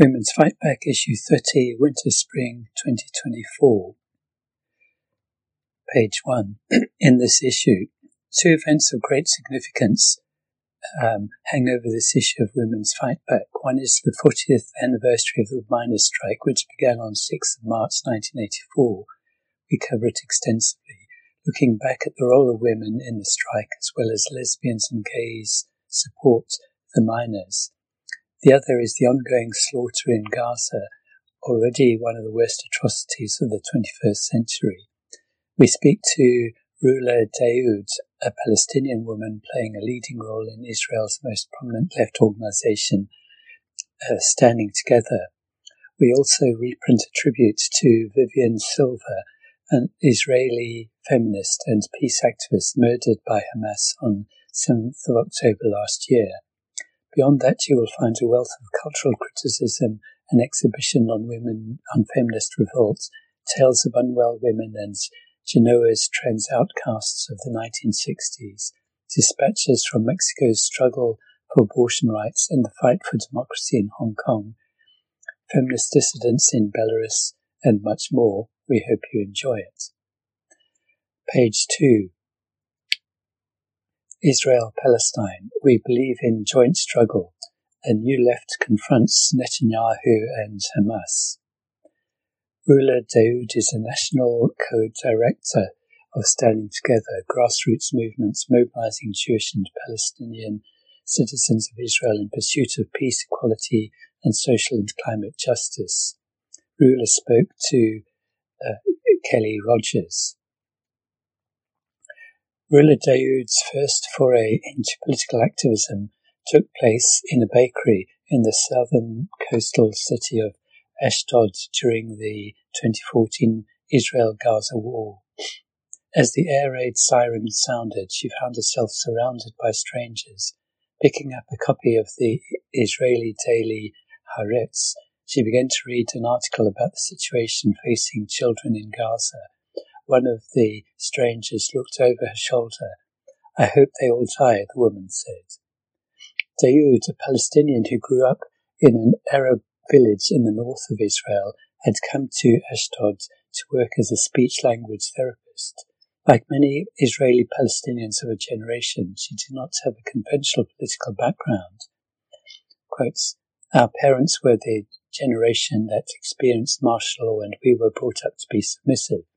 Women's Fight Back, Issue 30, Winter Spring 2024. Page 1. In this issue, two events of great significance um, hang over this issue of Women's Fight Back. One is the 40th anniversary of the miners' strike, which began on 6th of March 1984. We cover it extensively, looking back at the role of women in the strike as well as lesbians and gays' support the miners. The other is the ongoing slaughter in Gaza, already one of the worst atrocities of the 21st century. We speak to Rula Daood, a Palestinian woman playing a leading role in Israel's most prominent left organization, uh, Standing Together. We also reprint a tribute to Vivian Silver, an Israeli feminist and peace activist murdered by Hamas on 7th of October last year. Beyond that, you will find a wealth of cultural criticism, an exhibition on women, on feminist revolts, tales of unwell women and Genoa's trans outcasts of the 1960s, dispatches from Mexico's struggle for abortion rights and the fight for democracy in Hong Kong, feminist dissidents in Belarus, and much more. We hope you enjoy it. Page 2 Israel Palestine. We believe in joint struggle. A new left confronts Netanyahu and Hamas. Rula Daood is a national co-director of Standing Together, grassroots movements mobilizing Jewish and Palestinian citizens of Israel in pursuit of peace, equality, and social and climate justice. Rula spoke to uh, Kelly Rogers. Rula Daood's first foray into political activism took place in a bakery in the southern coastal city of Ashdod during the 2014 Israel-Gaza war. As the air raid siren sounded, she found herself surrounded by strangers. Picking up a copy of the Israeli daily Haaretz, she began to read an article about the situation facing children in Gaza one of the strangers looked over her shoulder. I hope they all die, the woman said. Daood, a Palestinian who grew up in an Arab village in the north of Israel, had come to Ashdod to work as a speech language therapist. Like many Israeli Palestinians of a generation, she did not have a conventional political background. Quotes, Our parents were the generation that experienced martial law and we were brought up to be submissive.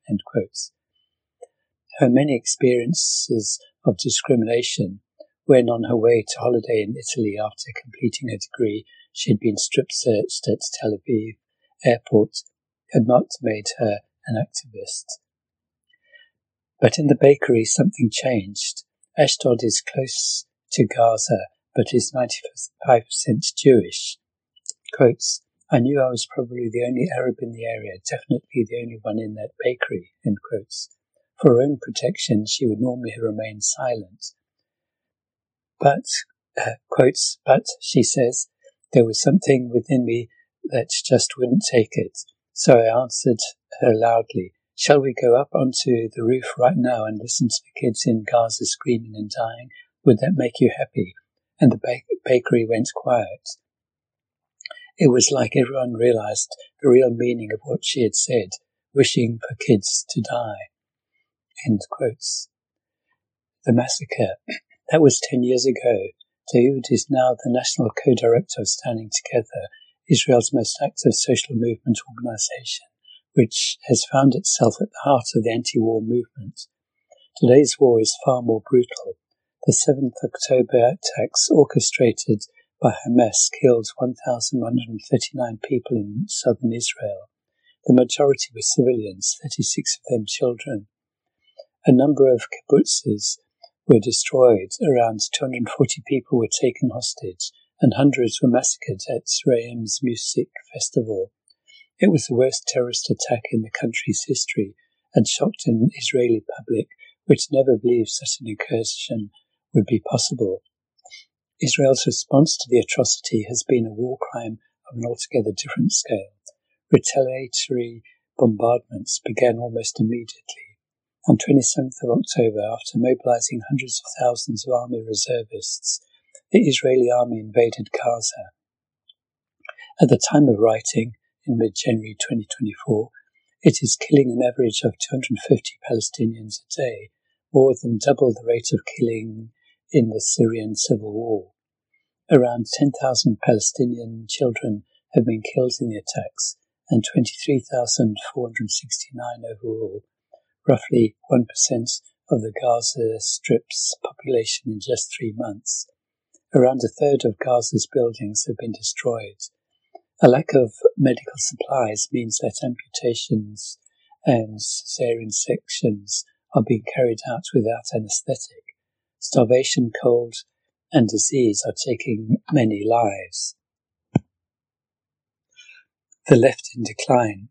Her many experiences of discrimination when on her way to holiday in Italy after completing her degree, she had been strip searched at Tel Aviv airport had not made her an activist. But in the bakery, something changed. Ashdod is close to Gaza, but is 95% Jewish. Quotes, I knew I was probably the only Arab in the area, definitely the only one in that bakery, quotes. For her own protection, she would normally have remained silent. But, uh, quotes, but, she says, there was something within me that just wouldn't take it. So I answered her loudly, Shall we go up onto the roof right now and listen to the kids in Gaza screaming and dying? Would that make you happy? And the bakery went quiet. It was like everyone realized the real meaning of what she had said, wishing for kids to die. End quotes. The massacre. That was ten years ago. Daood is now the national co-director of Standing Together, Israel's most active social movement organization, which has found itself at the heart of the anti-war movement. Today's war is far more brutal. The 7th October attacks orchestrated by Hamas killed 1,139 people in southern Israel. The majority were civilians, 36 of them children. A number of kibbutzes were destroyed, around 240 people were taken hostage, and hundreds were massacred at Reim's music festival. It was the worst terrorist attack in the country's history and shocked an Israeli public which never believed such an incursion would be possible. Israel's response to the atrocity has been a war crime of an altogether different scale. Retaliatory bombardments began almost immediately. On 27th of October, after mobilizing hundreds of thousands of army reservists, the Israeli army invaded Gaza. At the time of writing, in mid-January 2024, it is killing an average of 250 Palestinians a day, more than double the rate of killing in the Syrian civil war. Around 10,000 Palestinian children have been killed in the attacks and 23,469 overall, roughly 1% of the Gaza Strip's population in just three months. Around a third of Gaza's buildings have been destroyed. A lack of medical supplies means that amputations and cesarean sections are being carried out without anesthetic. Starvation, cold, and disease are taking many lives. The left in decline.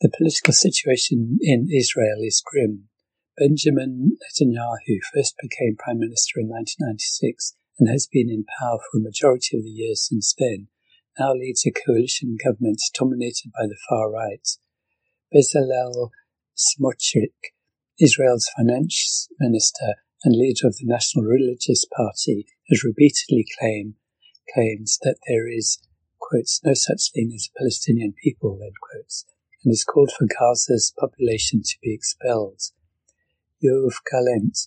The political situation in Israel is grim. Benjamin Netanyahu first became Prime Minister in 1996 and has been in power for a majority of the years since then, now leads a coalition government dominated by the far right. Bezalel Smotrich, Israel's finance minister and leader of the National Religious Party, has repeatedly claimed claims that there is, quotes, no such thing as a Palestinian people, end quotes, and has called for Gaza's population to be expelled. Yoav Gallant,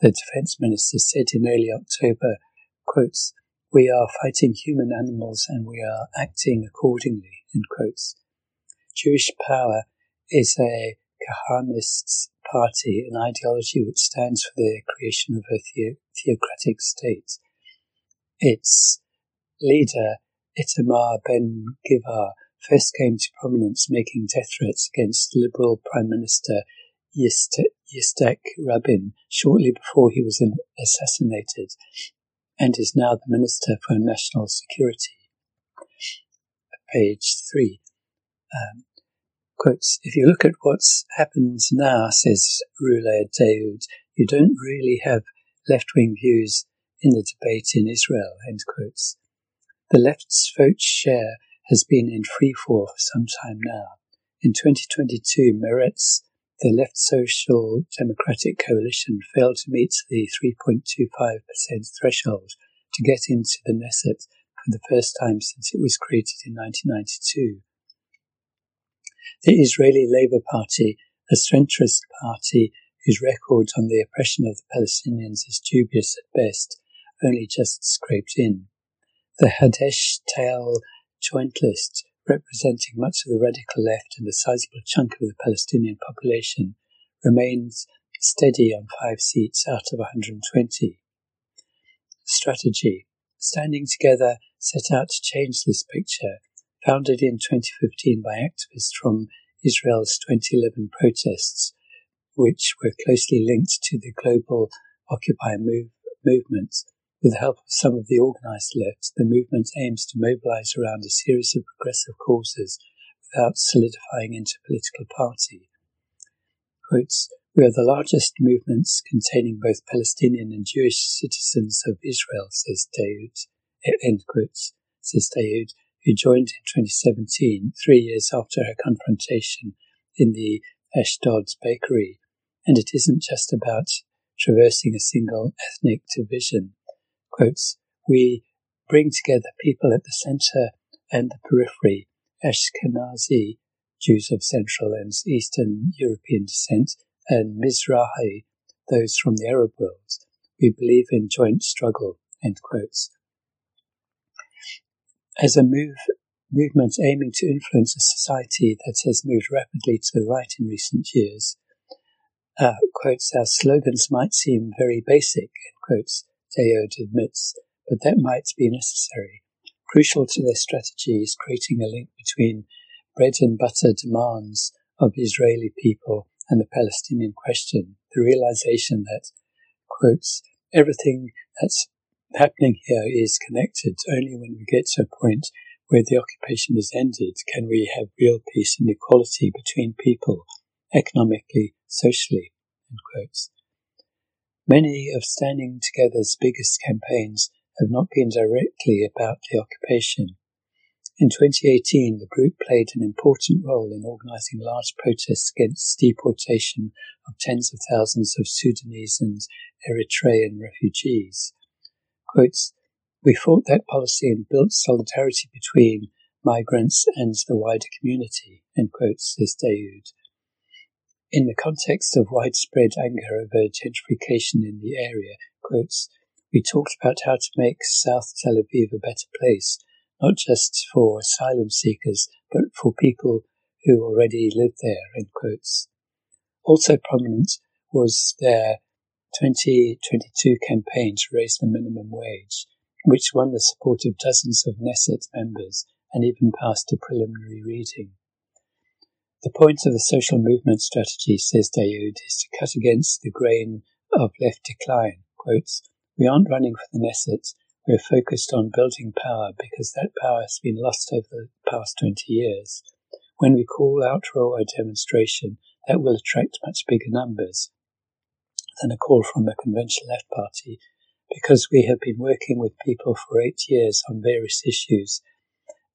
the defense minister, said in early October, quotes, we are fighting human animals and we are acting accordingly, end quotes. Jewish power is a Kahanist party, an ideology which stands for the creation of a the- theocratic state. Its leader, Itamar Ben Gvir, first came to prominence making death threats against Liberal Prime Minister Yitzhak Rabin shortly before he was assassinated and is now the Minister for National Security. Page 3. Um, quotes, if you look at what's happened now, says Rula Daood, you don't really have left-wing views in the debate in Israel, end quotes. The left's vote share has been in free fall for some time now. In 2022, Meretz the Left Social Democratic Coalition failed to meet the 3.25% threshold to get into the Knesset for the first time since it was created in 1992. The Israeli Labour Party, a centrist party whose record on the oppression of the Palestinians is dubious at best, only just scraped in. The Hadash Ta'al Joint List representing much of the radical left and a sizable chunk of the Palestinian population, remains steady on five seats out of 120. Strategy Standing Together set out to change this picture, founded in 2015 by activists from Israel's 2011 protests, which were closely linked to the global Occupy move, movement with the help of some of the organized left, the movement aims to mobilize around a series of progressive causes without solidifying into a political party. Quotes, we are the largest movements containing both Palestinian and Jewish citizens of Israel, says Daood, eh, end quotes, says Daood, who joined in 2017, three years after her confrontation in the Ashdod bakery. And it isn't just about traversing a single ethnic division quotes, we bring together people at the center and the periphery, Ashkenazi Jews of Central and Eastern European descent, and Mizrahi, those from the Arab world. We believe in joint struggle, end quotes. As a move, movement aiming to influence a society that has moved rapidly to the right in recent years, uh, quotes, our slogans might seem very basic, quotes, Daood admits, but that might be necessary. Crucial to their strategy is creating a link between bread and butter demands of Israeli people and the Palestinian question, the realization that, quotes, everything that's happening here is connected. Only when we get to a point where the occupation is ended can we have real peace and equality between people, economically, socially. Many of Standing Together's biggest campaigns have not been directly about the occupation. In 2018, the group played an important role in organizing large protests against deportation of tens of thousands of Sudanese and Eritrean refugees. Quotes, we fought that policy and built solidarity between migrants and the wider community, end quote, says Daood. In the context of widespread anger over gentrification in the area, quotes, we talked about how to make South Tel Aviv a better place, not just for asylum seekers, but for people who already live there, end quotes. Also prominent was their 2022 campaign to raise the minimum wage, which won the support of dozens of Knesset members and even passed a preliminary reading. The point of the social movement strategy, says Daood, is to cut against the grain of left decline. Quotes, we aren't running for the Knesset, we're focused on building power because that power has been lost over the past 20 years. When we call out for a demonstration, that will attract much bigger numbers than a call from a conventional left party because we have been working with people for eight years on various issues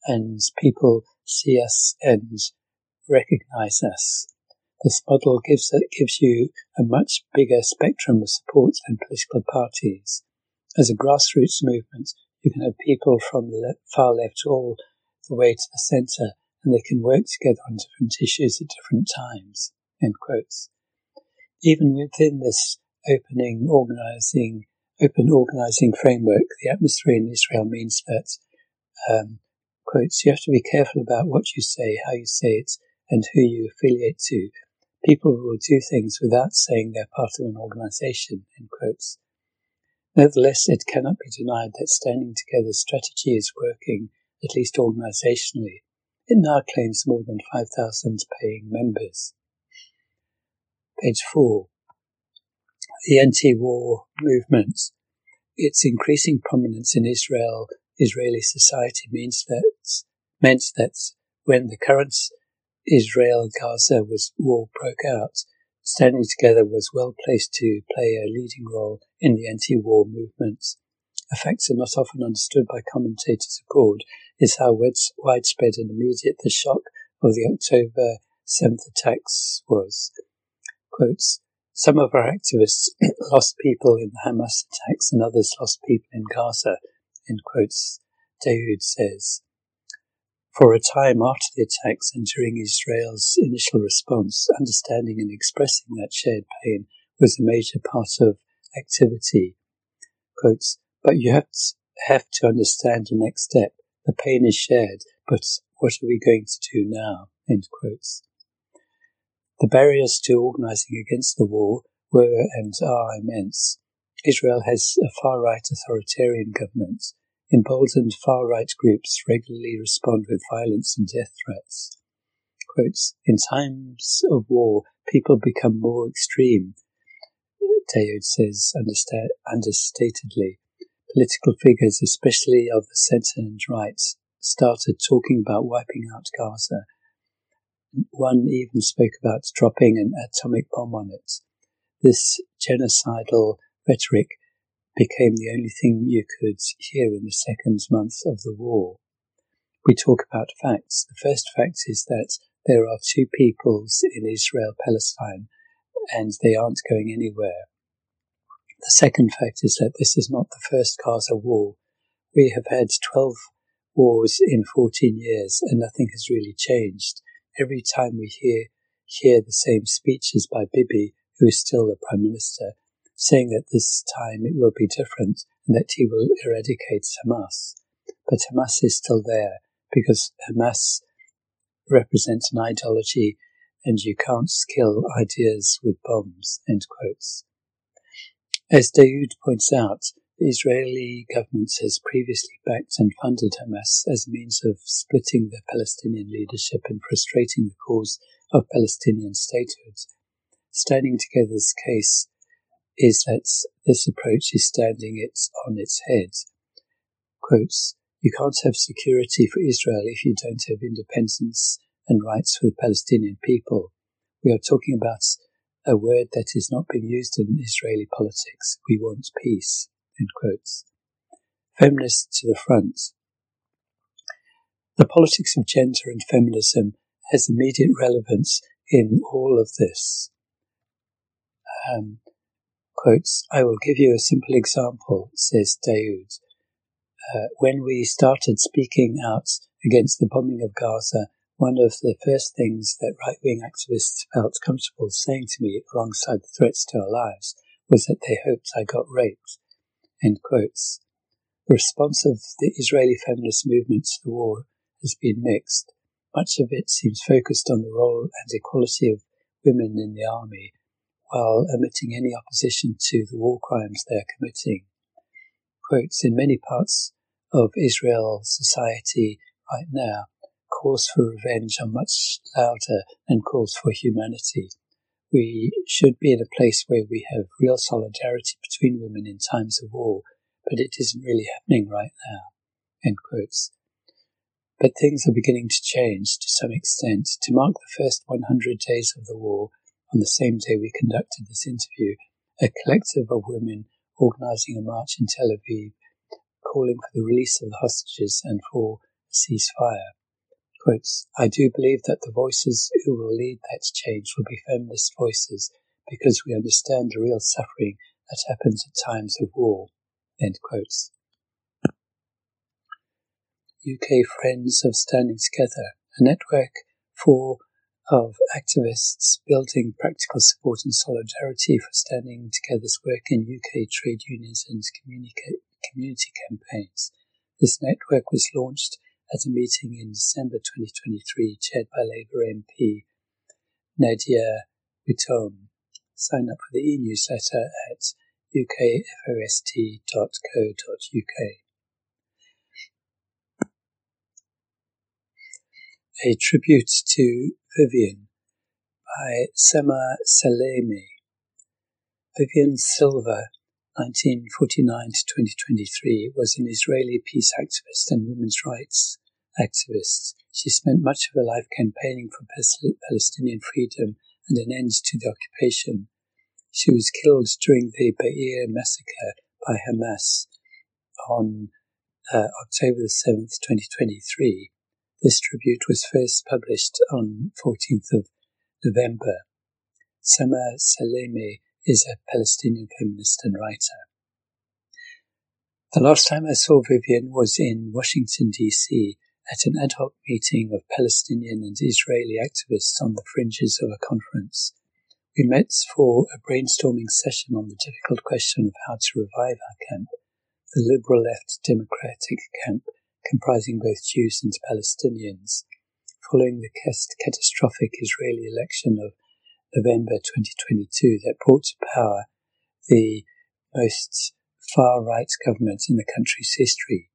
and people see us and recognize us. This model gives, uh, gives you a much bigger spectrum of support than political parties. As a grassroots movement, you can have people from the far left all the way to the centre, and they can work together on different issues at different times. Even within this opening organizing, open organizing framework, the atmosphere in Israel means that, um, quotes, you have to be careful about what you say, how you say it, and who you affiliate to. People will do things without saying they're part of an organization, end quotes. Nevertheless, it cannot be denied that standing together strategy is working, at least organizationally. It now claims more than 5,000 paying members. Page 4. The anti-war movement. Its increasing prominence in Israel, Israeli society means that, meant that when the current Israel-Gaza was war broke out, standing together was well placed to play a leading role in the anti-war movement. A factor not often understood by commentators abroad is how widespread and immediate the shock of the October 7th attacks was. Quotes, some of our activists lost people in the Hamas attacks and others lost people in Gaza, end quotes, Daood says. For a time after the attacks and during Israel's initial response, understanding and expressing that shared pain was a major part of activity. Quotes, but you have to, have to understand the next step. The pain is shared, but what are we going to do now? End quotes. The barriers to organizing against the war were and are immense. Israel has a far right authoritarian government Emboldened far-right groups regularly respond with violence and death threats. Quotes, in times of war, people become more extreme, Daood says understatedly. Political figures, especially of the centre and right, started talking about wiping out Gaza. One even spoke about dropping an atomic bomb on it. This genocidal rhetoric became the only thing you could hear in the second month of the war. We talk about facts. The first fact is that there are two peoples in Israel Palestine and they aren't going anywhere. The second fact is that this is not the first Gaza war. We have had 12 wars in 14 years and nothing has really changed. Every time we hear, hear the same speeches by Bibi, who is still the Prime Minister, saying that this time it will be different and that he will eradicate Hamas. But Hamas is still there because Hamas represents an ideology and you can't kill ideas with bombs, end quotes. As Daood points out, the Israeli government has previously backed and funded Hamas as a means of splitting the Palestinian leadership and frustrating the cause of Palestinian statehood. Standing Together's case is that this approach is standing it on its head. Quotes, you can't have security for Israel if you don't have independence and rights for the Palestinian people. We are talking about a word that is not being used in Israeli politics. We want peace. Feminists to the front. The politics of gender and feminism has immediate relevance in all of this. Um, Quotes, I will give you a simple example, says Daood. Uh, when we started speaking out against the bombing of Gaza, one of the first things that right wing activists felt comfortable saying to me alongside the threats to our lives was that they hoped I got raped. End quotes. The response of the Israeli feminist movement to the war has been mixed. Much of it seems focused on the role and equality of women in the army, while omitting any opposition to the war crimes they are committing. Quotes, in many parts of Israel society right now, calls for revenge are much louder than calls for humanity. We should be in a place where we have real solidarity between women in times of war, but it isn't really happening right now. End quotes. But things are beginning to change to some extent. To mark the first 100 days of the war, on the same day we conducted this interview, a collective of women organizing a march in Tel Aviv calling for the release of the hostages and for a ceasefire. I do believe that the voices who will lead that change will be feminist voices because we understand the real suffering that happens at times of war. UK Friends of Standing Together, a network for of activists building practical support and solidarity for Standing Together's work in UK trade unions and community campaigns. This network was launched at a meeting in December 2023 chaired by Labour MP Nadia Whittome. Sign up for the e-newsletter at ukfost.co.uk. A tribute to Vivian by Samah Salaime. Vivian Silver 1949 to 2023, was an Israeli peace activist and women's rights activist. She spent much of her life campaigning for Palestinian freedom and an end to the occupation. She was killed during the Be'er massacre by Hamas on uh, October 7th, 2023. This tribute was first published on 14th of November. Samah Salaime is a Palestinian feminist and writer. The last time I saw Vivian was in Washington, D.C., at an ad hoc meeting of Palestinian and Israeli activists on the fringes of a conference. We met for a brainstorming session on the difficult question of how to revive our camp, the liberal left democratic camp comprising both Jews and Palestinians, following the catastrophic Israeli election of November 2022 that brought to power the most far right government in the country's history.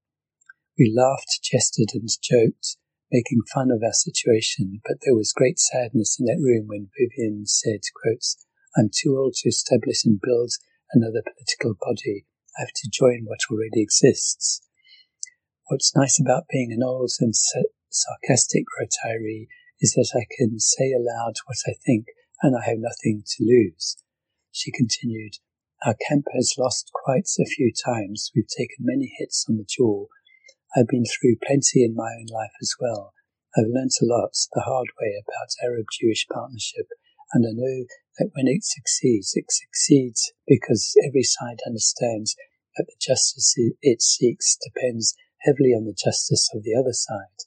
We laughed, jested, and joked, making fun of our situation, but there was great sadness in that room when Vivian said, quotes, I'm too old to establish and build another political body. I have to join what already exists. What's nice about being an old and sarcastic retiree is that I can say aloud what I think and I have nothing to lose. She continued, Our camp has lost quite a few times. We've taken many hits on the jaw. I've been through plenty in my own life as well. I've learnt a lot the hard way about Arab Jewish partnership, and I know that when it succeeds, it succeeds because every side understands that the justice it seeks depends heavily on the justice of the other side.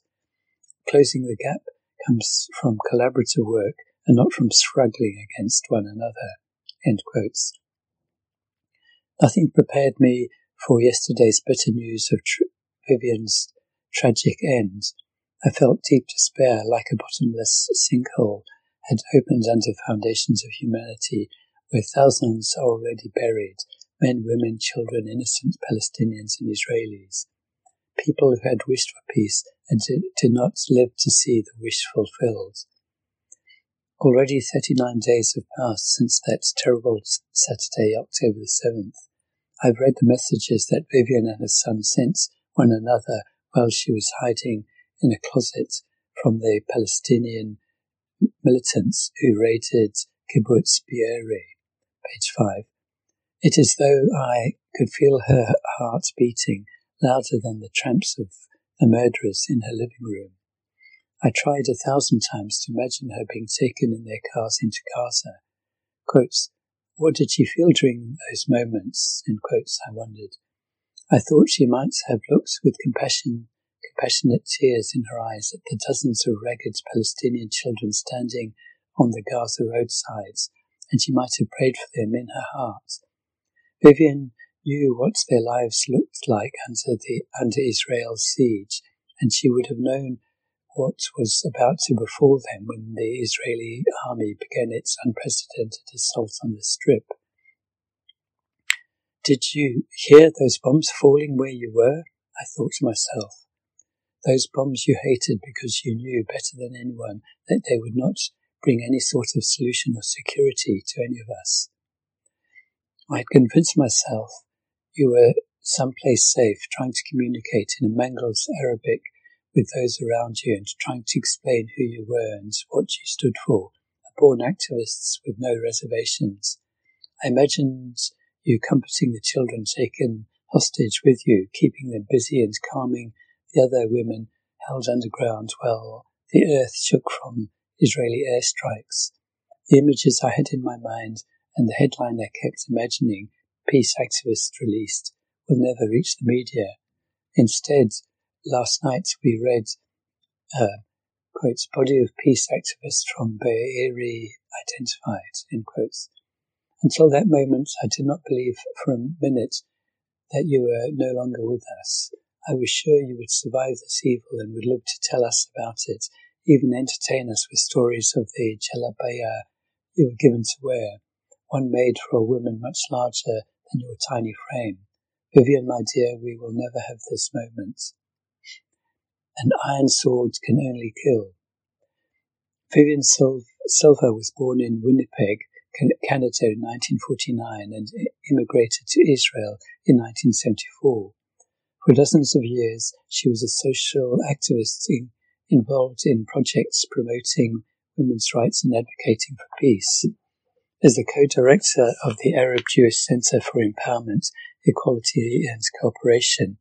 Closing the gap comes from collaborative work and not from struggling against one another. Nothing prepared me for yesterday's bitter news of Vivian's tragic end. I felt deep despair, like a bottomless sinkhole had opened under foundations of humanity, where thousands are already buried men, women, children, innocent Palestinians and Israelis. People who had wished for peace and did, not live to see the wish fulfilled. Already 39 days have passed since that terrible Saturday, October the 7th. I've read the messages that Vivian and her son sent one another while she was hiding in a closet from the Palestinian militants who raided Kibbutz Be'eri. Page 5. It is though I could feel her heart beating louder than the tramps of the murderers in her living room. I tried a thousand times to imagine her being taken in their cars into Gaza. Quotes, what did she feel during those moments? In quotes, I wondered. I thought she might have looked with compassion compassionate tears in her eyes at the dozens of ragged Palestinian children standing on the Gaza roadsides, and she might have prayed for them in her heart. Vivian knew what their lives looked like under the under Israel's siege, and she would have known what was about to befall them when the Israeli army began its unprecedented assault on the Strip. Did you hear those bombs falling where you were? I thought to myself. Those bombs you hated because you knew better than anyone that they would not bring any sort of solution or security to any of us. I had convinced myself you were someplace safe, trying to communicate in a mangled Arabic with those around you and trying to explain who you were and what you stood for, a born activists with no reservations. I imagined you comforting the children taken hostage with you, keeping them busy and calming the other women held underground while the earth shook from Israeli airstrikes. The images I had in my mind and the headline I kept imagining, peace activists released, will never reach the media. Instead, last night we read, uh, quotes, body of peace activist from Be'eri identified, in quotes. Until that moment, I did not believe for a minute that you were no longer with us. I was sure you would survive this evil and would live to tell us about it, even entertain us with stories of the jalabaya you were given to wear, one made for a woman much larger than your tiny frame. Vivian, my dear, we will never have this moment. An iron sword can only kill. Vivian Silver was born in Winnipeg, Canada in 1949 and immigrated to Israel in 1974. For dozens of years, she was a social activist in, involved in projects promoting women's rights and advocating for peace. As the co-director of the Arab Jewish Center for Empowerment, Equality and Cooperation,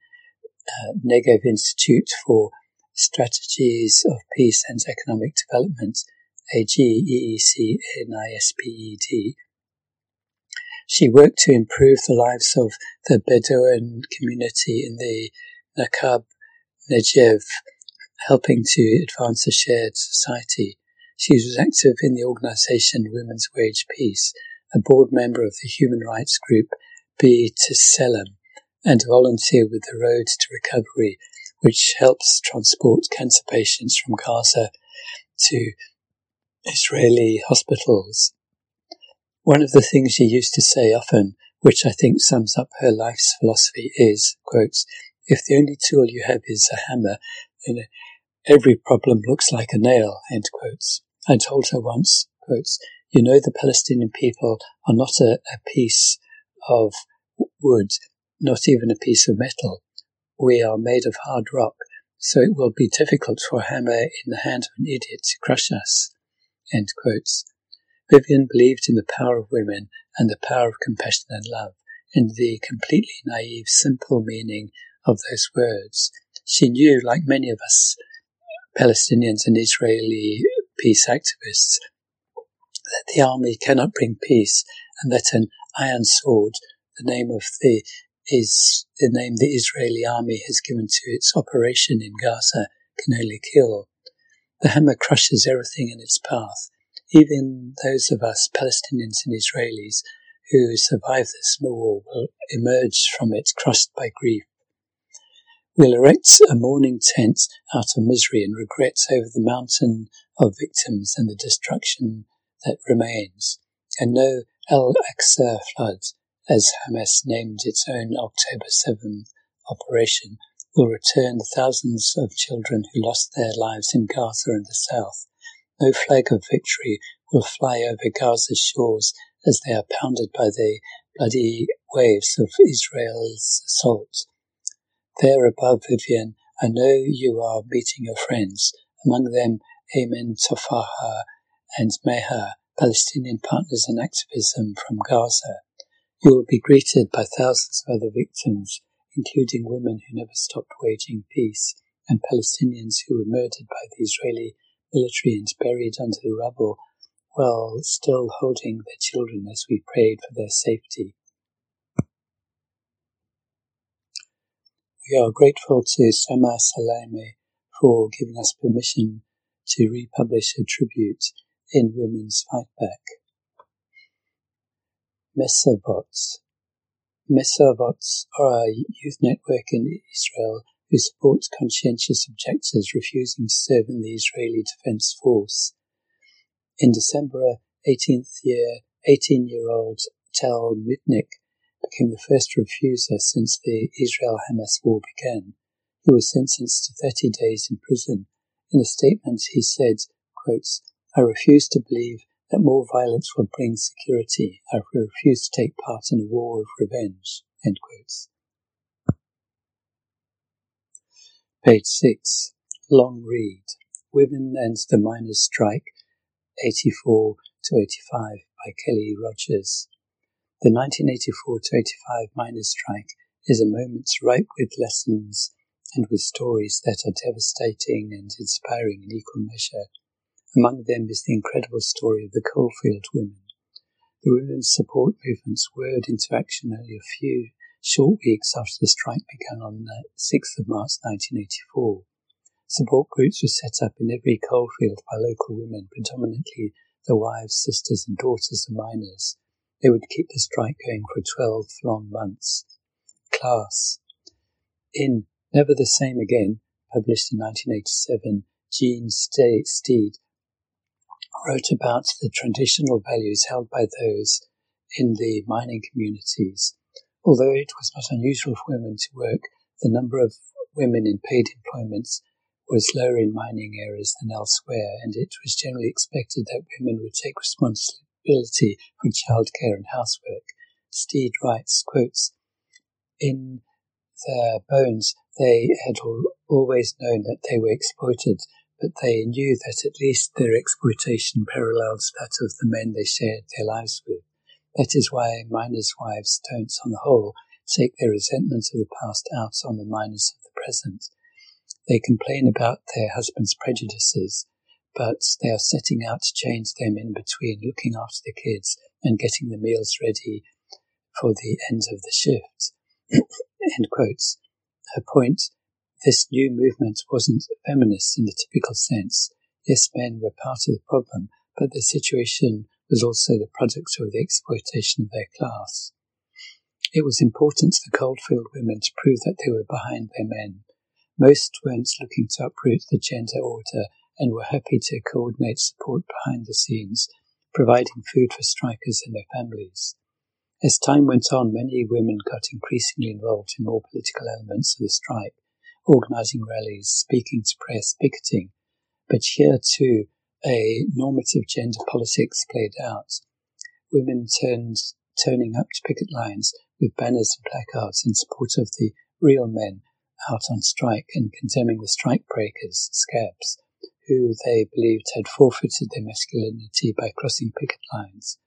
uh, Negev Institute for Strategies of Peace and Economic Development, A-G-E-E-C-N-I-S-P-E-D. She worked to improve the lives of the Bedouin community in the Nakab Negev, helping to advance a shared society. She was active in the organization Women's Wage Peace, a board member of the human rights group B'Tselem, and a volunteer with the Road to Recovery, which helps transport cancer patients from Gaza to Israeli hospitals. One of the things she used to say often, which I think sums up her life's philosophy, is, quotes, if the only tool you have is a hammer, then every problem looks like a nail, end quotes. I told her once, quotes, you know the Palestinian people are not a, a piece of wood, not even a piece of metal. We are made of hard rock, so it will be difficult for a hammer in the hand of an idiot to crush us. Vivian believed in the power of women and the power of compassion and love, in the completely naive, simple meaning of those words. She knew, like many of us Palestinians and Israeli peace activists, that the army cannot bring peace and that an iron sword, the name of the is the name the Israeli army has given to its operation in Gaza, can only kill. The hammer crushes everything in its path, even those of us Palestinians and Israelis who survive this war will emerge from it crushed by grief. We'll erect a mourning tent out of misery and regret over the mountain of victims and the destruction that remains, and no Al Aqsa flood, as Hamas named its own October 7th operation, will return the thousands of children who lost their lives in Gaza and the south. No flag of victory will fly over Gaza's shores as they are pounded by the bloody waves of Israel's assault. There above, Vivian, I know you are meeting your friends, among them Ayman Tofaha and Meha, Palestinian partners in activism from Gaza. You will be greeted by thousands of other victims, including women who never stopped waging peace, and Palestinians who were murdered by the Israeli military and buried under the rubble while still holding their children as we prayed for their safety. We are grateful to Samah Salaime for giving us permission to republish a tribute in Women's Fight Back. Mesavots. Mesavots are a youth network in Israel who supports conscientious objectors refusing to serve in the Israeli Defense Force. In December 18th year, 18-year-old Tal Mitnick became the first refuser since the Israel-Hamas war began. He was sentenced to 30 days in prison. In a statement, he said, quotes, I refuse to believe that more violence will bring security. I refuse to take part in a war of revenge. Page 6. Long read. Women and the Miners' Strike, 84 to 85 by Kelly Rogers. The 1984 to 85 miners' strike is a moment ripe with lessons and with stories that are devastating and inspiring in equal measure. Among them is the incredible story of the coalfield women. The women's support movements whirred into action only a few short weeks after the strike began on the 6th of March 1984. Support groups were set up in every coalfield by local women, predominantly the wives, sisters, and daughters of miners. They would keep the strike going for 12 long months. Class. In Never the Same Again, published in 1987, Jean Stead wrote about the traditional values held by those in the mining communities. Although it was not unusual for women to work, the number of women in paid employments was lower in mining areas than elsewhere, and it was generally expected that women would take responsibility for childcare and housework. Stead writes, quotes, In their bones, they had always known that they were exploited, but they knew that at least their exploitation parallels that of the men they shared their lives with. That is why miners' wives don't, on the whole, take their resentment of the past out on the miners of the present. They complain about their husband's prejudices, but they are setting out to change them in between looking after the kids and getting the meals ready for the end of the shift. Her point, this new movement wasn't feminist in the typical sense. Yes, men were part of the problem, but the situation was also the product of the exploitation of their class. It was important to the coalfield women to prove that they were behind their men. Most weren't looking to uproot the gender order and were happy to coordinate support behind the scenes, providing food for strikers and their families. As time went on, many women got increasingly involved in more political elements of the strike, organizing rallies, speaking to press, picketing. But here too, a normative gender politics played out. Women turned, turning up to picket lines with banners and placards in support of the real men out on strike and condemning the strike breakers, scabs, who they believed had forfeited their masculinity by crossing picket lines.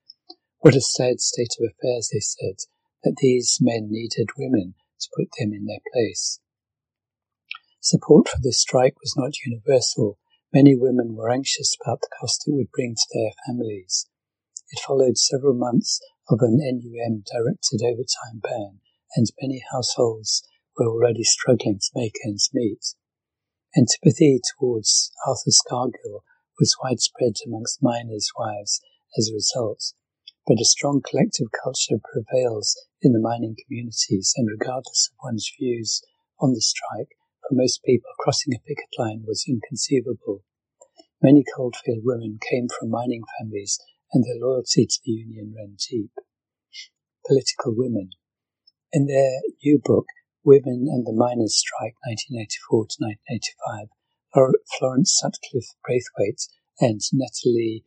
What a sad state of affairs, they said, that these men needed women to put them in their place. Support for this strike was not universal. Many women were anxious about the cost it would bring to their families. It followed several months of an NUM directed overtime ban, and many households were already struggling to make ends meet. Antipathy towards Arthur Scargill was widespread amongst miners' wives as a result, but a strong collective culture prevails in the mining communities, and regardless of one's views on the strike, for most people crossing a picket line was inconceivable. Many coalfield women came from mining families, and their loyalty to the union ran deep. Political women. In their new book, Women and the Miners' Strike, 1984 to 1985, Florence Sutcliffe Braithwaite and Natalie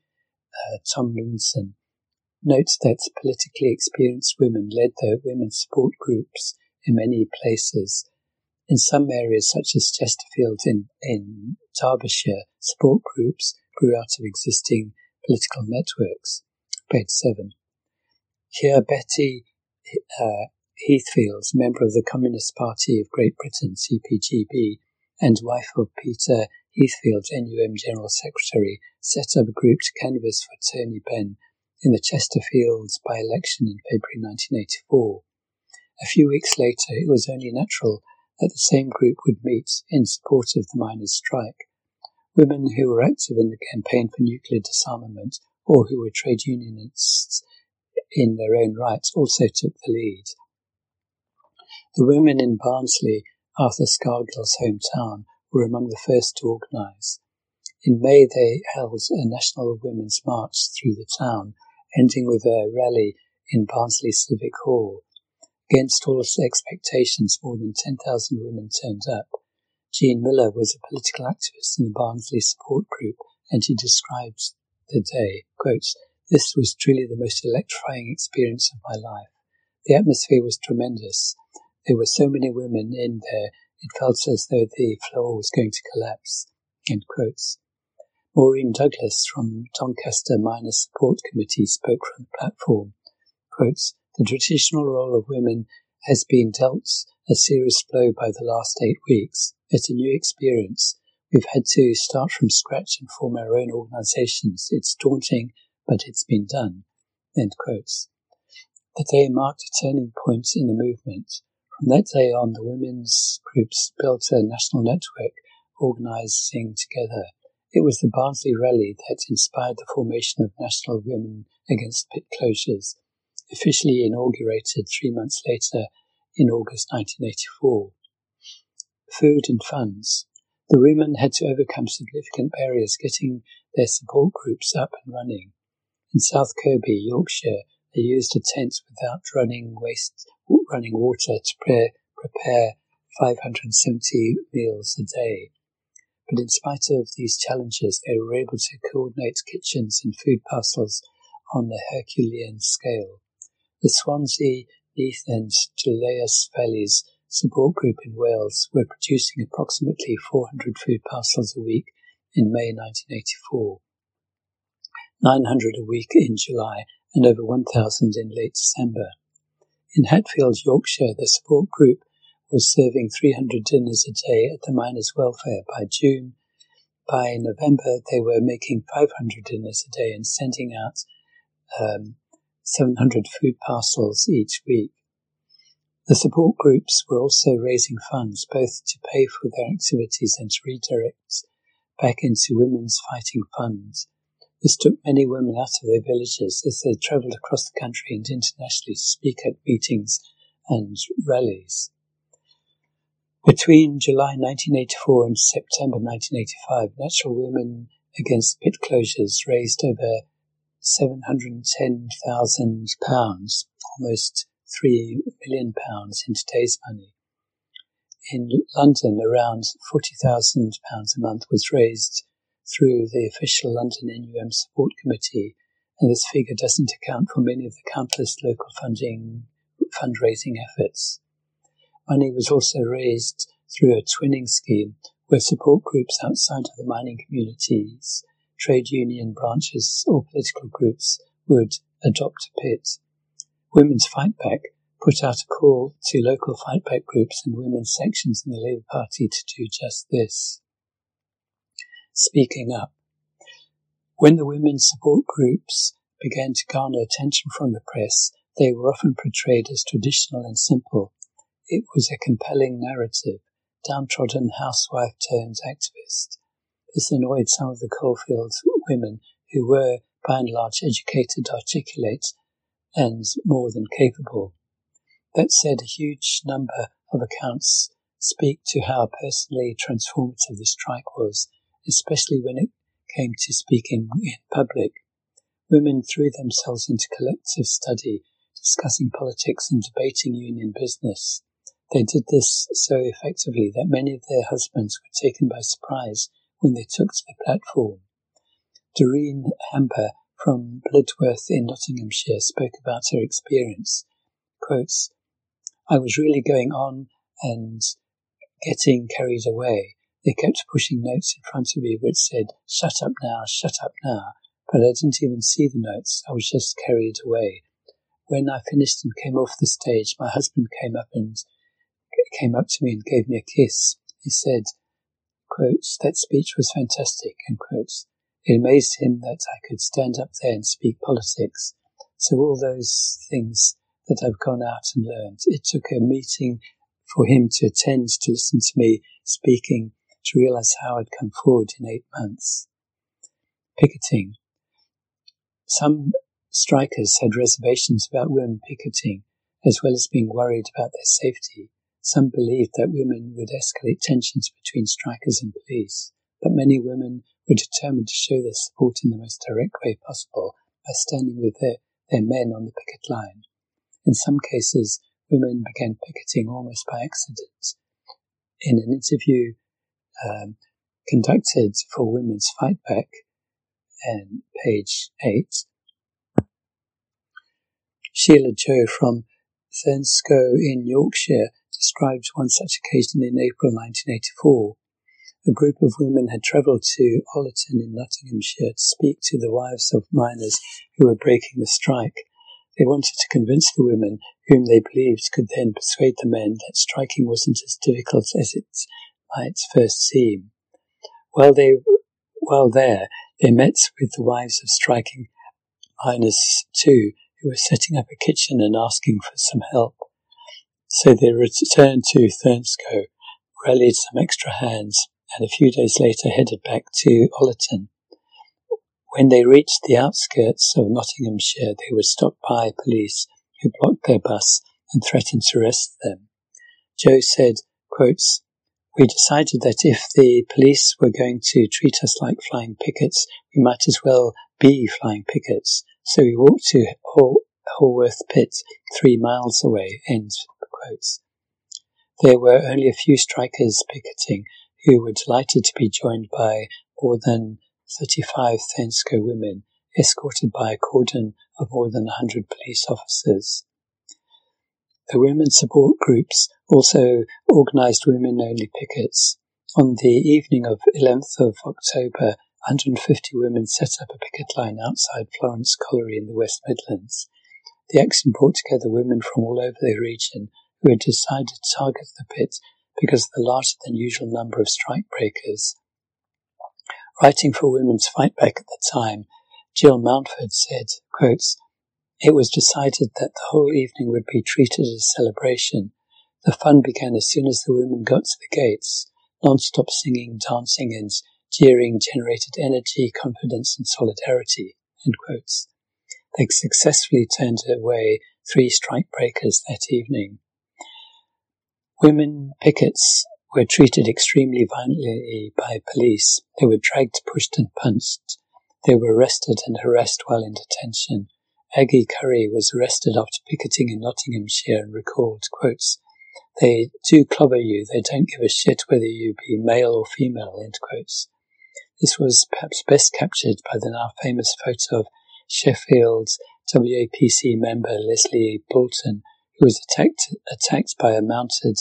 uh, Tomlinson note that politically experienced women led their women's support groups in many places. In some areas, such as Chesterfield in, in Derbyshire, support groups grew out of existing political networks. Page 7. Here, Betty uh, Heathfield, member of the Communist Party of Great Britain, CPGB, and wife of Peter Heathfield, NUM General Secretary, set up a group to canvass for Tony Benn in the Chesterfields by-election in February 1984. A few weeks later, it was only natural that the same group would meet in support of the miners' strike. Women who were active in the campaign for nuclear disarmament or who were trade unionists in their own right also took the lead. The women in Barnsley, Arthur Scargill's hometown, were among the first to organise. In May, they held a national women's march through the town, ending with a rally in Barnsley Civic Hall. Against all expectations, more than 10,000 women turned up. Jean Miller was a political activist in the Barnsley support group, and she describes the day, quote, This was truly the most electrifying experience of my life. The atmosphere was tremendous. There were so many women in there, it felt as though the floor was going to collapse. End quotes. Maureen Douglas from Doncaster Miners Support Committee spoke from the platform. Quotes, the traditional role of women has been dealt a serious blow by the last eight weeks. It's a new experience. We've had to start from scratch and form our own organisations. It's daunting, but it's been done. End quotes. The day marked a turning point in the movement. From that day on, the women's groups built a national network organising together it was the Barnsley rally that inspired the formation of National Women Against Pit Closures, officially inaugurated three months later in August 1984. Food and funds. The women had to overcome significant barriers getting their support groups up and running. In South Kirkby, Yorkshire, they used a tent without running waste, running water to pre- prepare 570 meals a day. But in spite of these challenges, they were able to coordinate kitchens and food parcels on a Herculean scale. The Swansea, Neath and Dulais Valleys support group in Wales were producing approximately 400 food parcels a week in May 1984, 900 a week in July, and over 1,000 in late December. In Hatfield, Yorkshire, the support group was serving 300 dinners a day at the miners' welfare by June. By November, they were making 500 dinners a day and sending out um, 700 food parcels each week. The support groups were also raising funds both to pay for their activities and to redirect back into women's fighting funds. This took many women out of their villages as they travelled across the country and internationally to speak at meetings and rallies. Between July 1984 and September 1985, National Women Against Pit Closures raised over £710,000, almost £3 million in today's money. In London, around £40,000 a month was raised through the official London NUM Support Committee, and this figure doesn't account for many of the countless local funding fundraising efforts. Money was also raised through a twinning scheme where support groups outside of the mining communities, trade union branches, or political groups would adopt a pit. Women's Fight Back put out a call to local fight back groups and women's sections in the Labour Party to do just this. Speaking up. When the women's support groups began to garner attention from the press, they were often portrayed as traditional and simple, it was a compelling narrative, downtrodden housewife turned activist. This annoyed some of the coalfields women who were, by and large, educated, articulate, and more than capable. That said, a huge number of accounts speak to how personally transformative the strike was, especially when it came to speaking in public. Women threw themselves into collective study, discussing politics and debating union business. They did this so effectively that many of their husbands were taken by surprise when they took to the platform. Doreen Hamper from Blidworth in Nottinghamshire spoke about her experience. Quotes, I was really going on and getting carried away. They kept pushing notes in front of me which said, shut up now, shut up now, but I didn't even see the notes. I was just carried away. When I finished and came off the stage, my husband came up and came up to me and gave me a kiss. He said, quotes, that speech was fantastic, end quotes. It amazed him that I could stand up there and speak politics. So all those things that I've gone out and learned, it took a meeting for him to attend to listen to me speaking to realize how I'd come forward in eight months. Picketing. Some strikers had reservations about women picketing, as well as being worried about their safety. Some believed that women would escalate tensions between strikers and police, but many women were determined to show their support in the most direct way possible by standing with their, their men on the picket line. In some cases, women began picketing almost by accident. In an interview um, conducted for Women's Fight Back, and page 8, Sheila Jow from Thurnscoe in Yorkshire described one such occasion in April 1984. A group of women had travelled to Ollerton in Nottinghamshire to speak to the wives of miners who were breaking the strike. They wanted to convince the women, whom they believed could then persuade the men, that striking wasn't as difficult as it might first seem. While they, while there, they met with the wives of striking miners too, who were setting up a kitchen and asking for some help. So they returned to Thurnscoe, rallied some extra hands, and a few days later headed back to Ollerton. When they reached the outskirts of Nottinghamshire, they were stopped by police who blocked their bus and threatened to arrest them. Jow said, quotes, we decided that if the police were going to treat us like flying pickets, we might as well be flying pickets. So we walked to Harworth Pit, three miles away. End quotes. There were only a few strikers picketing who were delighted to be joined by more than 35 Thurnscoe women, escorted by a cordon of more than 100 police officers. The women's support groups also organised women-only pickets. On the evening of 11th of October, 150 women set up a picket line outside Florence Colliery in the West Midlands. The action brought together women from all over the region who had decided to target the pit because of the larger than usual number of strike breakers. Writing for Women's Fight Back at the time, Jill Mountford said, quotes, It was decided that the whole evening would be treated as a celebration. The fun began as soon as the women got to the gates. Non-stop singing, dancing, and jeering generated energy, confidence, and solidarity. End quotes. They successfully turned away three strike breakers that evening. Women pickets were treated extremely violently by police. They were dragged, pushed, and punched. They were arrested and harassed while in detention. Aggie Curry was arrested after picketing in Nottinghamshire and recalled, quotes, They do clobber you. They don't give a shit whether you be male or female, end quotes. This was perhaps best captured by the now famous photo of Sheffield's WAPC member Lesley Boulton, who was attacked, attacked by a mounted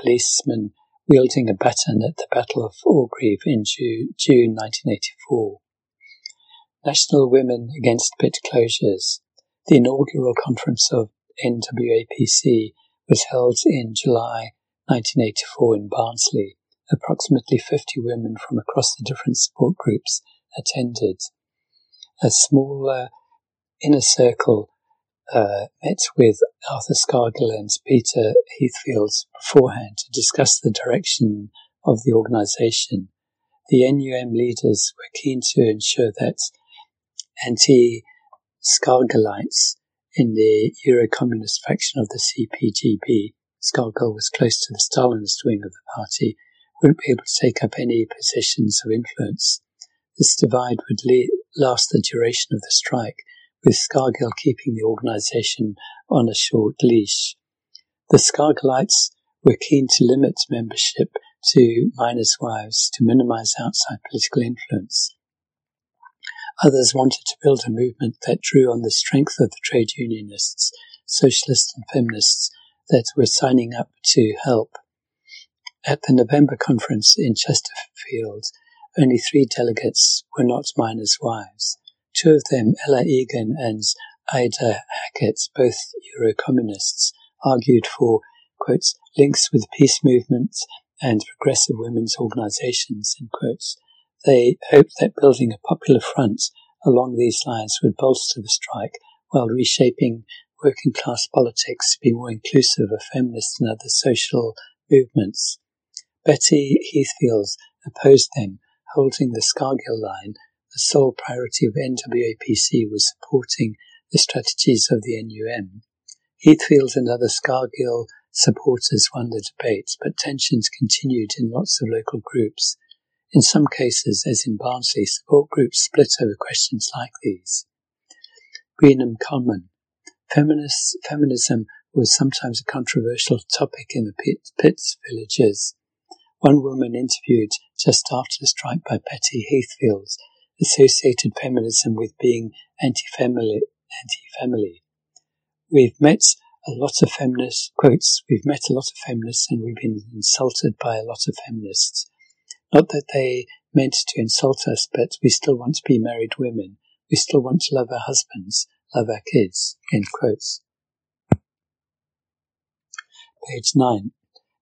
policeman wielding a baton at the Battle of Orgreave in June, June 1984. National Women Against Pit Closures. The inaugural conference of NWAPC was held in July 1984 in Barnsley. Approximately 50 women from across the different support groups attended. A smaller inner circle uh, met with Arthur Scargill and Peter Heathfield beforehand to discuss the direction of the organisation. The NUM leaders were keen to ensure that anti-Scargillites in the Euro-communist faction of the CPGB, Scargill was close to the Stalinist wing of the party, wouldn't be able to take up any positions of influence. This divide would last the duration of the strike with Scargill keeping the organisation on a short leash. The Scargillites were keen to limit membership to miners' wives to minimise outside political influence. Others wanted to build a movement that drew on the strength of the trade unionists, socialists, and feminists that were signing up to help. At the November conference in Chesterfield, only three delegates were not miners' wives. Two of them, Ella Egan and Ida Hackett, both Euro-communists, argued for, quotes, links with peace movements and progressive women's quotes. They hoped that building a popular front along these lines would bolster the strike while reshaping working class politics to be more inclusive of feminists and other social movements. Betty Heathfields opposed them, holding the Scargill line. The sole priority of NWAPC was supporting the strategies of the NUM. Heathfields and other Scargill supporters won the debate, but tensions continued in lots of local groups. In some cases, as in Barnsley, support groups split over questions like these. Greenham Common. Feminist, feminism was sometimes a controversial topic in the Pits villages. One woman interviewed just after the strike by Betty Heathfield associated feminism with being anti-family. Anti-family. We've met a lot of feminists, quotes, we've met a lot of feminists and we've been insulted by a lot of feminists. Not that they meant to insult us, but we still want to be married women. We still want to love our husbands, love our kids. End quotes. Page 9.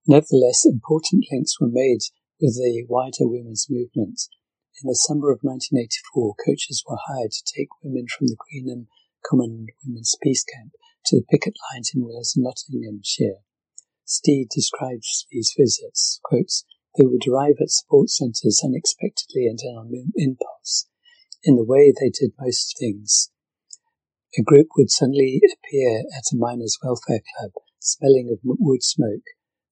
Nevertheless, important links were made with the wider women's movement. In the summer of 1984, coaches were hired to take women from the Greenham Common Women's Peace Camp to the picket lines in Wales and Nottinghamshire. Stead describes these visits, quotes, they would arrive at support centres unexpectedly and on impulse, in the way they did most things. A group would suddenly appear at a miners' welfare club, smelling of wood smoke.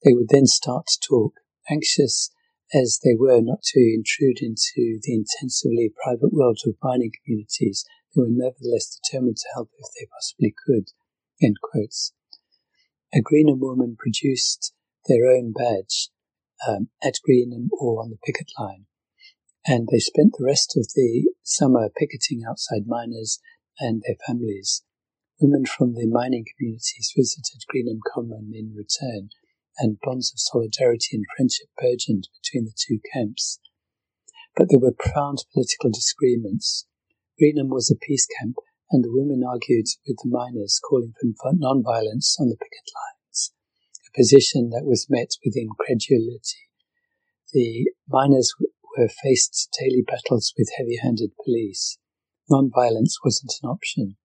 They would then start to talk, anxious as they were not to intrude into the intensively private world of mining communities. They were nevertheless determined to help if they possibly could. A Greenham woman produced their own badge um, at Greenham or on the picket line. And they spent the rest of the summer picketing outside miners and their families. Women from the mining communities visited Greenham Common in return, and bonds of solidarity and friendship burgeoned between the two camps. But there were profound political disagreements. Greenham was a peace camp, and the women argued with the miners, calling for non-violence on the picket lines, a position that was met with incredulity. The miners were faced daily battles with heavy-handed police. Non-violence wasn't an option.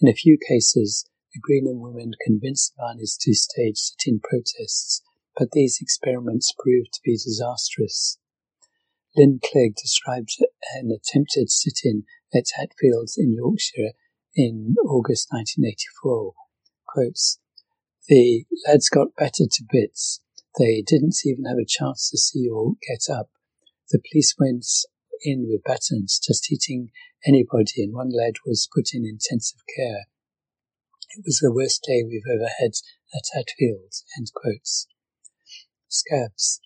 In a few cases, the Greenham women convinced miners to stage sit-in protests, but these experiments proved to be disastrous. Lynn Clegg described an attempted sit-in at Hatfields in Yorkshire in August 1984. Quotes, the lads got battered to bits. They didn't even have a chance to see or get up. The police went in with batons, just hitting anybody, and one lad was put in intensive care. It was the worst day we've ever had at Hatfield. End quotes. Scabs.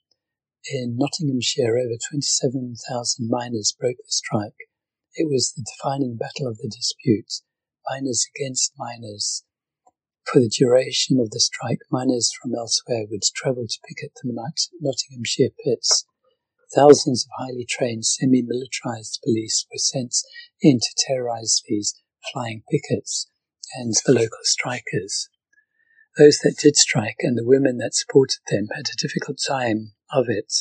In Nottinghamshire, over 27,000 miners broke the strike. It was the defining battle of the dispute. Miners against miners. For the duration of the strike, miners from elsewhere would travel to picket the Nottinghamshire pits. Thousands of highly trained, semi-militarized police were sent in to terrorize these flying pickets and the local strikers. Those that did strike and the women that supported them had a difficult time of it.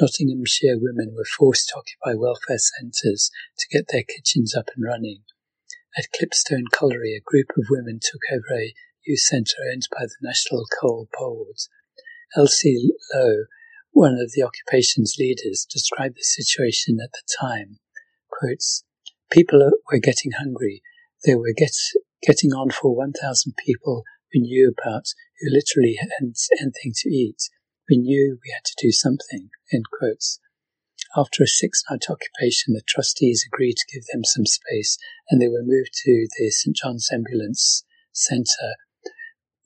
Nottinghamshire women were forced to occupy welfare centres to get their kitchens up and running. At Clipstone Colliery, a group of women took over a youth centre owned by the National Coal Board. Elsie Lowe, one of the occupation's leaders, described the situation at the time. Quotes, People were getting hungry. They were get, getting on for 1,000 people we knew about who literally hadn't anything to eat. We knew we had to do something. End quotes. After a six night occupation, the trustees agreed to give them some space and they were moved to the St John's Ambulance Centre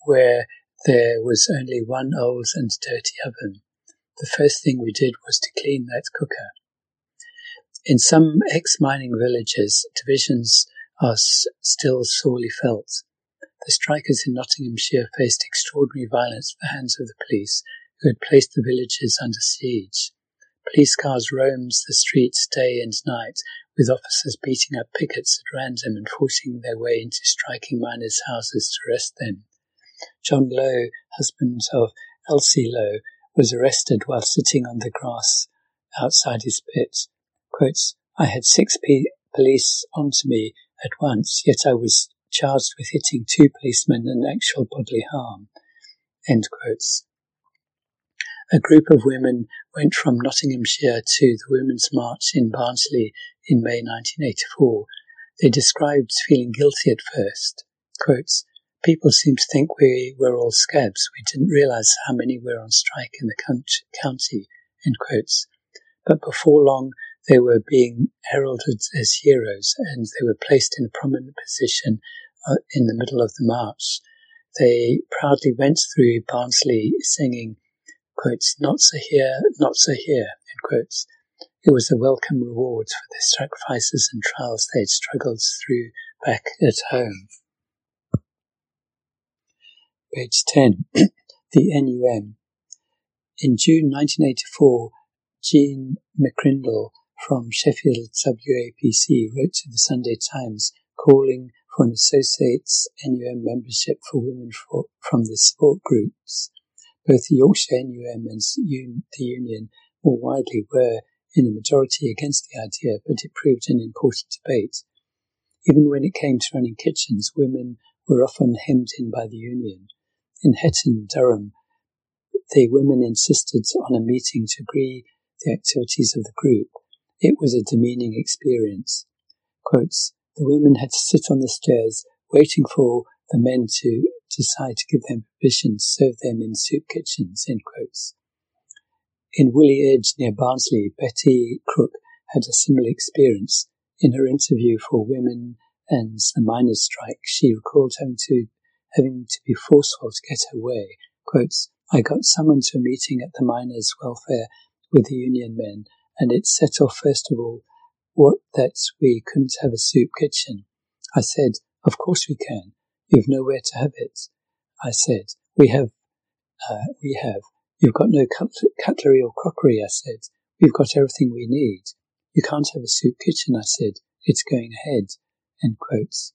where there was only one old and dirty oven. The first thing we did was to clean that cooker. In some ex-mining villages, divisions are s- still sorely felt. The strikers in Nottinghamshire faced extraordinary violence at the hands of the police, who had placed the villages under siege. Police cars roamed the streets day and night, with officers beating up pickets at random and forcing their way into striking miners' houses to arrest them. John Lowe, husband of Elsie Lowe, was arrested while sitting on the grass outside his pit. Quotes, I had six p- police onto me at once, yet I was charged with hitting two policemen and actual bodily harm. A group of women went from Nottinghamshire to the Women's March in Barnsley in May 1984. They described feeling guilty at first. Quotes, People seem to think we were all scabs. We didn't realise how many were on strike in the county. But before long, they were being heralded as heroes and they were placed in a prominent position uh, in the middle of the march. They proudly went through Barnsley singing quotes, not so here, not so here, end quotes. It was a welcome reward for the sacrifices and trials they had struggled through back at home. Page 10. the NUM. In June 1984, Jean McCrindle from Sheffield WAPC wrote to the Sunday Times calling for an Associates NUM membership for women for, from the support groups. Both the Yorkshire NUM and the Union more widely were in a majority against the idea, but it proved an important debate. Even when it came to running kitchens, women were often hemmed in by the Union. In Hetton, Durham, the women insisted on a meeting to agree the activities of the group. It was a demeaning experience. Quotes, the women had to sit on the stairs waiting for the men to decide to give them permission to serve them in soup kitchens, end quotes. In Woolley Edge near Barnsley, Betty Crook had a similar experience. In her interview for Women and the Miners' Strike, she recalled having to, having to be forceful to get her way. Quotes, I got summoned to a meeting at the miners' welfare with the union men, and it set off first of all what that we couldn't have a soup kitchen. I said, Of course we can. You've nowhere to have it. I said, We have, uh, we have. You've got no cutlery or crockery, I said. We've got everything we need. You can't have a soup kitchen, I said. It's going ahead. End quotes.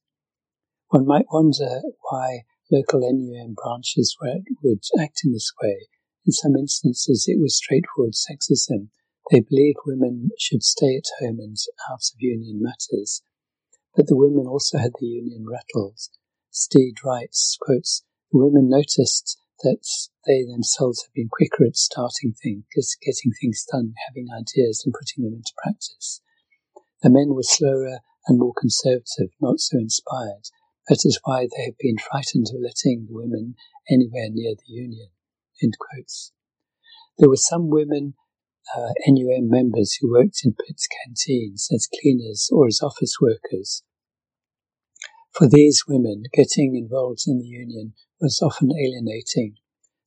One might wonder why local NUM branches would act in this way. In some instances, it was straightforward sexism. They believed women should stay at home and out of union matters. But the women also had the union rattles. Stead writes, quotes, the women noticed that they themselves had been quicker at starting things, getting things done, having ideas and putting them into practice. The men were slower and more conservative, not so inspired. That is why they have been frightened of letting the women anywhere near the union. There were some women uh, NUM members who worked in Pitt's canteens as cleaners or as office workers. For these women, getting involved in the union was often alienating.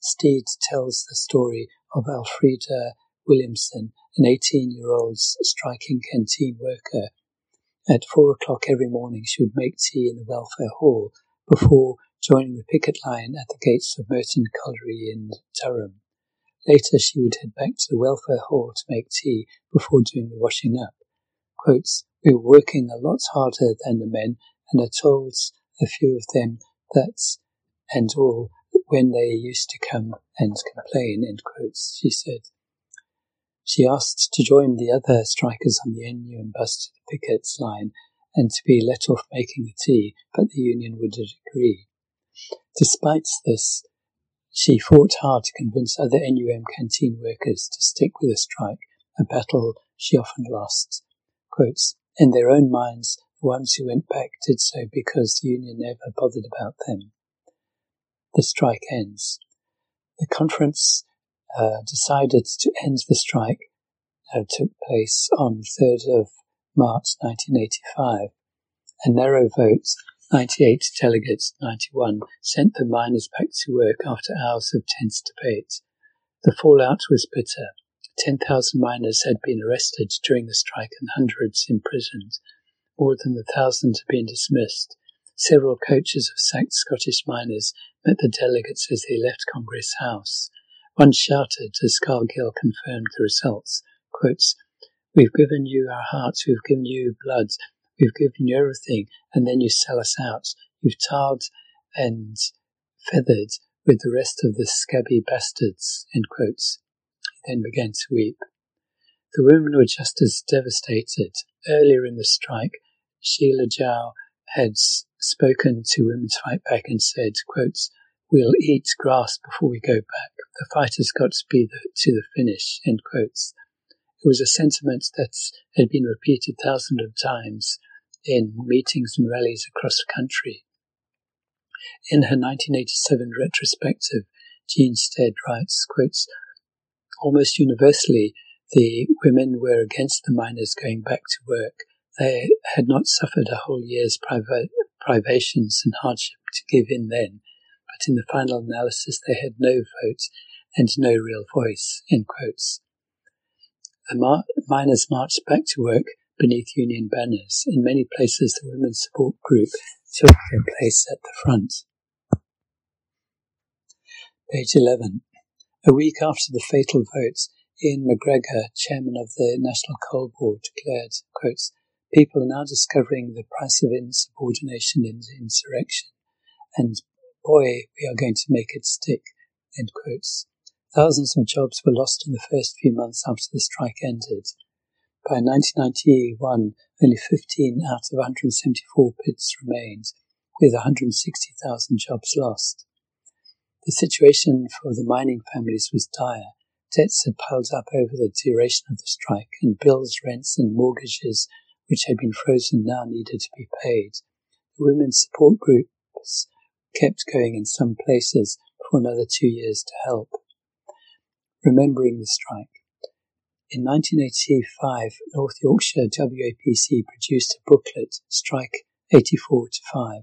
Stead tells the story of Alfreda Williamson, an 18 year old striking canteen worker. At four o'clock every morning, she would make tea in the welfare hall before joining the picket line at the gates of Murton Colliery in Durham. Later, she would head back to the welfare hall to make tea before doing the washing up. Quotes, we were working a lot harder than the men, and I told a few of them that and all when they used to come and complain, end quotes, she said. She asked to join the other strikers on the NUM bus to the pickets line and to be let off making the tea, but the union wouldn't agree. Despite this, she fought hard to convince other NUM canteen workers to stick with the strike, a battle she often lost. Quotes, in their own minds, the ones who went back did so because the union never bothered about them. The strike ends. The conference uh, decided to end the strike uh, took place on 3rd of March 1985. A narrow vote 98 delegates, 91, sent the miners back to work after hours of tense debate. The fallout was bitter. 10,000 miners had been arrested during the strike and hundreds imprisoned. More than a thousand had been dismissed. Several coaches of sacked Scottish miners met the delegates as they left Congress House. One shouted as Scargill confirmed the results, quotes, We've given you our hearts, we've given you blood, We've given you everything, and then you sell us out. You've tarred and feathered with the rest of the scabby bastards. End quotes. He then began to weep. The women were just as devastated. Earlier in the strike, Sheila Jow had spoken to Women's Fight Back and said, quotes, We'll eat grass before we go back. The fight has got to be the, to the finish, end quotes. It was a sentiment that had been repeated thousands of times in meetings and rallies across the country. In her 1987 retrospective, Jean Stead writes, quotes, Almost universally, the women were against the miners going back to work. They had not suffered a whole year's priva- privations and hardship to give in then, but in the final analysis they had no vote and no real voice. In quotes. The mar- miners marched back to work beneath Union banners. In many places, the women's support group took their place at the front. Page 11. A week after the fatal votes, Ian MacGregor, chairman of the National Coal Board, declared, quotes, People are now discovering the price of insubordination in insurrection, and boy, we are going to make it stick. End quotes. Thousands of jobs were lost in the first few months after the strike ended. By 1991, only 15 out of 174 pits remained, with 160,000 jobs lost. The situation for the mining families was dire. Debts had piled up over the duration of the strike, and bills, rents, and mortgages, which had been frozen, now needed to be paid. The women's support groups kept going in some places for another two years to help. Remembering the strike. In 1985, North Yorkshire WAPC produced a booklet, Strike 84 to 5.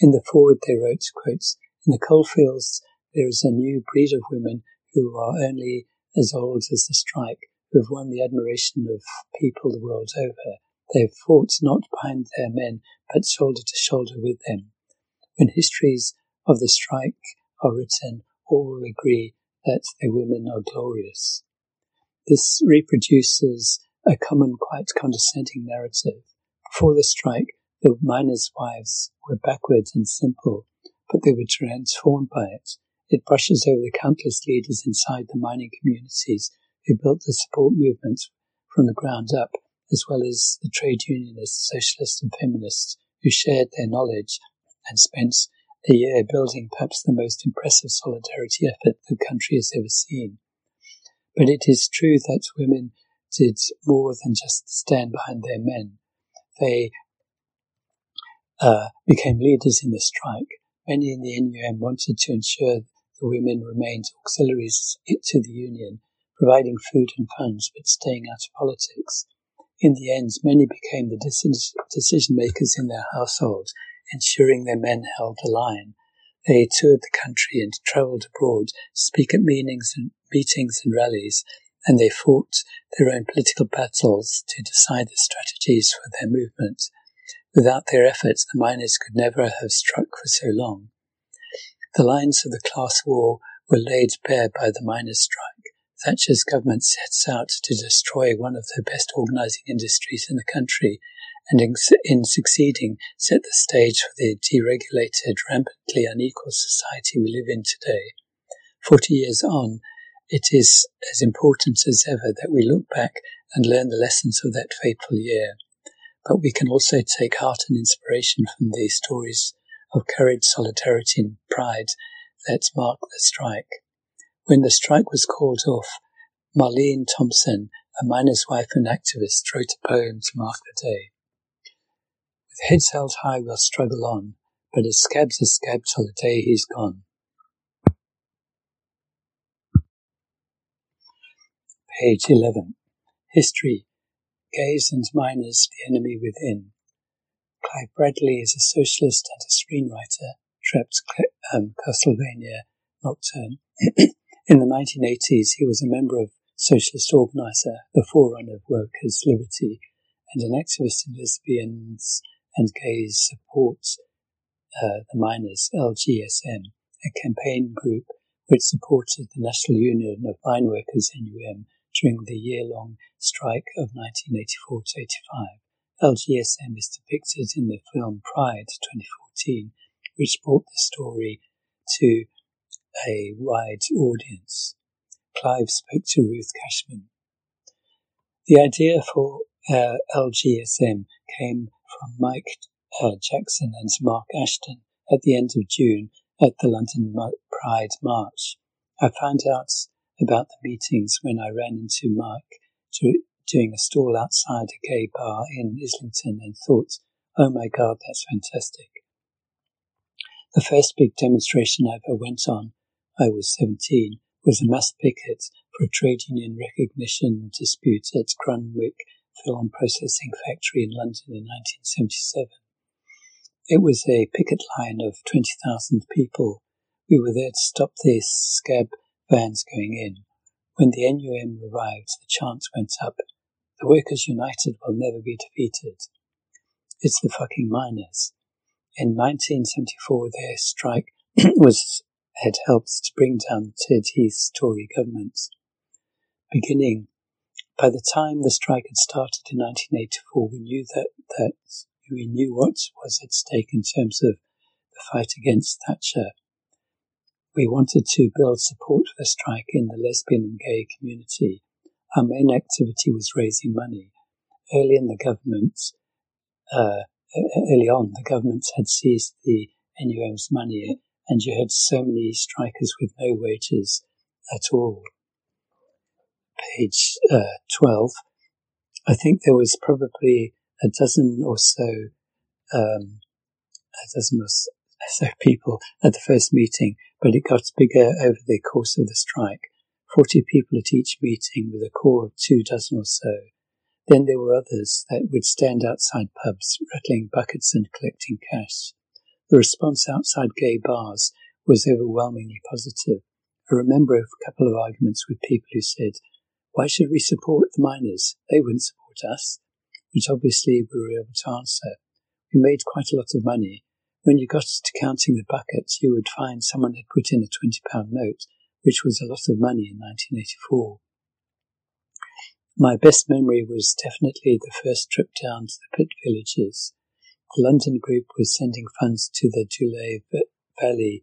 In the foreword they wrote, quotes, In the coalfields there is a new breed of women who are only as old as the strike, who have won the admiration of people the world over. They have fought not behind their men, but shoulder to shoulder with them. When histories of the strike are written, all will agree that the women are glorious. This reproduces a common, quite condescending narrative. Before the strike, the miners' wives were backward and simple, but they were transformed by it. It brushes over the countless leaders inside the mining communities who built the support movement from the ground up, as well as the trade unionists, socialists, and feminists who shared their knowledge and spent a year building perhaps the most impressive solidarity effort the country has ever seen. But it is true that women did more than just stand behind their men. They uh, became leaders in the strike. Many in the NUM wanted to ensure the women remained auxiliaries to the union, providing food and funds but staying out of politics. In the end, many became the decision makers in their households, ensuring their men held the line. They toured the country and travelled abroad to speak at meetings and meetings and rallies, and they fought their own political battles to decide the strategies for their movement. Without their efforts, the miners could never have struck for so long. The lines of the class war were laid bare by the miners' strike. Thatcher's government sets out to destroy one of the best organising industries in the country and in, in succeeding set the stage for the deregulated, rampantly unequal society we live in today. Forty years on, it is as important as ever that we look back and learn the lessons of that fateful year. But we can also take heart and inspiration from the stories of courage, solidarity, and pride that marked the strike. When the strike was called off, Marlene Thompson, a miner's wife and activist, wrote a poem to mark the day. With heads held high, we'll struggle on, but as scabs are scab till the day he's gone. Page 11. History. Gays and miners, the enemy within. Clive Bradley is a socialist and a screenwriter, trapped um, Castlevania Nocturne. In the 1980s, he was a member of Socialist Organizer, the forerunner of workers' liberty, and an activist in lesbians and gays support uh, the miners, LGSM, a campaign group which supported the National Union of Mine Workers, NUM, during the year-long strike of 1984 to 85. LGSM is depicted in the film Pride 2014, which brought the story to a wide audience. Clive spoke to Ruth Cashman. The idea for uh, LGSM came from Mike uh, Jackson and Mark Ashton at the end of June at the London Pride March. I found out about the meetings when I ran into Mike doing a stall outside a gay bar in Islington and thought, oh my god, that's fantastic. The first big demonstration I ever went on, I was 17, was a mass picket for a trade union recognition dispute at Grunwick Film Processing Factory in London in 1977. It was a picket line of 20,000 people. We were there to stop the scab vans going in. When the NUM arrived, the chant went up, The Workers United will never be defeated. It's the fucking miners. In 1974, their strike was had helped to bring down Ted Heath's Tory government. Beginning, by the time the strike had started in 1984, we knew that, that we knew what was at stake in terms of the fight against Thatcher. We wanted to build support for the strike in the lesbian and gay community. Our main activity was raising money. Early in the government, uh, early on, the government had seized the NUM's money, and you had so many strikers with no wages at all. Page uh, 12. I think there was probably a dozen or so, um, a dozen or so people at the first meeting, but it got bigger over the course of the strike. Forty people at each meeting with a core of two dozen or so. Then there were others that would stand outside pubs, rattling buckets and collecting cash. The response outside gay bars was overwhelmingly positive. I remember a couple of arguments with people who said, Why should we support the miners? They wouldn't support us which obviously we were able to answer. We made quite a lot of money. When you got to counting the buckets, you would find someone had put in a £20 note, which was a lot of money in 1984. My best memory was definitely the first trip down to the pit villages. The London group was sending funds to the Dulais Valley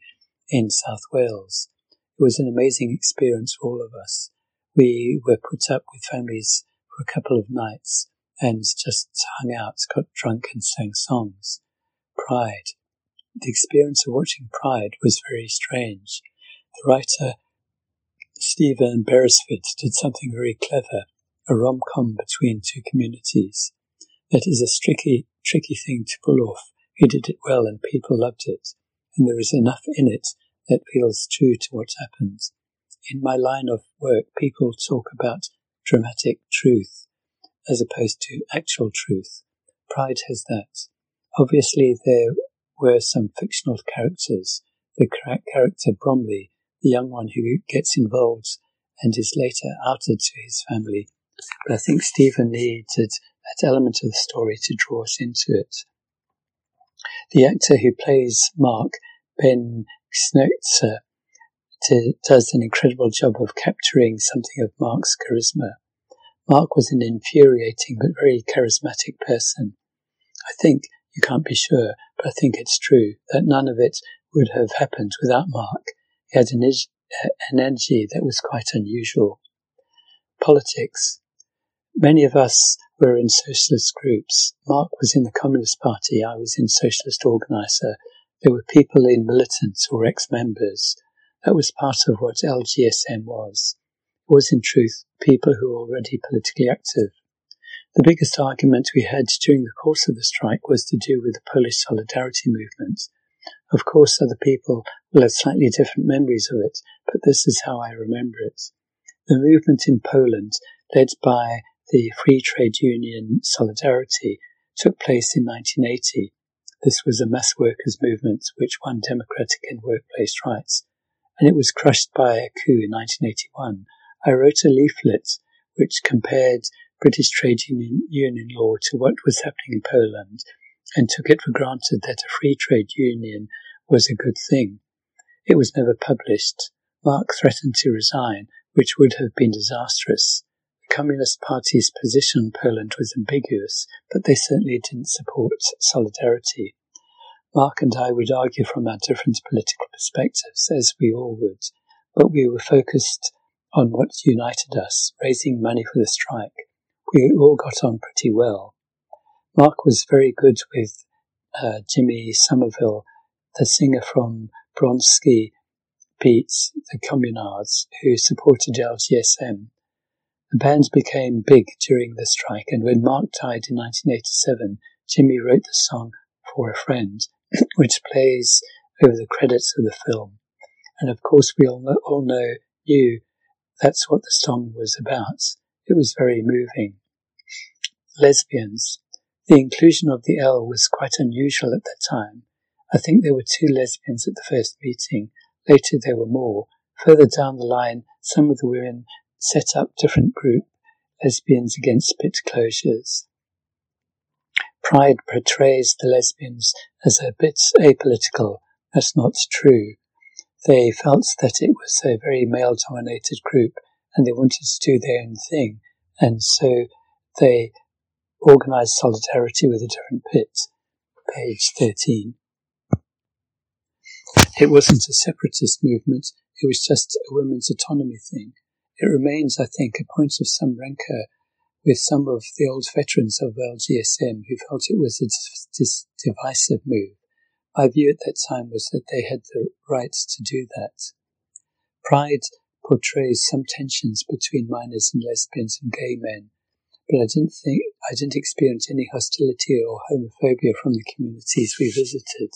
in South Wales. It was an amazing experience for all of us. We were put up with families for a couple of nights and just hung out, got drunk and sang songs. Pride. The experience of watching Pride was very strange. The writer Stephen Beresford did something very clever, a rom-com between two communities. That is a tricky, tricky thing to pull off. He did it well and people loved it. And there is enough in it that feels true to what happens. In my line of work, people talk about dramatic truth as opposed to actual truth. Pride has that. Obviously, there were some fictional characters. The character Bromley, the young one who gets involved and is later outed to his family. But I think Stephen needed that element of the story to draw us into it. The actor who plays Mark, Ben Schnetzer, does an incredible job of capturing something of Mark's charisma. Mark was an infuriating but very charismatic person. I think, you can't be sure, but I think it's true, that none of it would have happened without Mark. He had an, uh, an energy that was quite unusual. Politics. Many of us were in socialist groups. Mark was in the Communist Party, I was in Socialist Organiser. There were people in militants or ex-members. That was part of what LGSM was It was in truth people who were already politically active. The biggest argument we had during the course of the strike was to do with the Polish Solidarity movement. Of course, other people will have slightly different memories of it, but this is how I remember it. The movement in Poland, led by the Free Trade Union Solidarity, took place in 1980. This was a mass workers' movement which won democratic and workplace rights, and it was crushed by a coup in 1981 I wrote a leaflet which compared British trade union, union law to what was happening in Poland and took it for granted that a free trade union was a good thing. It was never published. Mark threatened to resign, which would have been disastrous. The Communist Party's position on Poland was ambiguous, but they certainly didn't support solidarity. Mark and I would argue from our different political perspectives, as we all would, but we were focused on what united us, raising money for the strike. We all got on pretty well. Mark was very good with uh, Jimmy Somerville, the singer from Bronski, beat the Communards, who supported LGSM. The band became big during the strike, and when Mark died in 1987, Jimmy wrote the song For a Friend, which plays over the credits of the film. And of course, we all know, all know knew that's what the song was about. It was very moving. Lesbians. The inclusion of the L was quite unusual at that time. I think there were two lesbians at the first meeting. Later there were more. Further down the line, some of the women set up different group, Lesbians Against Pit Closures. Pride portrays the lesbians as a bit apolitical. That's not true. They felt that it was a very male dominated group and they wanted to do their own thing. And so they organized solidarity with a different pit. Page 13. It wasn't a separatist movement, it was just a women's autonomy thing. It remains, I think, a point of some rancour with some of the old veterans of LGSM who felt it was a dis- divisive move. My view at that time was that they had the right to do that. Pride portrays some tensions between miners and lesbians and gay men, but I didn't think I didn't experience any hostility or homophobia from the communities we visited.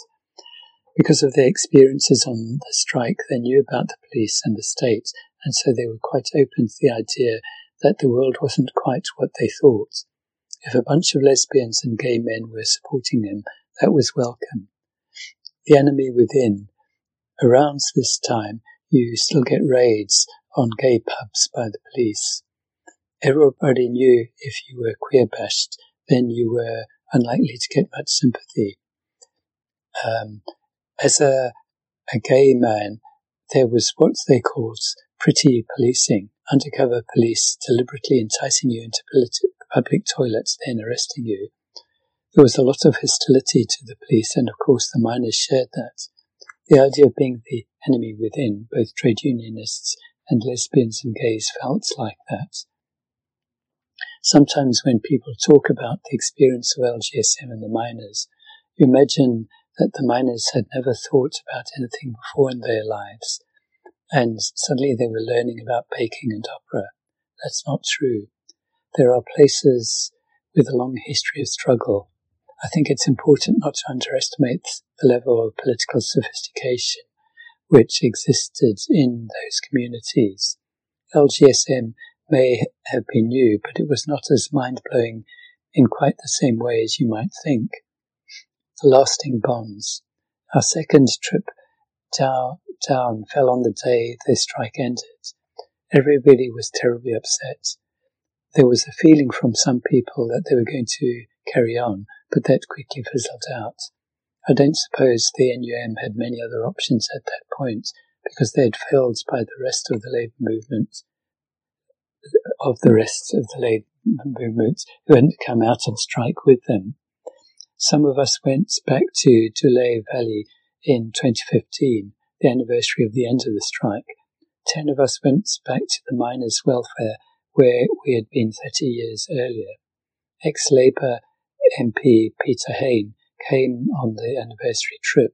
Because of their experiences on the strike, they knew about the police and the state, and so they were quite open to the idea that the world wasn't quite what they thought. If a bunch of lesbians and gay men were supporting them, that was welcome the enemy within. Around this time, you still get raids on gay pubs by the police. Everybody knew if you were queer bashed, then you were unlikely to get much sympathy. Um, as a, a gay man, there was what they called pretty policing, undercover police deliberately enticing you into public toilets, then arresting you. There was a lot of hostility to the police, and of course the miners shared that. The idea of being the enemy within, both trade unionists and lesbians and gays felt like that. Sometimes when people talk about the experience of LGSM and the miners, you imagine that the miners had never thought about anything before in their lives, and suddenly they were learning about baking and opera. That's not true. There are places with a long history of struggle I think it's important not to underestimate the level of political sophistication which existed in those communities. LGSM may have been new, but it was not as mind blowing in quite the same way as you might think. The lasting bonds. Our second trip down, down fell on the day the strike ended. Everybody was terribly upset. There was a feeling from some people that they were going to carry on, but that quickly fizzled out. I don't suppose the NUM had many other options at that point because they had failed by the rest of the labour movement, of the rest of the labour movement who hadn't come out on strike with them. Some of us went back to Dulais Valley in 2015, the anniversary of the end of the strike. Ten of us went back to the miners' welfare where we had been 30 years earlier. Ex-Labour MP Peter Hain came on the anniversary trip.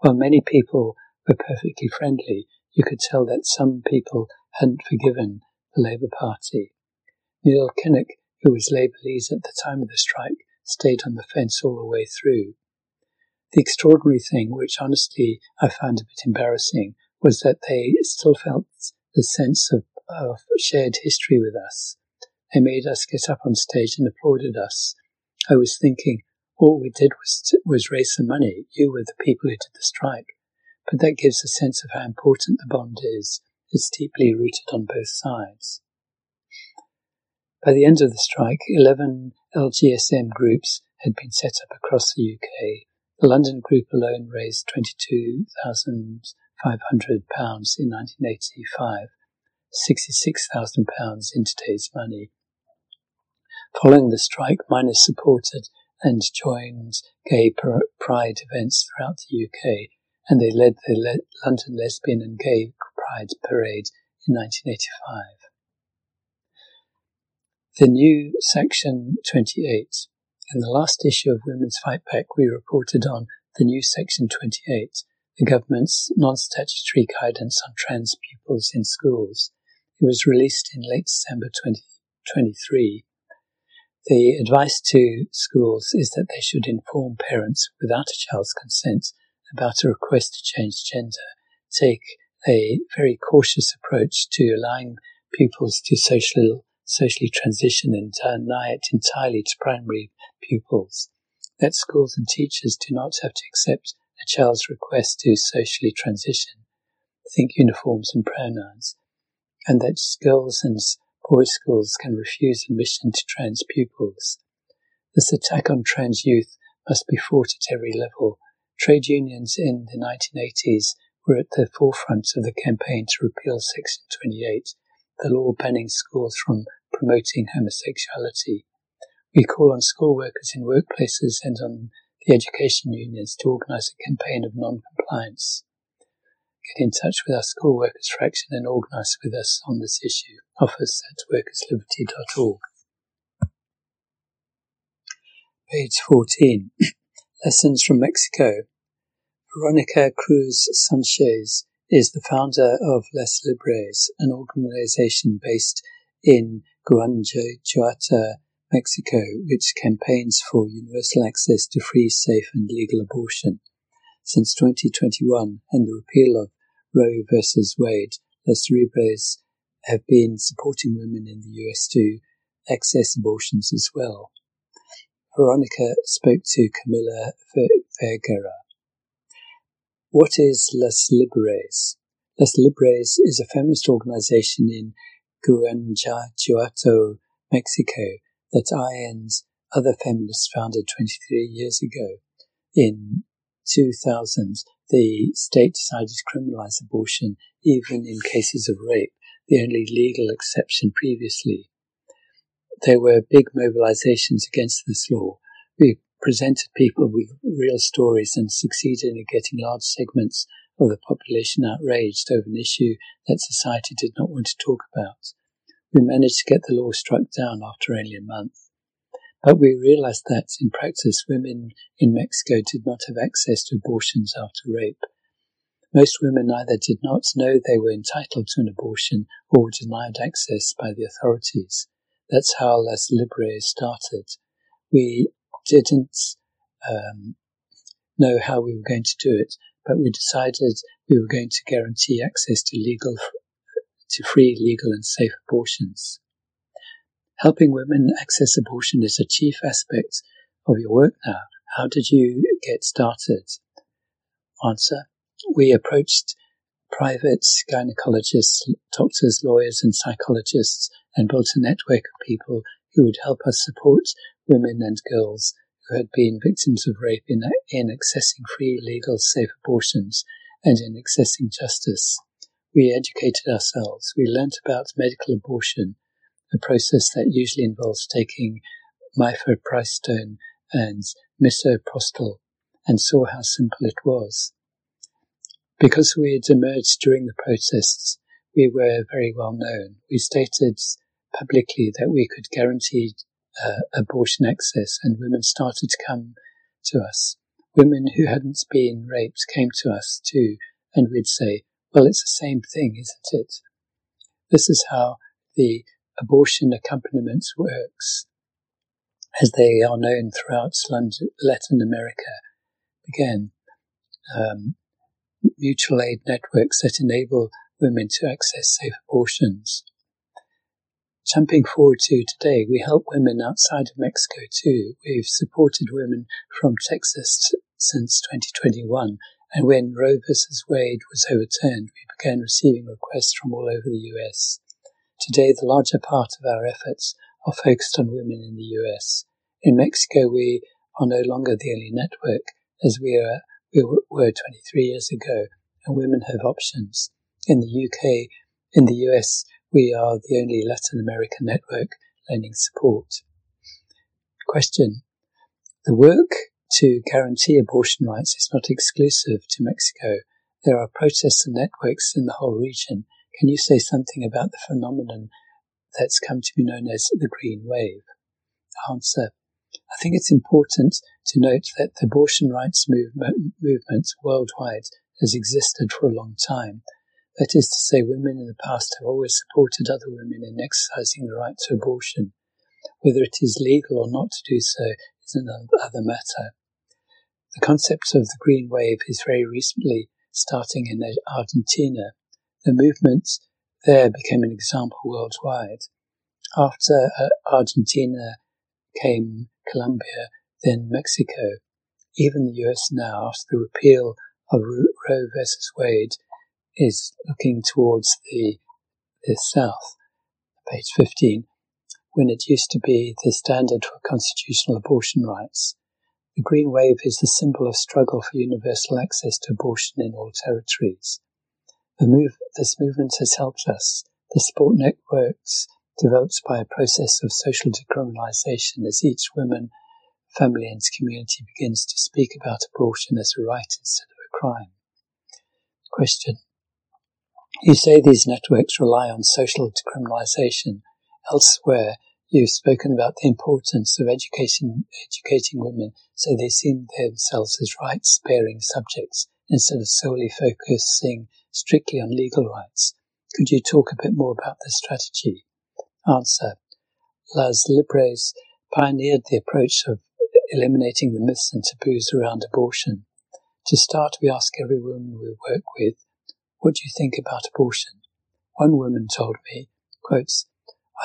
While many people were perfectly friendly, you could tell that some people hadn't forgiven the Labour Party. Neil Kinnock, who was Labour leader at the time of the strike, stayed on the fence all the way through. The extraordinary thing, which honestly I found a bit embarrassing, was that they still felt the sense of, of shared history with us. They made us get up on stage and applauded us, I was thinking, all we did was, was raise some money. You were the people who did the strike. But that gives a sense of how important the bond is. It's deeply rooted on both sides. By the end of the strike, 11 LGSM groups had been set up across the UK. The London group alone raised £22,500 in 1985, £66,000 in today's money. Following the strike, miners supported and joined gay pride events throughout the UK, and they led the Le- London Lesbian and Gay Pride Parade in 1985. The new Section 28. In the last issue of Women's Fight Back, we reported on the new Section 28, the government's non-statutory guidance on trans pupils in schools. It was released in late December 2023. The advice to schools is that they should inform parents without a child's consent about a request to change gender, take a very cautious approach to allowing pupils to social, socially transition and deny it entirely to primary pupils. That schools and teachers do not have to accept a child's request to socially transition, think uniforms and pronouns, and that girls and boys' schools can refuse admission to trans pupils. This attack on trans youth must be fought at every level. Trade unions in the 1980s were at the forefront of the campaign to repeal Section 28, the law banning schools from promoting homosexuality. We call on school workers in workplaces and on the education unions to organise a campaign of non-compliance. Get in touch with our school workers fraction and organise with us on this issue. Office at workersliberty.org. Page 14. Lessons from Mexico. Veronica Cruz Sanchez is the founder of Las Libres, an organization based in Guanajuato, Mexico, which campaigns for universal access to free, safe, and legal abortion. Since 2021 and the repeal of Roe v. Wade, Las Libres have been supporting women in the US to access abortions as well. Veronica spoke to Camila Vergara. What is Las Libres? Las Libres is a feminist organization in Guanajuato, Mexico, that I and other feminists founded 23 years ago. In 2000, the state decided to criminalize abortion even in cases of rape, the only legal exception previously. There were big mobilizations against this law. We presented people with real stories and succeeded in getting large segments of the population outraged over an issue that society did not want to talk about. We managed to get the law struck down after only a month. But we realized that, in practice, women in Mexico did not have access to abortions after rape. Most women either did not know they were entitled to an abortion or were denied access by the authorities. That's how Las Libres started. We didn't um, know how we were going to do it, but we decided we were going to guarantee access to legal, to free, legal, and safe abortions. Helping women access abortion is a chief aspect of your work now. How did you get started? Answer. We approached private gynecologists, doctors, lawyers, and psychologists and built a network of people who would help us support women and girls who had been victims of rape in, in accessing free, legal, safe abortions and in accessing justice. We educated ourselves. We learnt about medical abortion, a process that usually involves taking mifepristone and misoprostol, and saw how simple it was. Because we had emerged during the protests, we were very well known. We stated publicly that we could guarantee uh, abortion access, and women started to come to us. Women who hadn't been raped came to us too, and we'd say, Well, it's the same thing, isn't it? This is how the abortion accompaniments works, as they are known throughout Latin America. Again, um, mutual aid networks that enable women to access safe abortions. Jumping forward to today, we help women outside of Mexico too. We've supported women from Texas since 2021, and when Roe v. Wade was overturned, we began receiving requests from all over the US. Today, the larger part of our efforts are focused on women in the US. In Mexico, we are no longer the only network, as we, are, we were 23 years ago, and women have options. In the UK, in the US, we are the only Latin American network lending support. Question. The work to guarantee abortion rights is not exclusive to Mexico. There are protests and networks in the whole region. Can you say something about the phenomenon that's come to be known as the Green Wave? Answer. I think it's important to note that the abortion rights movement, movement worldwide has existed for a long time. That is to say, women in the past have always supported other women in exercising the right to abortion. Whether it is legal or not to do so is another matter. The concept of the green wave is very recently starting in Argentina. The movements there became an example worldwide. After uh, Argentina came Colombia, then Mexico. Even the US now, after the repeal of Roe versus Wade, is looking towards the, the south. Page 15 when it used to be the standard for constitutional abortion rights. The Green Wave is the symbol of struggle for universal access to abortion in all territories. Move, this movement has helped us. The support networks developed by a process of social decriminalization as each woman, family, and community begins to speak about abortion as a right instead of a crime. Question. You say these networks rely on social decriminalization Elsewhere, you've spoken about the importance of education, educating women so they see themselves as rights bearing subjects instead of solely focusing strictly on legal rights. Could you talk a bit more about this strategy? Answer. Las Libres pioneered the approach of eliminating the myths and taboos around abortion. To start, we ask every woman we work with, what do you think about abortion? One woman told me, quotes,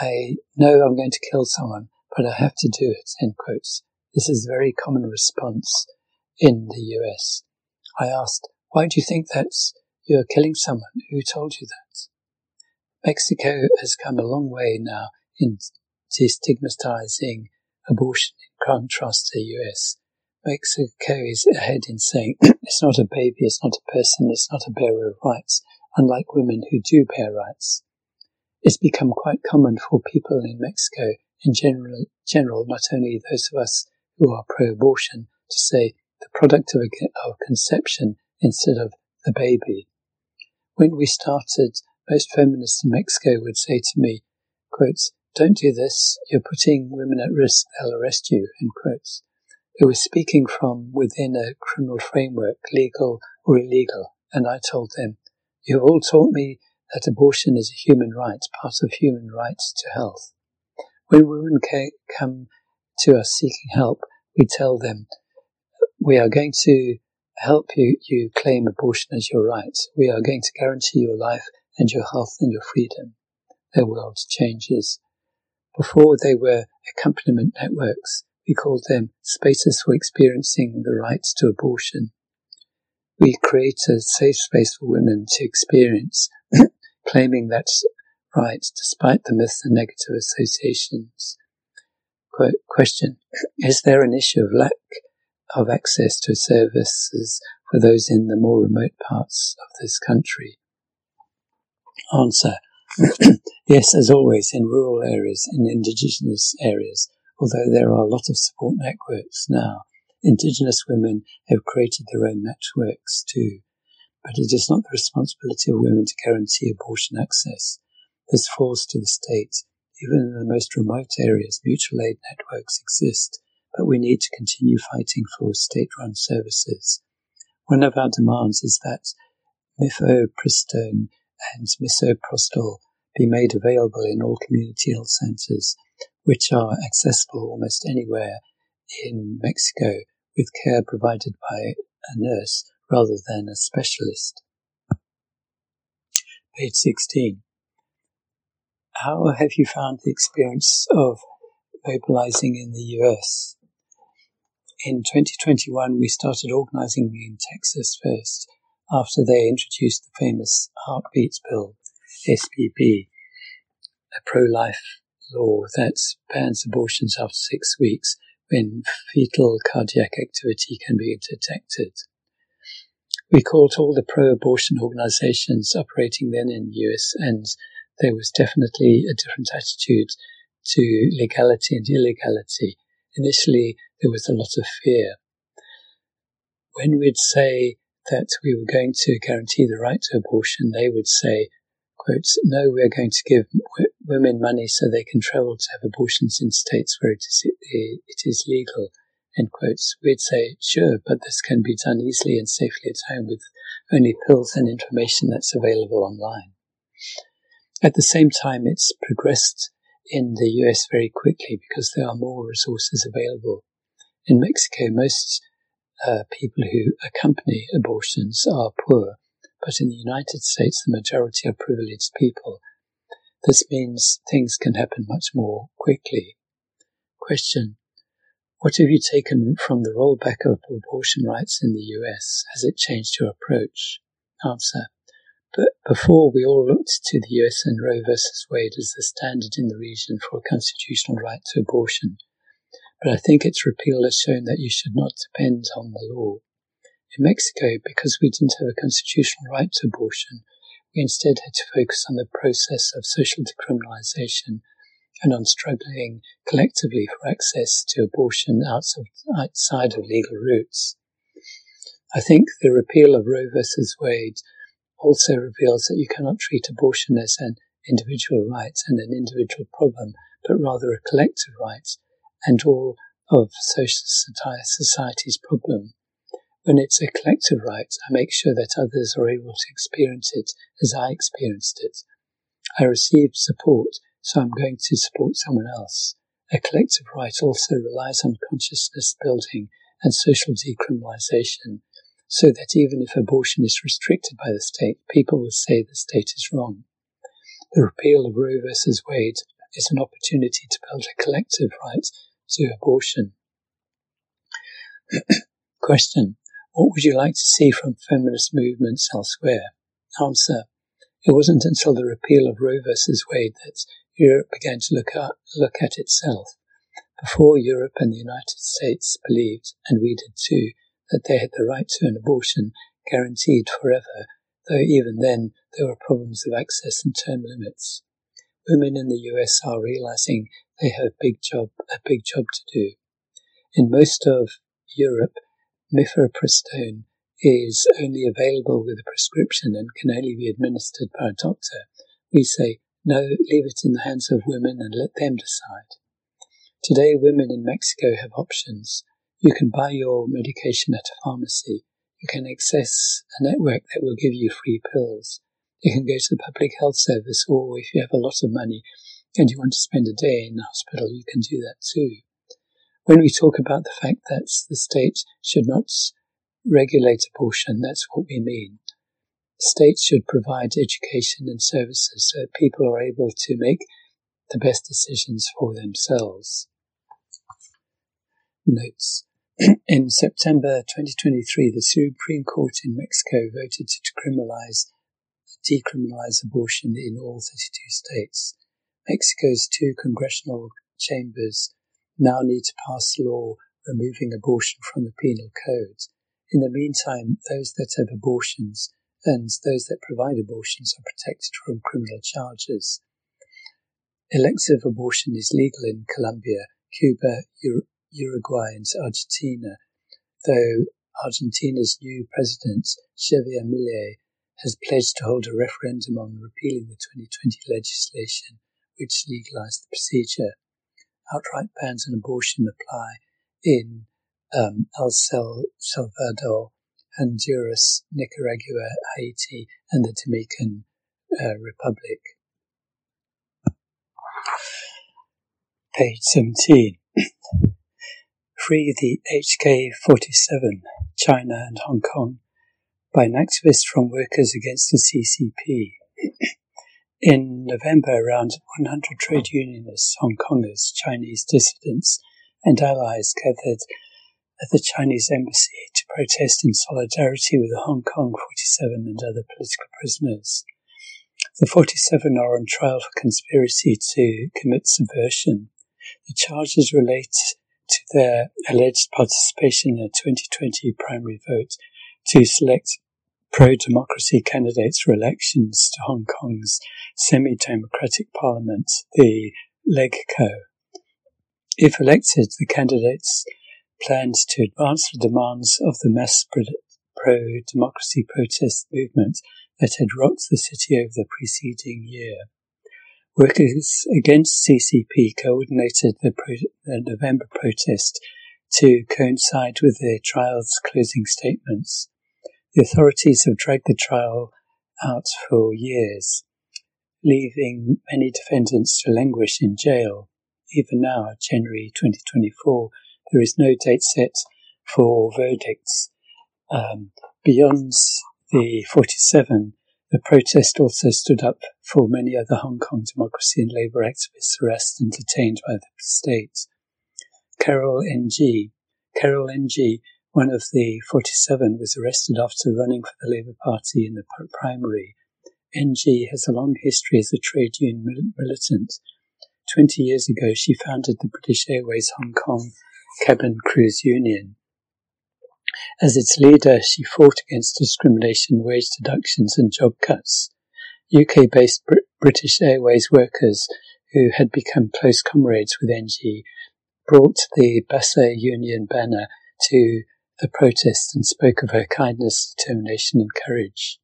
I know I'm going to kill someone, but I have to do it, end quotes. This is a very common response in the US. I asked, why do you think that's you're killing someone? Who told you that? Mexico has come a long way now in destigmatizing abortion in contrast to the US. Mexico is ahead in saying it's not a baby, it's not a person, it's not a bearer of rights, unlike women who do bear rights. It's become quite common for people in Mexico in general, general not only those of us who are pro-abortion, to say the product of, a, of conception instead of the baby. When we started, most feminists in Mexico would say to me, quotes, don't do this, you're putting women at risk, they'll arrest you, end quotes. They were speaking from within a criminal framework, legal or illegal, and I told them, you have all taught me that abortion is a human right, part of human rights to health. When women come to us seeking help, we tell them, we are going to help you, you claim abortion as your right. We are going to guarantee your life and your health and your freedom. Their world changes. Before they were accompaniment networks, we called them spaces for experiencing the rights to abortion. We create a safe space for women to experience claiming that right despite the myths and negative associations. Question, is there an issue of lack of access to services for those in the more remote parts of this country? Answer, yes, as always, in rural areas, in indigenous areas, although there are a lot of support networks now, indigenous women have created their own networks too but it is not the responsibility of women to guarantee abortion access. This falls to the state. Even in the most remote areas, mutual aid networks exist, but we need to continue fighting for state-run services. One of our demands is that mifepristone and misoprostol be made available in all community health centres, which are accessible almost anywhere in Mexico with care provided by a nurse rather than a specialist. Page 16. How have you found the experience of mobilizing in the US? In 2021, we started organizing in Texas first after they introduced the famous Heartbeats Bill, SB8, a pro-life law that bans abortions after six weeks when fetal cardiac activity can be detected. We called all the pro-abortion organizations operating then in the US and there was definitely a different attitude to legality and illegality. Initially, there was a lot of fear. When we'd say that we were going to guarantee the right to abortion, they would say, quotes, no, we're going to give w- women money so they can travel to have abortions in states where it is, it is legal, end quotes. We'd say, sure, but this can be done easily and safely at home with only pills and information that's available online. At the same time, it's progressed in the US very quickly because there are more resources available. In Mexico, most uh, people who accompany abortions are poor, but in the United States, the majority are privileged people. This means things can happen much more quickly. Question. What have you taken from the rollback of abortion rights in the US? Has it changed your approach? Answer. But before we all looked to the US and Roe versus Wade as the standard in the region for a constitutional right to abortion. But I think its repeal has shown that you should not depend on the law. In Mexico, because we didn't have a constitutional right to abortion, we instead had to focus on the process of social decriminalization and on struggling collectively for access to abortion outside of legal routes. I think the repeal of Roe versus Wade also reveals that you cannot treat abortion as an individual right and an individual problem, but rather a collective right and all of social society's problem. When it's a collective right, I make sure that others are able to experience it as I experienced it. I received support, so I'm going to support someone else. A collective right also relies on consciousness building and social decriminalization so that even if abortion is restricted by the state, people will say the state is wrong. The repeal of Roe versus Wade is an opportunity to build a collective right to abortion. Question. What would you like to see from feminist movements elsewhere? Answer. It wasn't until the repeal of Roe versus Wade that Europe began to look at, look at itself. Before Europe and the United States believed, and we did too, that they had the right to an abortion guaranteed forever, though even then there were problems of access and term limits. Women in the US are realizing they have a big job, a big job to do. In most of Europe, mifepristone is only available with a prescription and can only be administered by a doctor. We say, no, leave it in the hands of women and let them decide. Today, women in Mexico have options. You can buy your medication at a pharmacy. You can access a network that will give you free pills. You can go to the public health service, or if you have a lot of money and you want to spend a day in the hospital, you can do that too. When we talk about the fact that the state should not regulate abortion, that's what we mean. States should provide education and services so people are able to make the best decisions for themselves. Notes in September 2023, the Supreme Court in Mexico voted to decriminalize, decriminalize abortion in all 32 states. Mexico's two congressional chambers now need to pass a law removing abortion from the penal code. In the meantime, those that have abortions and those that provide abortions are protected from criminal charges. Elective abortion is legal in Colombia, Cuba, Uruguay and Argentina, though Argentina's new president, Javier Milei, has pledged to hold a referendum on repealing the 2020 legislation which legalized the procedure. Outright bans on abortion apply in um, El Salvador, Honduras, Nicaragua, Haiti, and the Dominican uh, Republic. Page 17. Free the HK-47, China and Hong Kong, by an activist from Workers Against the CCP. In November, around 100 trade unionists, Hong Kongers, Chinese dissidents, and allies gathered at the Chinese embassy to protest in solidarity with the Hong Kong 47 and other political prisoners. The 47 are on trial for conspiracy to commit subversion. The charges relate to their alleged participation in a 2020 primary vote to select pro-democracy candidates for elections to Hong Kong's semi-democratic parliament, the LegCo. If elected, the candidates planned to advance the demands of the mass pro-democracy protest movement that had rocked the city over the preceding year. Workers against CCP coordinated the, pro- the November protest to coincide with the trial's closing statements. The authorities have dragged the trial out for years, leaving many defendants to languish in jail. Even now, January 2024, there is no date set for verdicts. Um, beyond the 47, the protest also stood up for many other Hong Kong democracy and labour activists arrested and detained by the state. Carol Ng. Carol Ng, one of the 47, was arrested after running for the Labour Party in the primary. Ng has a long history as a trade union militant. Twenty years ago, she founded the British Airways Hong Kong Cabin Crews Union. As its leader, she fought against discrimination, wage deductions, and job cuts. UK based Br- British Airways workers who had become close comrades with Ng brought the BASSA Union banner to the protest and spoke of her kindness, determination, and courage.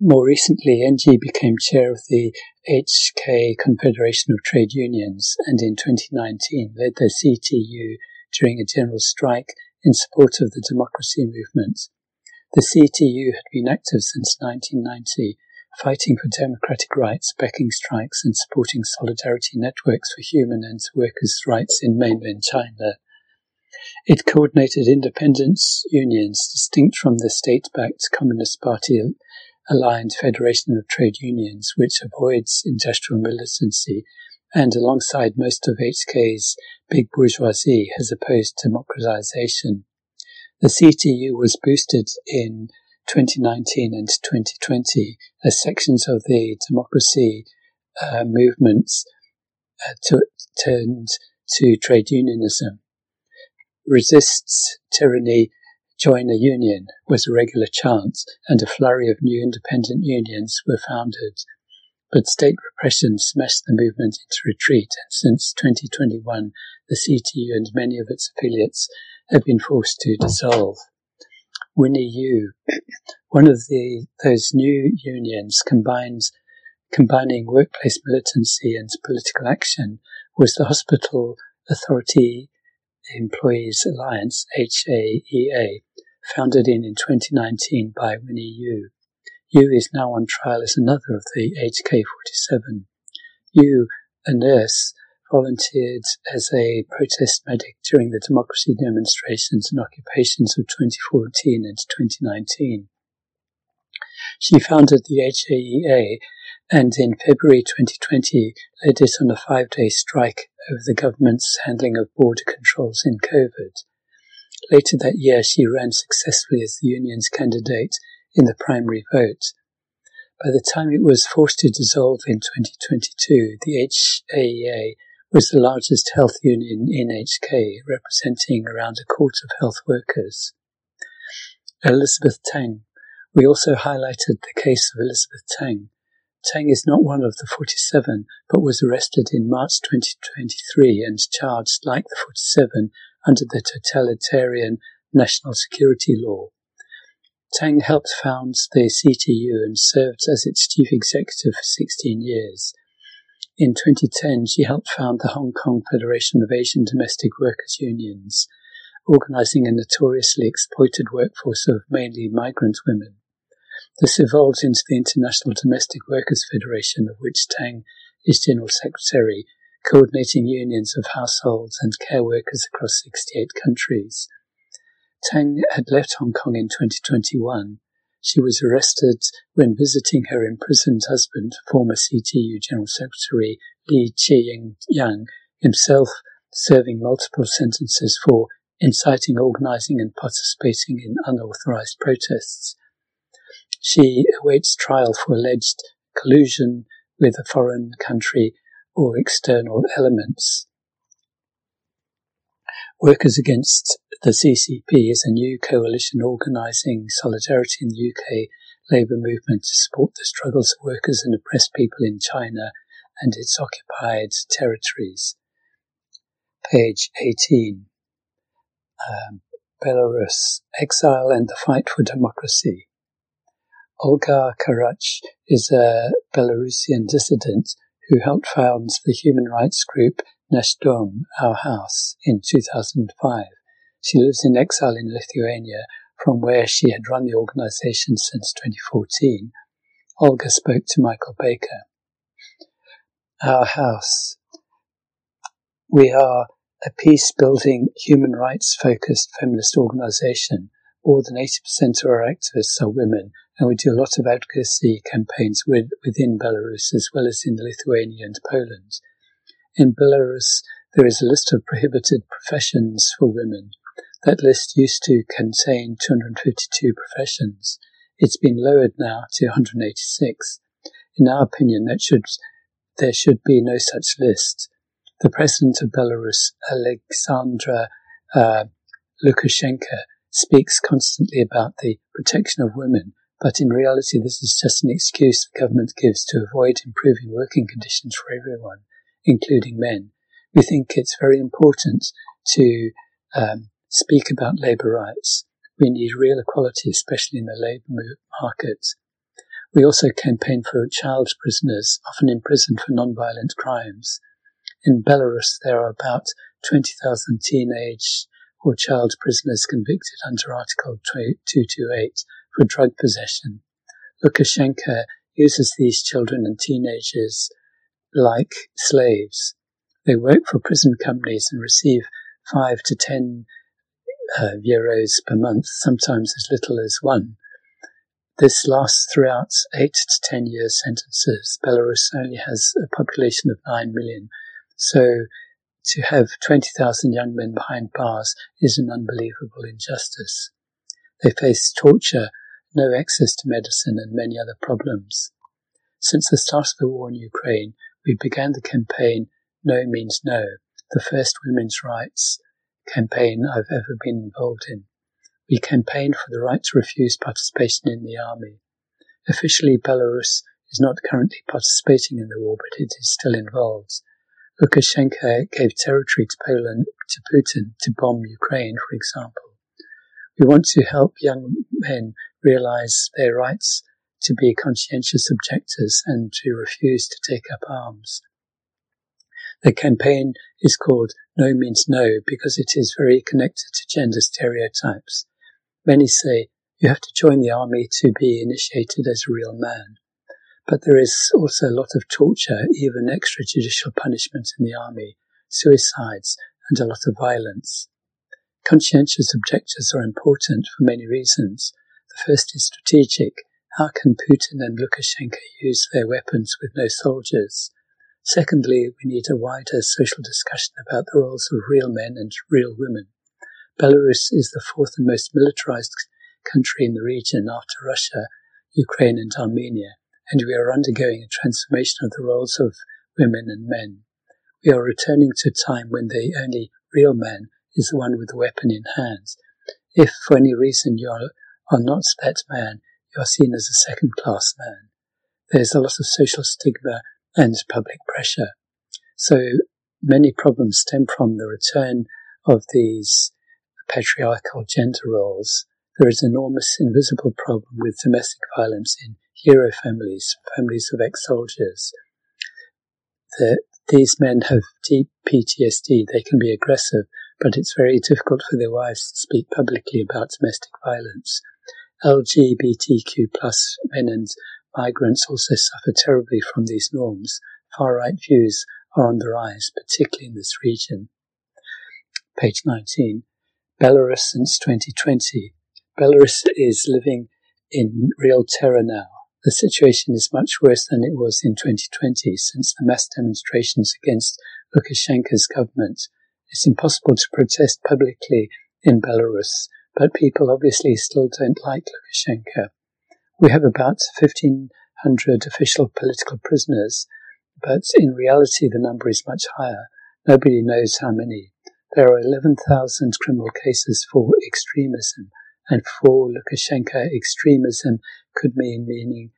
More recently, Ng became chair of the HK Confederation of Trade Unions and in 2019 led the CTU during a general strike in support of the democracy movement. The CTU had been active since 1990, fighting for democratic rights, backing strikes, and supporting solidarity networks for human and workers' rights in mainland China. It coordinated independence unions distinct from the state backed Communist Party aligned Federation of Trade Unions, which avoids industrial militancy and alongside most of HK's big bourgeoisie has opposed democratization. The CTU was boosted in 2019 and 2020 as sections of the democracy uh, movements uh, to, turned to trade unionism. Resists tyranny join a union was a regular chant, and a flurry of new independent unions were founded. But state repression smashed the movement into retreat, and since 2021, the CTU and many of its affiliates have been forced to dissolve. Winnie Yu, one of the those new unions combines combining workplace militancy and political action, was the Hospital Authority Employees Alliance, HAEA, founded in, in 2019 by Winnie Yu. Yu is now on trial as another of the HK47. Yu, a nurse, volunteered as a protest medic during the democracy demonstrations and occupations of 2014 and 2019. She founded the HAEA and in February 2020 led it on a five day strike over the government's handling of border controls in COVID. Later that year, she ran successfully as the union's candidate in the primary vote. By the time it was forced to dissolve in 2022, the HAEA was the largest health union in HK, representing around a quarter of health workers. Elizabeth Tang. We also highlighted the case of Elizabeth Tang. Tang is not one of the 47, but was arrested in March 2023 and charged, like the 47, under the totalitarian national security law. Tang helped found the CTU and served as its chief executive for 16 years. In 2010, she helped found the Hong Kong Federation of Asian Domestic Workers Unions, organizing a notoriously exploited workforce of mainly migrant women. This evolved into the International Domestic Workers Federation, of which Tang is General Secretary, coordinating unions of households and care workers across 68 countries. Tang had left Hong Kong in 2021. She was arrested when visiting her imprisoned husband, former CTU General Secretary Lee Cheuk-yan, himself serving multiple sentences for inciting, organizing, and participating in unauthorized protests. She awaits trial for alleged collusion with a foreign country or external elements. Workers Against the CCP is a new coalition organising solidarity in the UK labour movement to support the struggles of workers and oppressed people in China and its occupied territories. Page 18. Um, Belarus, Exile and the Fight for Democracy. Olga Karach is a Belarusian dissident who helped found the human rights group Nash Dom, Our House, in 2005. She lives in exile in Lithuania, from where she had run the organization since 2014. Olga spoke to Michael Baker. Our House. We are a peace building, human rights focused feminist organization. More than 80% of our activists are women, and we do a lot of advocacy campaigns with, within Belarus as well as in Lithuania and Poland. In Belarus, there is a list of prohibited professions for women. That list used to contain 252 professions. It's been lowered now to 186. In our opinion, that should, there should be no such list. The president of Belarus, Alexandra uh, Lukashenko, speaks constantly about the protection of women, but in reality, this is just an excuse the government gives to avoid improving working conditions for everyone including men. We think it's very important to um, speak about labour rights. We need real equality, especially in the labour market. We also campaign for child prisoners, often imprisoned for non-violent crimes. In Belarus, there are about 20,000 teenage or child prisoners convicted under Article 228 for drug possession. Lukashenko uses these children and teenagers like slaves. They work for prison companies and receive five to ten uh, euros per month, sometimes as little as one. This lasts throughout eight to ten year sentences. Belarus only has a population of nine million, so to have 20,000 young men behind bars is an unbelievable injustice. They face torture, no access to medicine, and many other problems. Since the start of the war in Ukraine, we began the campaign No Means No, the first women's rights campaign I've ever been involved in. We campaigned for the right to refuse participation in the army. Officially, Belarus is not currently participating in the war, but it is still involved. Lukashenko gave territory to Poland, to Putin, to bomb Ukraine, for example. We want to help young men realize their rights to be conscientious objectors and to refuse to take up arms. The campaign is called No Means No because it is very connected to gender stereotypes. Many say you have to join the army to be initiated as a real man. But there is also a lot of torture, even extrajudicial punishment in the army, suicides, and a lot of violence. Conscientious objectors are important for many reasons. The first is strategic. How can Putin and Lukashenko use their weapons with no soldiers? Secondly, we need a wider social discussion about the roles of real men and real women. Belarus is the fourth and most militarized country in the region after Russia, Ukraine, and Armenia, and we are undergoing a transformation of the roles of women and men. We are returning to a time when the only real man is the one with the weapon in hand. If for any reason you are, are not that man, you are seen as a second class man. There's a lot of social stigma and public pressure. So many problems stem from the return of these patriarchal gender roles. There is enormous invisible problem with domestic violence in hero families, families of ex-soldiers. The, these men have deep PTSD. They can be aggressive, but it's very difficult for their wives to speak publicly about domestic violence. LGBTQ plus men and migrants also suffer terribly from these norms. Far right views are on the rise, particularly in this region. Page 19. Belarus since 2020. Belarus is living in real terror now. The situation is much worse than it was in 2020 since the mass demonstrations against Lukashenko's government. It's impossible to protest publicly in Belarus but people obviously still don't like Lukashenko. We have about 1,500 official political prisoners, but in reality the number is much higher. Nobody knows how many. There are 11,000 criminal cases for extremism, and for Lukashenko, extremism could mean meaning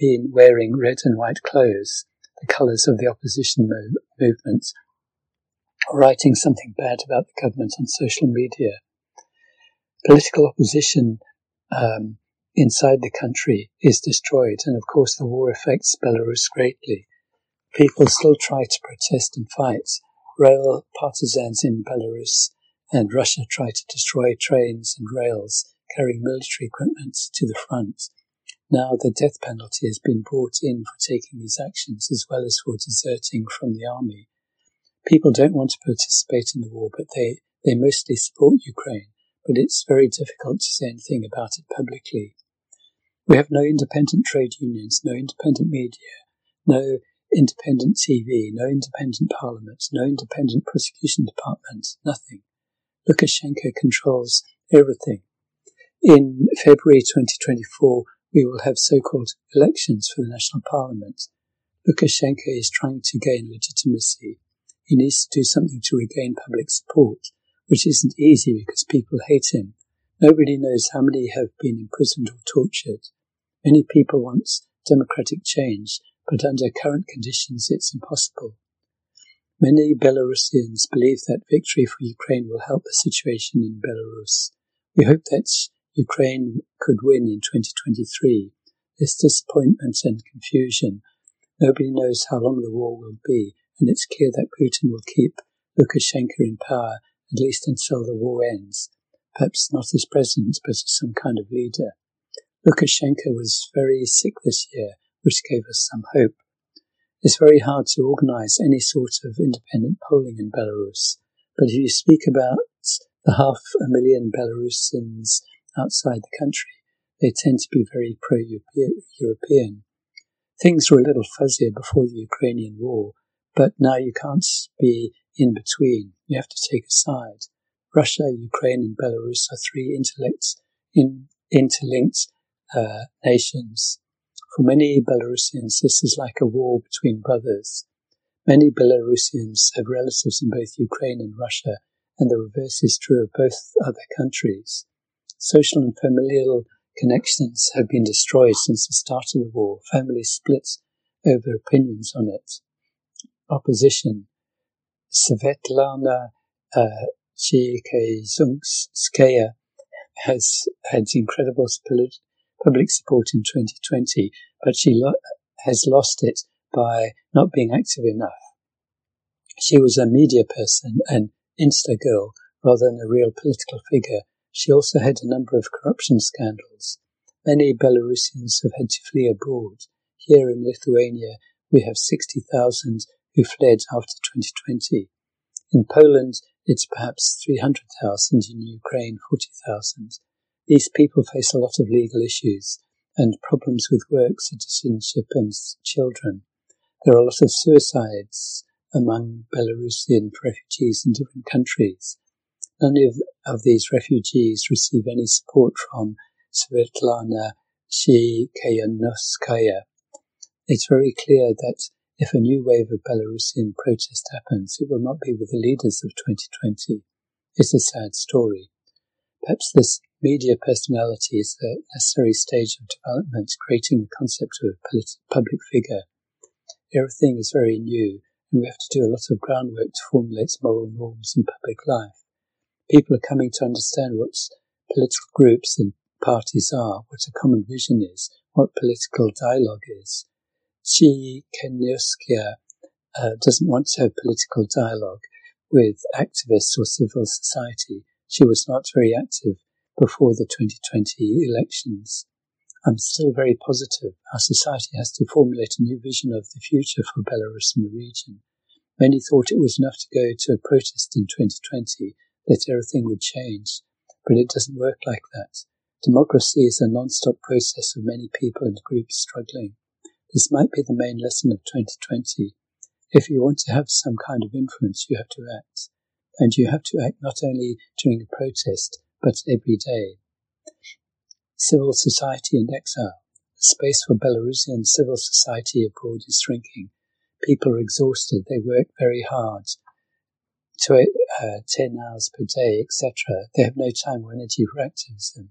mean wearing red and white clothes, the colours of the opposition mo- movement, or writing something bad about the government on social media political opposition um, inside the country is destroyed, and of course the war affects Belarus greatly. People still try to protest and fight. Rail partisans in Belarus and Russia try to destroy trains and rails carrying military equipment to the front. Now the death penalty has been brought in for taking these actions as well as for deserting from the army. People don't want to participate in the war, but they, they mostly support Ukraine, but it's very difficult to say anything about it publicly. We have no independent trade unions, no independent media, no independent TV, no independent parliament, no independent prosecution department, nothing. Lukashenko controls everything. In February 2024, we will have so-called elections for the national parliament. Lukashenko is trying to gain legitimacy. He needs to do something to regain public support, which isn't easy because people hate him. Nobody knows how many have been imprisoned or tortured. Many people want democratic change, but under current conditions it's impossible. Many Belarusians believe that victory for Ukraine will help the situation in Belarus. We hope that Ukraine could win in 2023. There's disappointment and confusion. Nobody knows how long the war will be, and it's clear that Putin will keep Lukashenko in power at least until the war ends. Perhaps not as president, but as some kind of leader. Lukashenko was very sick this year, which gave us some hope. It's very hard to organize any sort of independent polling in Belarus, but if you speak about the half a million Belarusians outside the country, they tend to be very pro-European. Things were a little fuzzier before the Ukrainian war, but now you can't be in between. You have to take a side. Russia, Ukraine, and Belarus are three in, interlinked uh, nations. For many Belarusians, this is like a war between brothers. Many Belarusians have relatives in both Ukraine and Russia, and the reverse is true of both other countries. Social and familial connections have been destroyed since the start of the war. Families split over opinions on it. Opposition. Svetlana uh, has had incredible public support in 2020, but she lo- has lost it by not being active enough. She was a media person and Insta girl rather than a real political figure. She also had a number of corruption scandals. Many Belarusians have had to flee abroad. Here in Lithuania, we have 60,000 who fled after 2020. In Poland, it's perhaps 300,000, in Ukraine, 40,000. These people face a lot of legal issues and problems with work, citizenship, and children. There are a lot of suicides among Belarusian refugees in different countries. None of, of these refugees receive any support from Svetlana Tsikhanouskaya. It's very clear that if a new wave of Belarusian protest happens, it will not be with the leaders of 2020. It's a sad story. Perhaps this media personality is the necessary stage of development, creating the concept of a public figure. Everything is very new, and we have to do a lot of groundwork to formulate moral norms in public life. People are coming to understand what political groups and parties are, what a common vision is, what political dialogue is. Tsikhanouskaya uh, doesn't want to have political dialogue with activists or civil society. She was not very active before the 2020 elections. I'm still very positive. Our society has to formulate a new vision of the future for Belarus and the region. Many thought it was enough to go to a protest in 2020 that everything would change, but it doesn't work like that. Democracy is a non-stop process of many people and groups struggling. This might be the main lesson of 2020. If you want to have some kind of influence, you have to act and you have to act not only during a protest, but every day. Civil society and exile. The space for Belarusian civil society abroad is shrinking. People are exhausted. They work very hard, to uh, 10 hours per day, etc. They have no time or energy for activism.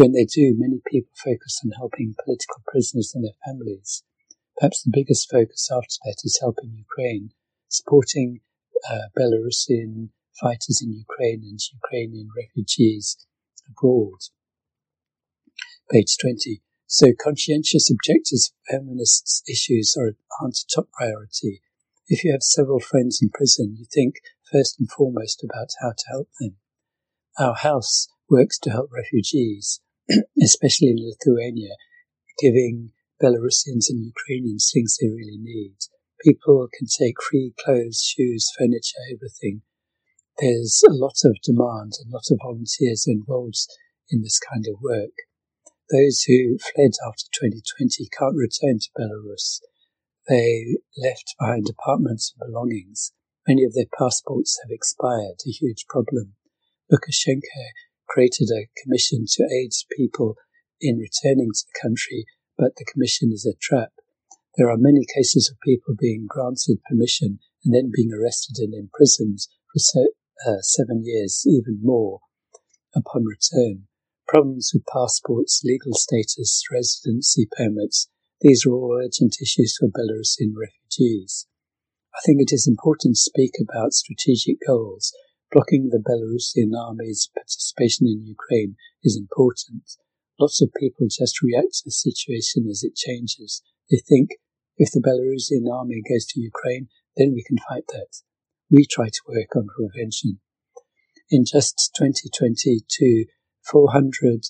When they do, many people focus on helping political prisoners and their families. Perhaps the biggest focus after that is helping Ukraine, supporting uh, Belarusian fighters in Ukraine and Ukrainian refugees abroad. Page 20. So conscientious objectors of feminists' issues are, aren't a top priority. If you have several friends in prison, you think first and foremost about how to help them. Our house works to help refugees, especially in Lithuania, giving Belarusians and Ukrainians things they really need. People can take free clothes, shoes, furniture, everything. There's a lot of demand and a lot of volunteers involved in this kind of work. Those who fled after 2020 can't return to Belarus. They left behind apartments and belongings. Many of their passports have expired, a huge problem. Lukashenko created a commission to aid people in returning to the country, but the commission is a trap. There are many cases of people being granted permission and then being arrested and imprisoned for so, uh, seven years, even more, upon return. Problems with passports, legal status, residency permits, these are all urgent issues for Belarusian refugees. I think it is important to speak about strategic goals. Blocking the Belarusian army's participation in Ukraine is important. Lots of people just react to the situation as it changes. They think if the Belarusian army goes to Ukraine, then we can fight that. We try to work on prevention. In just 2022, 400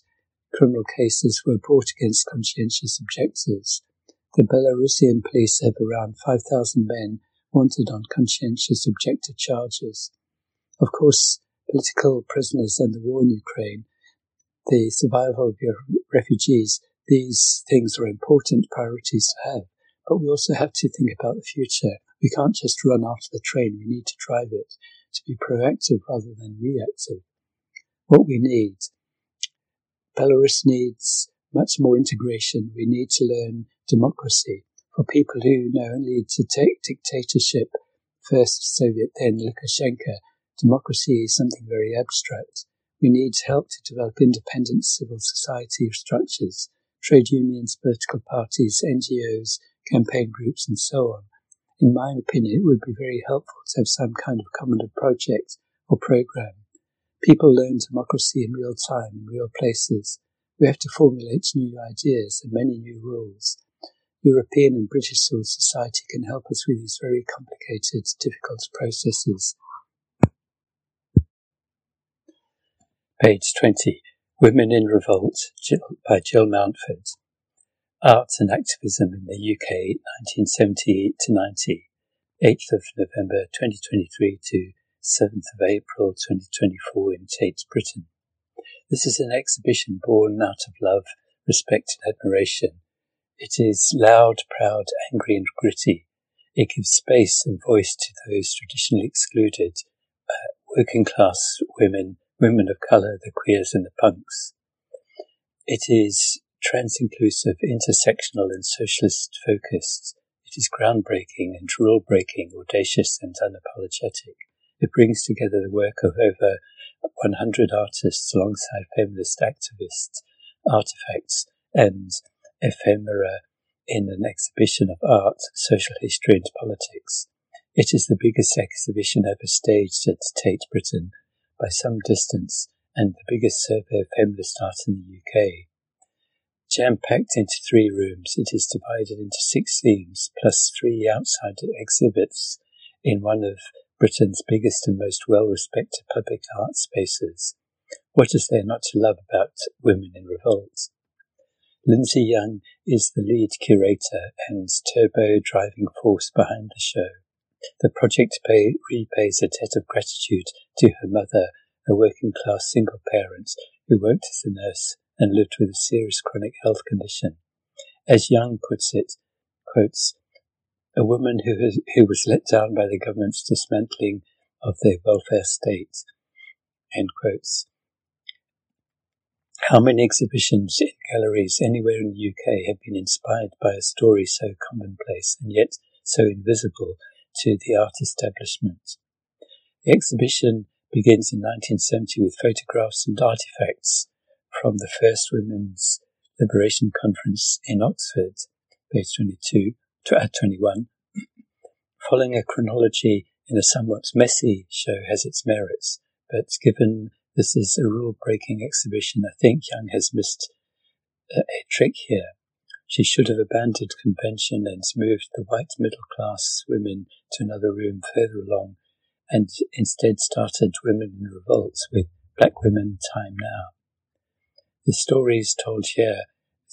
criminal cases were brought against conscientious objectors. The Belarusian police have around 5,000 men wanted on conscientious objector charges. Of course, political prisoners and the war in Ukraine the survival of your refugees, these things are important priorities to have. But we also have to think about the future. We can't just run after the train. We need to drive it to be proactive rather than reactive. What we need, Belarus needs much more integration. We need to learn democracy for people who know only to take dictatorship, first Soviet, then Lukashenko. Democracy is something very abstract. We need help to develop independent civil society structures, trade unions, political parties, NGOs, campaign groups, and so on. In my opinion, it would be very helpful to have some kind of common project or program. People learn democracy in real time, in real places. We have to formulate new ideas and many new rules. European and British civil society can help us with these very complicated, difficult processes. Page 20. Women in Revolt by Jill Mountford. Art and Activism in the UK 1978 to 90. 8th of November 2023 to 7th of April 2024 in Tate Britain. This is an exhibition born out of love, respect and admiration. It is loud, proud, angry and gritty. It gives space and voice to those traditionally excluded, uh, working class women, women of colour, the queers and the punks. It is trans-inclusive, intersectional and socialist focused. It is groundbreaking and rule-breaking, audacious and unapologetic. It brings together the work of over 100 artists alongside feminist activists, artifacts and ephemera in an exhibition of art, social history and politics. It is the biggest exhibition ever staged at Tate Britain by some distance and the biggest survey of feminist art in the UK. Jam packed into three rooms, it is divided into six themes plus three outside exhibits in one of Britain's biggest and most well respected public art spaces. What is there not to love about Women in Revolt? Linsey Young is the lead curator and turbo driving force behind the show. The project pay, repays a debt of gratitude to her mother, a working class single parent who worked as a nurse and lived with a serious chronic health condition. As Young puts it, quotes, a woman who, has, who was let down by the government's dismantling of the welfare state, end quotes. How many exhibitions in galleries anywhere in the UK have been inspired by a story so commonplace and yet so invisible to the art establishment. The exhibition begins in 1970 with photographs and artifacts from the first Women's Liberation Conference in Oxford, page 22 to uh, 21. Following a chronology in a somewhat messy show has its merits, but given this is a rule breaking exhibition, I think Young has missed a, a trick here. She should have abandoned convention and moved the white middle class women to another room further along and instead started Women in with Black Women Time Now. The story is told here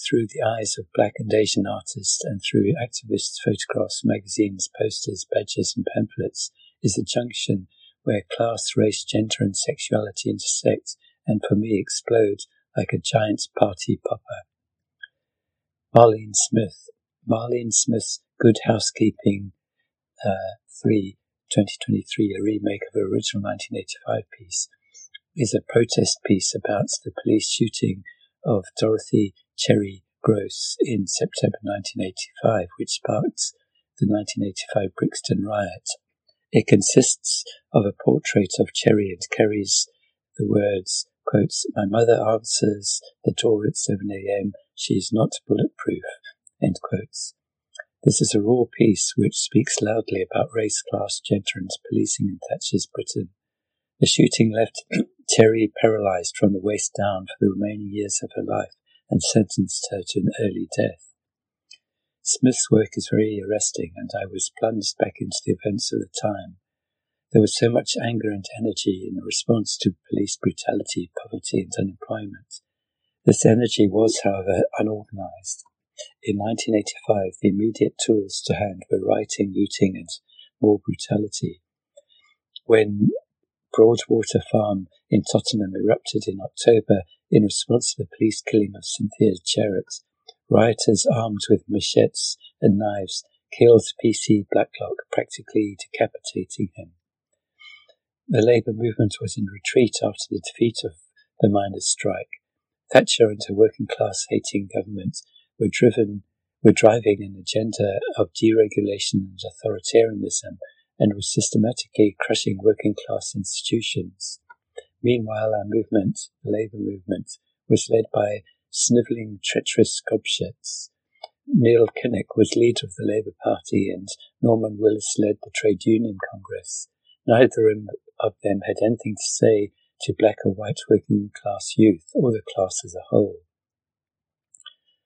through the eyes of black and Asian artists and through activists' photographs, magazines, posters, badges, and pamphlets is a junction where class, race, gender, and sexuality intersect and for me explode like a giant party popper. Marlene Smith. Marlene Smith's Good Housekeeping uh, 3 2023, a remake of her original 1985 piece, is a protest piece about the police shooting of Dorothy Cherry Groce in September 1985, which sparked the 1985 Brixton riot. It consists of a portrait of Cherry and carries the words, quotes, My mother answers the door at 7 a.m. She is not bulletproof, end quotes. This is a raw piece which speaks loudly about race, class, gender, and policing in Thatcher's Britain. The shooting left Cherry paralyzed from the waist down for the remaining years of her life and sentenced her to an early death. Smith's work is very arresting, and I was plunged back into the events of the time. There was so much anger and energy in response to police brutality, poverty, and unemployment. This energy was, however, unorganized. In 1985, the immediate tools to hand were rioting, looting, and more brutality. When Broadwater Farm in Tottenham erupted in October in response to the police killing of Cynthia Jarrett, rioters armed with machetes and knives killed PC Blakelock, practically decapitating him. The Labour movement was in retreat after the defeat of the miners' strike. Thatcher and her working class hating government were driven were driving an agenda of deregulation and authoritarianism and were systematically crushing working class institutions. Meanwhile, our movement, the labour movement, was led by snivelling, treacherous gobshits. Neil Kinnock was leader of the Labour Party and Norman Willis led the Trade Union Congress. Neither of them had anything to say to black or white working class youth or the class as a whole.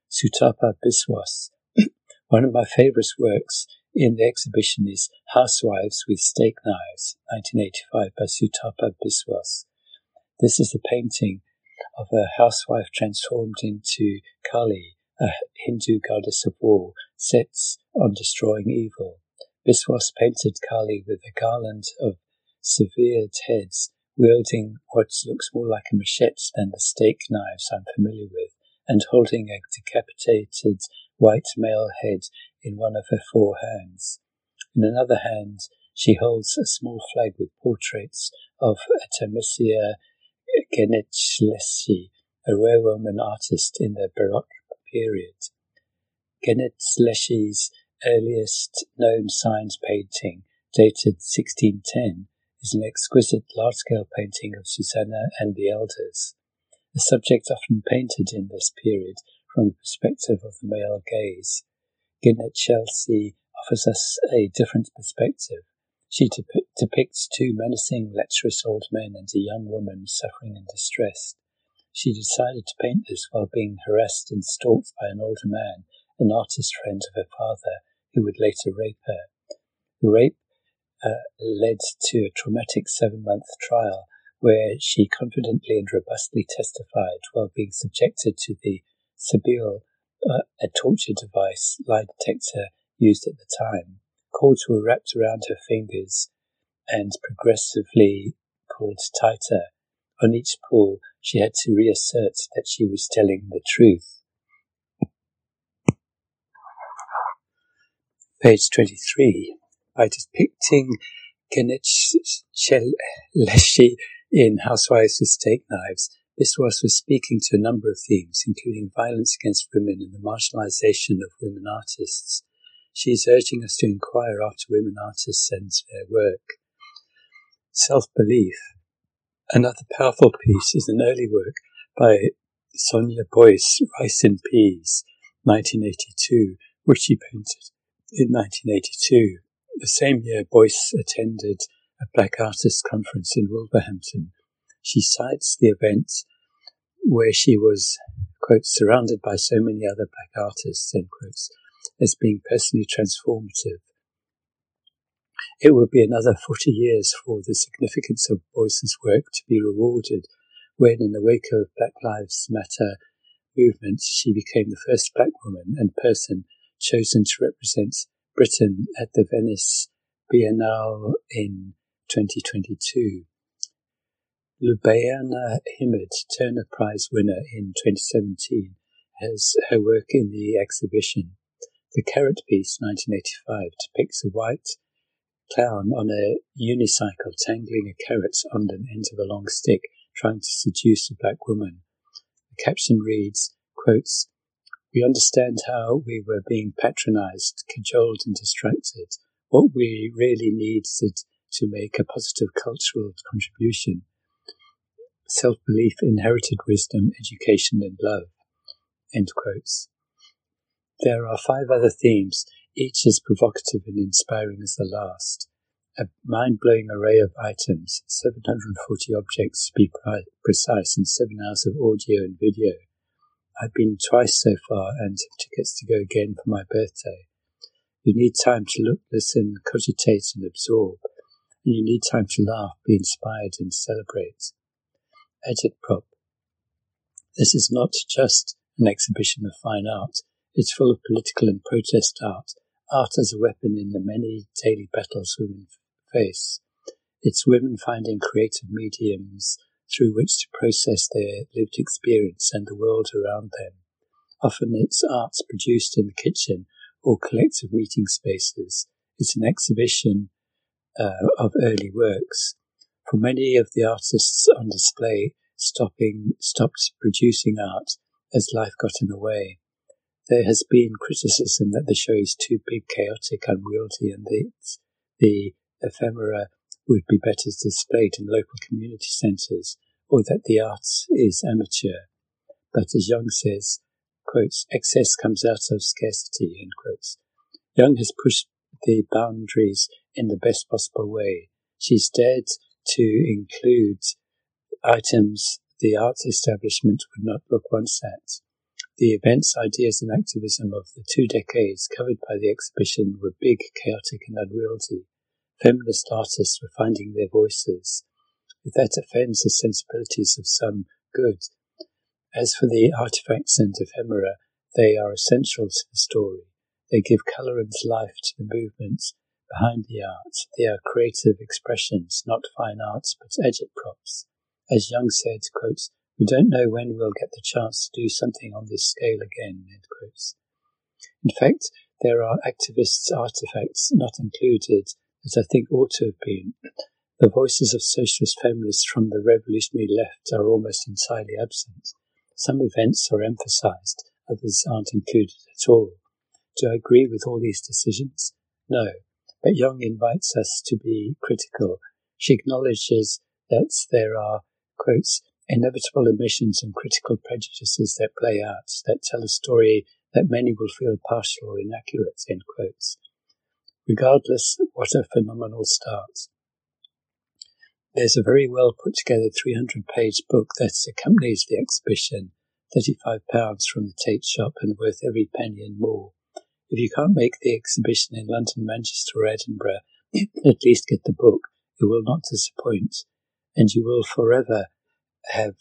Sutapa Biswas. One of my favourite works in the exhibition is Housewives with Steak Knives, 1985 by Sutapa Biswas. This is a painting of a housewife transformed into Kali, a Hindu goddess of war, set on destroying evil. Biswas painted Kali with a garland of severed heads, wielding what looks more like a machete than the steak knives I'm familiar with and holding a decapitated white male head in one of her four hands. In another hand, she holds a small flag with portraits of Artemisia Gentileschi, a rare Roman artist in the Baroque period. Gentileschi's earliest known signs painting, dated 1610, is an exquisite large-scale painting of Susanna and the elders a subject often painted in this period from the perspective of the male gaze. Gentileschi offers us a different perspective. She dep- depicts two menacing, lecherous old men and a young woman suffering and distressed. She decided to paint this while being harassed and stalked by an older man, an artist friend of her father, who would later rape her. The rape uh, led to a traumatic seven month trial where she confidently and robustly testified while being subjected to the sibille, uh, a torture device lie detector used at the time. Cords were wrapped around her fingers and progressively pulled tighter. On each pull, she had to reassert that she was telling the truth. Page 23. By depicting Gentileschi in Housewives with Steak Knives, Biswas was speaking to a number of themes, including violence against women and the marginalization of women artists. She is urging us to inquire after women artists and their work. Self belief. Another powerful piece is an early work by Sonia Boyce, Rice and Peas, 1982, which she painted in 1982. The same year, Boyce attended a Black Artists Conference in Wolverhampton. She cites the event where she was, quotes, surrounded by so many other black artists, end quotes, as being personally transformative. It would be another 40 years for the significance of Boyce's work to be rewarded when, in the wake of Black Lives Matter movement, she became the first black woman and person chosen to represent Britain at the Venice Biennale in 2022. Lubaina Himid, Turner Prize winner in 2017, has her work in the exhibition. The Carrot Piece, 1985, depicts a white clown on a unicycle tangling a carrot on an end of a long stick, trying to seduce a black woman. The caption reads, quotes, We understand how we were being patronized, cajoled, and distracted. What we really need is to make a positive cultural contribution. Self belief, inherited wisdom, education, and love. End quotes. There are five other themes, each as provocative and inspiring as the last. A mind blowing array of items, 740 objects to be precise, and seven hours of audio and video. I've been twice so far and have tickets to go again for my birthday. You need time to look, listen, cogitate, and absorb. And you need time to laugh, be inspired, and celebrate. Agitprop. This is not just an exhibition of fine art. It's full of political and protest art, art as a weapon in the many daily battles women face. It's women finding creative mediums through which to process their lived experience and the world around them. Often it's arts produced in the kitchen or collective meeting spaces. It's an exhibition uh, of early works. For many of the artists on display, stopping stopped producing art as life got in the way. There has been criticism that the show is too big, chaotic, unwieldy, and that the ephemera would be better displayed in local community centres, or that the arts is amateur. But as Young says, quotes, excess comes out of scarcity, end quotes. Young has pushed the boundaries in the best possible way. She's dared to include items the arts establishment would not look once at. The events, ideas, and activism of the two decades covered by the exhibition were big, chaotic, and unwieldy. Feminist artists were finding their voices. If that offends the sensibilities of some, good. As for the artifacts and ephemera, they are essential to the story. They give colour and life to the movements behind the art. They are creative expressions, not fine arts, but agitprops. As Young said, quotes, we don't know when we'll get the chance to do something on this scale again. In fact, there are activists' artifacts not included that I think ought to have been. The voices of socialist feminists from the revolutionary left are almost entirely absent. Some events are emphasized, others aren't included at all. Do I agree with all these decisions? No. But Young invites us to be critical. She acknowledges that there are, quotes, inevitable omissions and critical prejudices that play out, that tell a story that many will feel partial or inaccurate, end quotes. Regardless, what a phenomenal start. There's a very well put together 300 page book that accompanies the exhibition, £35 from the Tate shop and worth every penny and more. If you can't make the exhibition in London, Manchester, or Edinburgh, at least get the book. It will not disappoint, and you will forever have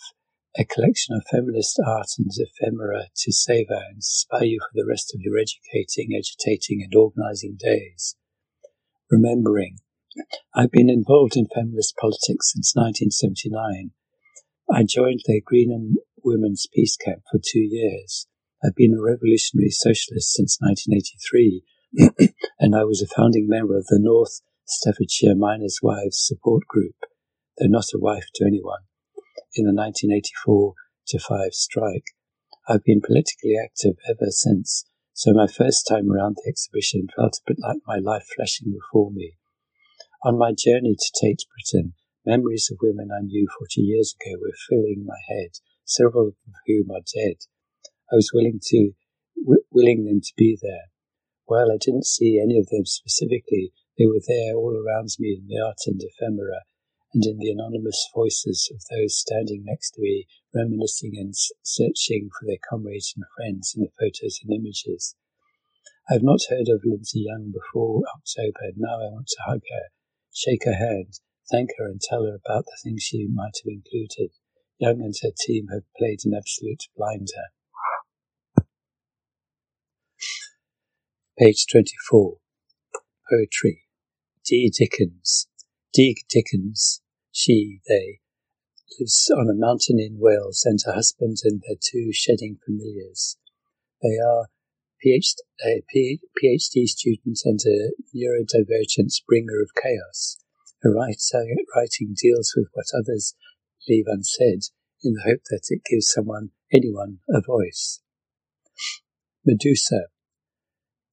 a collection of feminist art and ephemera to savour and inspire you for the rest of your educating, agitating, and organising days. Remembering, I've been involved in feminist politics since 1979. I joined the Greenham Women's Peace Camp for two years. I've been a revolutionary socialist since 1983, and I was a founding member of the North Staffordshire Miners' Wives Support Group, though not a wife to anyone, in the 1984 to 5 strike. I've been politically active ever since, so my first time around the exhibition felt a bit like my life flashing before me. On my journey to Tate Britain, memories of women I knew 40 years ago were filling my head, several of whom are dead. I was willing to w- willing them to be there. While I didn't see any of them specifically, they were there all around me in the art and ephemera, and in the anonymous voices of those standing next to me, reminiscing and searching for their comrades and friends in the photos and images. I have not heard of Linsey Young before October, now I want to hug her, shake her hand, thank her, and tell her about the things she might have included. Young and her team have played an absolute blinder. Page 24. Poetry. Dee Dickens. Dee Dickens, she, they, lives on a mountain in Wales and her husband and their two shedding familiars. They are PhD, a PhD student and a neurodivergent bringer of chaos. Her uh, writing deals with what others leave unsaid in the hope that it gives someone, anyone, a voice. Medusa.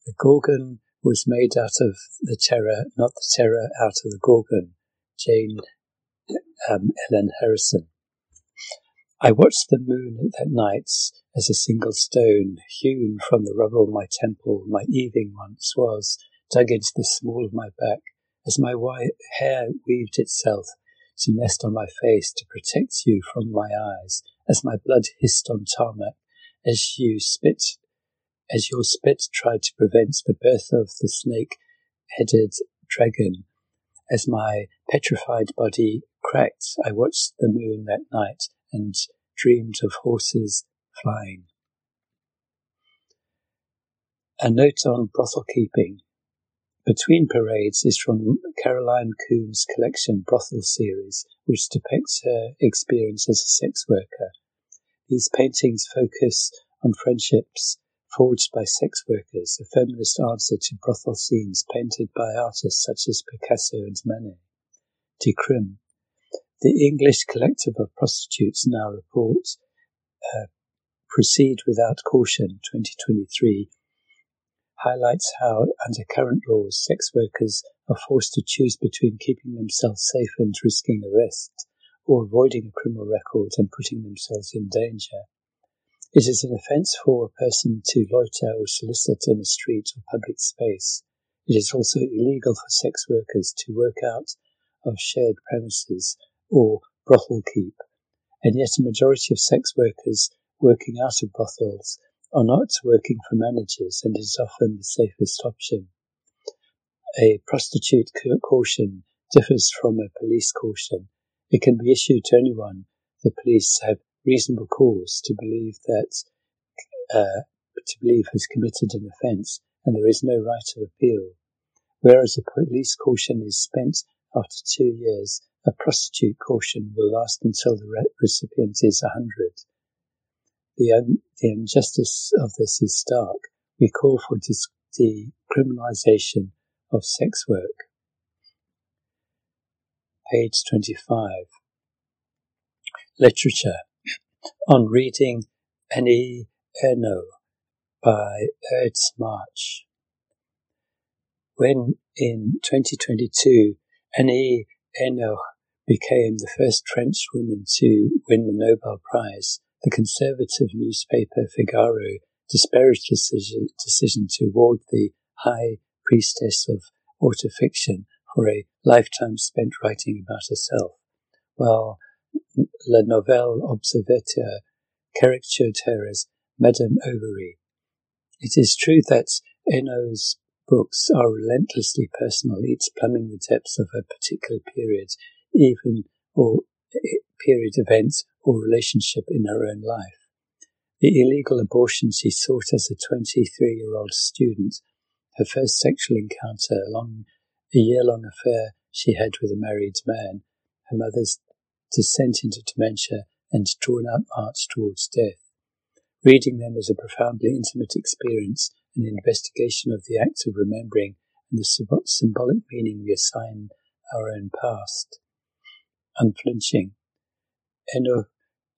The Gorgon was made out of the terror, not the terror out of the Gorgon. Jane um, Ellen Harrison. I watched the moon that night as a single stone, hewn from the rubble of my temple, my eaving once was, dug into the small of my back, as my white hair weaved itself to nest on my face to protect you from my eyes, as my blood hissed on tarmac, as you spit as your spit tried to prevent the birth of the snake headed dragon. As my petrified body cracked, I watched the moon that night and dreamed of horses flying. A note on brothel keeping. Between Parades is from Caroline Coon's collection Brothel series, which depicts her experience as a sex worker. These paintings focus on friendships forged by sex workers, a feminist answer to brothel scenes painted by artists such as Picasso and Manet. De Crime. The English Collective of Prostitutes now reports uh, Proceed Without Caution 2023 highlights how, under current laws, sex workers are forced to choose between keeping themselves safe and risking arrest, or avoiding a criminal record and putting themselves in danger. It is an offence for a person to loiter or solicit in a street or public space. It is also illegal for sex workers to work out of shared premises or brothel keep, and yet a majority of sex workers working out of brothels are not working for managers and is often the safest option. A prostitute caution differs from a police caution. It can be issued to anyone the police have reasonable cause to believe that uh, to believe has committed an offence, and there is no right of appeal. Whereas a police caution is spent after two years, a prostitute caution will last until the re- recipient is a hundred. The, un- the injustice of this is stark. We call for dis- decriminalisation of sex work. Page 25. Literature on reading Annie Ernaux by Ernst March. When in 2022 Annie Ernaux became the first French woman to win the Nobel Prize, the conservative newspaper Figaro disparaged the decision, decision to award the high priestess of autofiction for a lifetime spent writing about herself, while La Nouvelle Observateur caricatured her as Madame Bovary. It is true that Ernaux's books are relentlessly personal, each plumbing the depths of a particular period, even or period events or relationship in her own life. The illegal abortion she sought as a 23 year old student, her first sexual encounter, a year long affair she had with a married man, her mother's descent into dementia, and drawn out march towards death. Reading them is a profoundly intimate experience, an investigation of the act of remembering and the symbolic meaning we assign our own past. Unflinching. Ernaux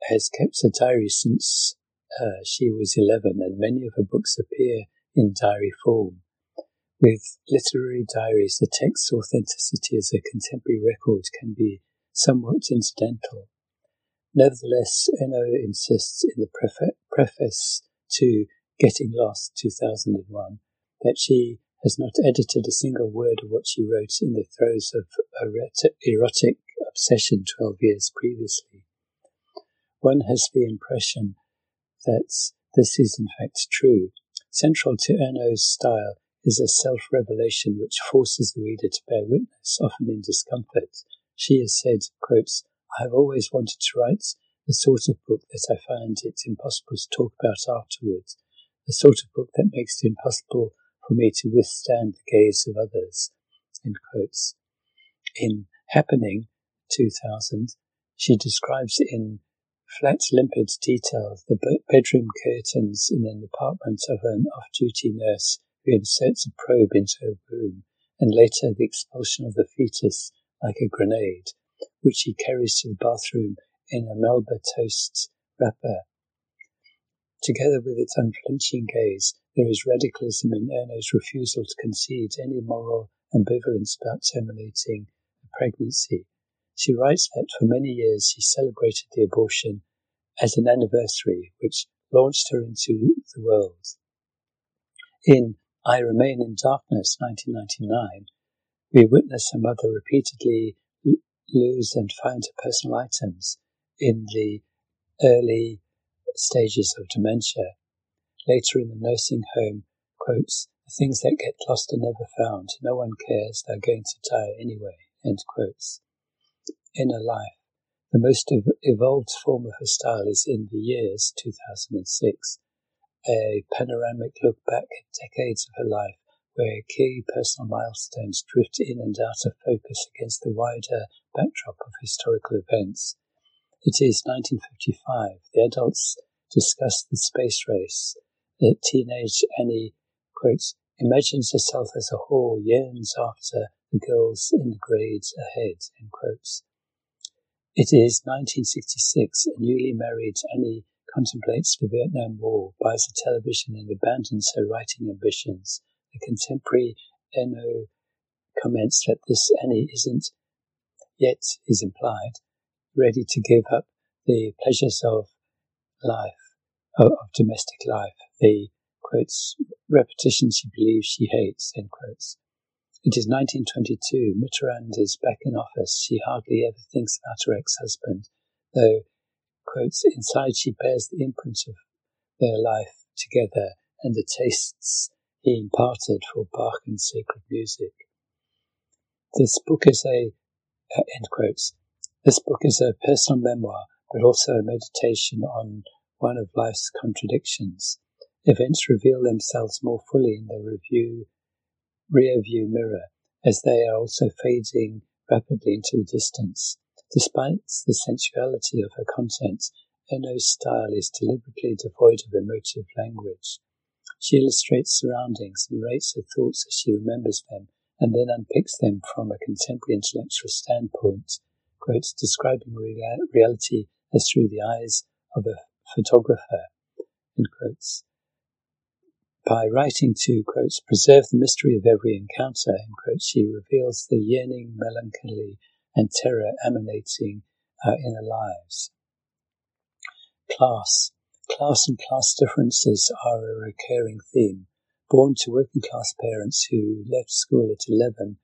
has kept a diary since uh, she was 11, and many of her books appear in diary form. With literary diaries, the text's authenticity as a contemporary record can be somewhat incidental. Nevertheless, Ernaux insists in the preface to Getting Lost 2001 that she has not edited a single word of what she wrote in the throes of erotic obsession 12 years previously. One has the impression that this is in fact true. Central to Ernaux's style is a self-revelation which forces the reader to bear witness, often in discomfort. She has said, quotes, I have always wanted to write the sort of book that I find it impossible to talk about afterwards, the sort of book that makes it impossible for me to withstand the gaze of others. In Happening 2000, she describes in flat, limpid detail the bedroom curtains in an apartment of an off-duty nurse who inserts a probe into her womb, and later the expulsion of the fetus like a grenade, which she carries to the bathroom in a Melba toast wrapper. Together with its unflinching gaze, there is radicalism in Ernaux's refusal to concede any moral ambivalence about terminating a pregnancy. She writes that for many years she celebrated the abortion as an anniversary which launched her into the world. In I Remain in Darkness, 1999, we witness her mother repeatedly lose and find her personal items in the early stages of dementia. Later in the nursing home, quotes, the things that get lost are never found. No one cares. They're going to die anyway. End quotes. Inner life. The most ev- evolved form of her style is in the years 2006, a panoramic look back at decades of her life where key personal milestones drift in and out of focus against the wider backdrop of historical events. It is 1955. The adults discuss the space race. The teenage Annie, quotes, imagines herself as a whore, yearns after the girls in the grades ahead, end quotes. It is 1966. A newly married Annie contemplates the Vietnam War, buys a television, and abandons her writing ambitions. The contemporary Ernaux comments that this Annie isn't yet, is implied, ready to give up the pleasures of life, of, of domestic life, the quotes, repetition she believes she hates, end quotes. It is 1922. Mitterrand is back in office. She hardly ever thinks about her ex-husband, though, quotes, inside she bears the imprint of their life together and the tastes he imparted for Bach and sacred music. This book is a, uh, end quotes, this book is a personal memoir, but also a meditation on one of life's contradictions. Events reveal themselves more fully in the review, rear view mirror as they are also fading rapidly into the distance. Despite the sensuality of her content, Ernaux's style is deliberately devoid of emotive language. She illustrates surroundings, narrates her thoughts as she remembers them, and then unpicks them from a contemporary intellectual standpoint quotes, describing reality as through the eyes of a photographer, end quotes. By writing to, quotes, preserve the mystery of every encounter, end she reveals the yearning, melancholy, and terror emanating uh, our inner lives. Class. Class and class differences are a recurring theme. Born to working class parents who left school at 11,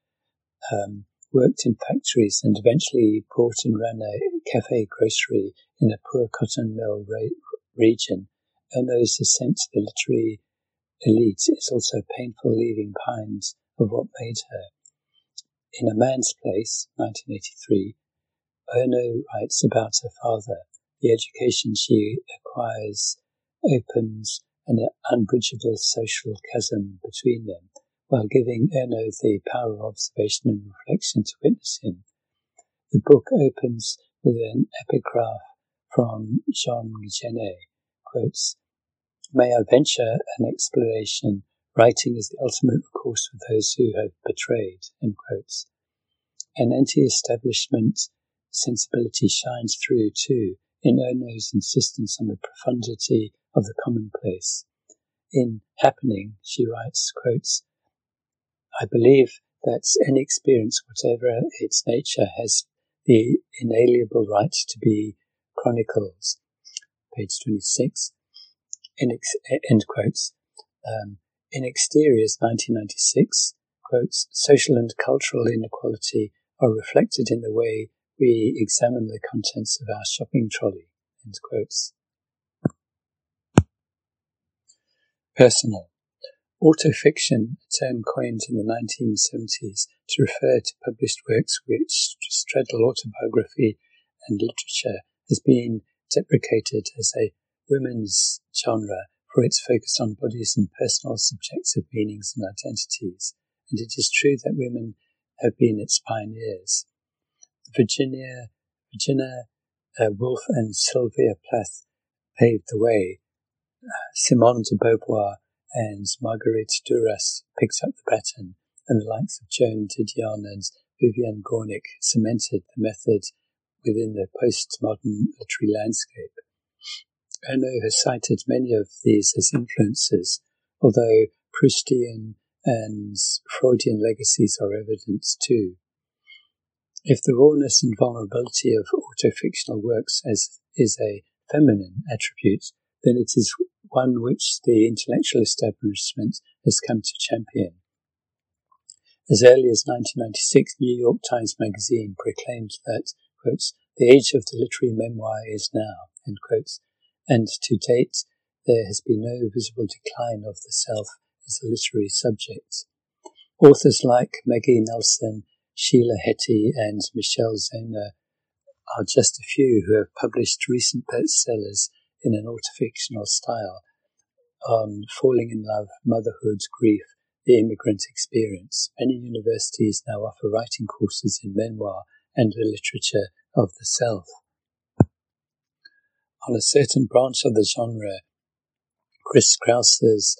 um, worked in factories and eventually bought and ran a cafe grocery in a poor cotton mill re- region. Ernaux's ascent to the literary elite is also painful leaving behind of what made her. In A Man's Place, 1983, Ernaux writes about her father. The education she acquires opens an unbridgeable social chasm between them while giving Ernaux the power of observation and reflection to witness him. The book opens with an epigraph from Jean Genet, quotes, May I venture an exploration, writing is the ultimate recourse for those who have betrayed, end quotes. An anti-establishment sensibility shines through, too, in Ernaux's insistence on the profundity of the commonplace. In Happening, she writes, quotes, I believe that any experience, whatever its nature, has the inalienable right to be chronicled. Page 26. In ex- end quotes. Um, in Exteriors 1996, quotes, social and cultural inequality are reflected in the way we examine the contents of our shopping trolley. End quotes. Personal. Autofiction, a term coined in the 1970s to refer to published works which straddle autobiography and literature, has been deprecated as a women's genre for its focus on bodies and personal subjective meanings and identities, and it is true that women have been its pioneers. Virginia, Virginia uh, Woolf and Sylvia Plath paved the way. Uh, Simone de Beauvoir and Marguerite Duras picked up the baton, and the likes of Joan Didion and Vivian Gornick cemented the method within the postmodern literary landscape. Ernaux has cited many of these as influences, although Proustian and Freudian legacies are evident too. If the rawness and vulnerability of autofictional works as is a feminine attribute, then it is one which the intellectual establishment has come to champion. As early as 1996, New York Times Magazine proclaimed that, quotes, the age of the literary memoir is now, end quotes, and to date there has been no visible decline of the self as a literary subject. Authors like Maggie Nelson, Sheila Heti, and Michelle Zauner are just a few who have published recent bestsellers in an autofictional style on falling in love, motherhood, grief, the immigrant experience. Many universities now offer writing courses in memoir and the literature of the self. On a certain branch of the genre, Chris Kraus's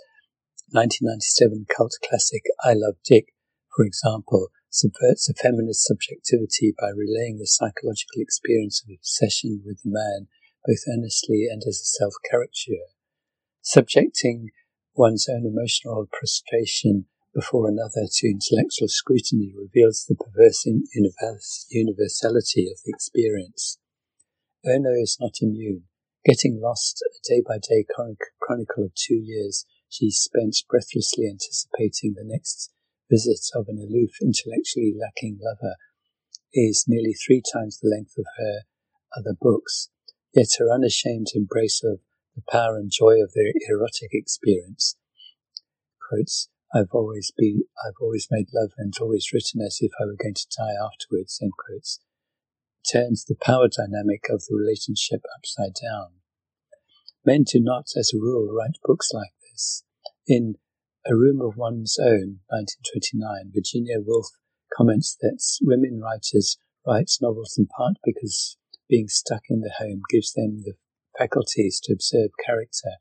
1997 cult classic I Love Dick, for example, subverts a feminist subjectivity by relaying the psychological experience of obsession with the man, both earnestly and as a self caricature. Subjecting one's own emotional prostration before another to intellectual scrutiny reveals the perverse universality of the experience. Ernaux is not immune. Getting lost, a day by day chronicle of two years, she spent breathlessly anticipating the next visit of an aloof, intellectually lacking lover, is nearly three times the length of her other books. Yet her unashamed embrace of the power and joy of their erotic experience quotes, I've always been, I've always made love and always written as if I were going to die afterwards, end quotes, turns the power dynamic of the relationship upside down. Men do not, as a rule, write books like this. In A Room of One's Own, 1929, Virginia Woolf comments that women writers write novels in part because being stuck in the home gives them the faculties to observe character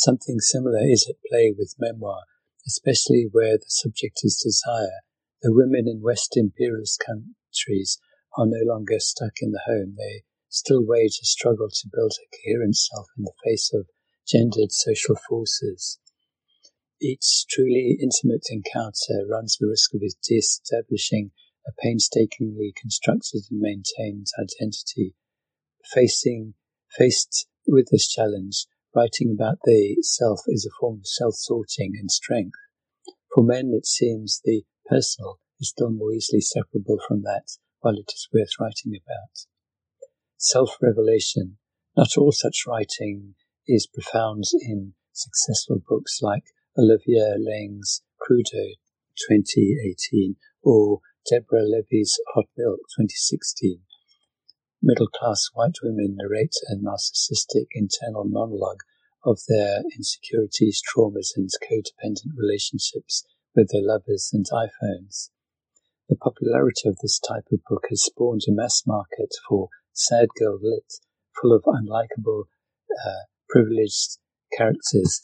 Something similar is at play with memoir, especially where the subject is desire. The women in West imperialist countries are no longer stuck in the home. They still wage a struggle to build a coherent self in the face of gendered social forces. Each truly intimate encounter runs the risk of establishing a painstakingly constructed and maintained identity. Facing, faced with this challenge, Writing about the self is a form of self-sorting and strength. For men, it seems the personal is still more easily separable from that, while it is worth writing about. Self-revelation. Not all such writing is profound in successful books like Olivia Laing's Crudo 2018 or Deborah Levy's Hot Milk 2016. Middle class white women narrate a narcissistic internal monologue of their insecurities, traumas, and codependent relationships with their lovers and iPhones. The popularity of this type of book has spawned a mass market for sad girl lit, full of unlikable, uh, privileged characters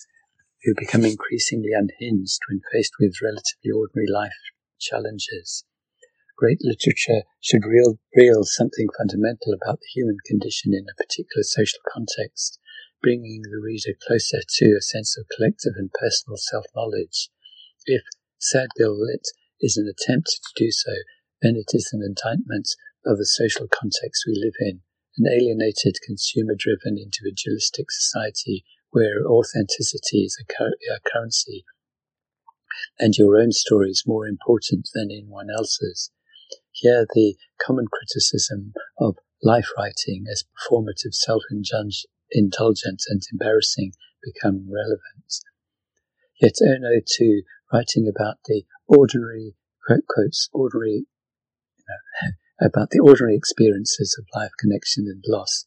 who become increasingly unhinged when faced with relatively ordinary life challenges. Great literature should reveal something fundamental about the human condition in a particular social context, bringing the reader closer to a sense of collective and personal self-knowledge. If Sad Girl Lit is an attempt to do so, then it is an indictment of the social context we live in, an alienated, consumer-driven, individualistic society where authenticity is a, a currency and your own story is more important than anyone else's. Here, the common criticism of life writing as performative, self-indulgent and embarrassing become relevant. Yet Ernaux too, writing about the ordinary, quote, quotes, ordinary, about the ordinary experiences of life, connection and loss,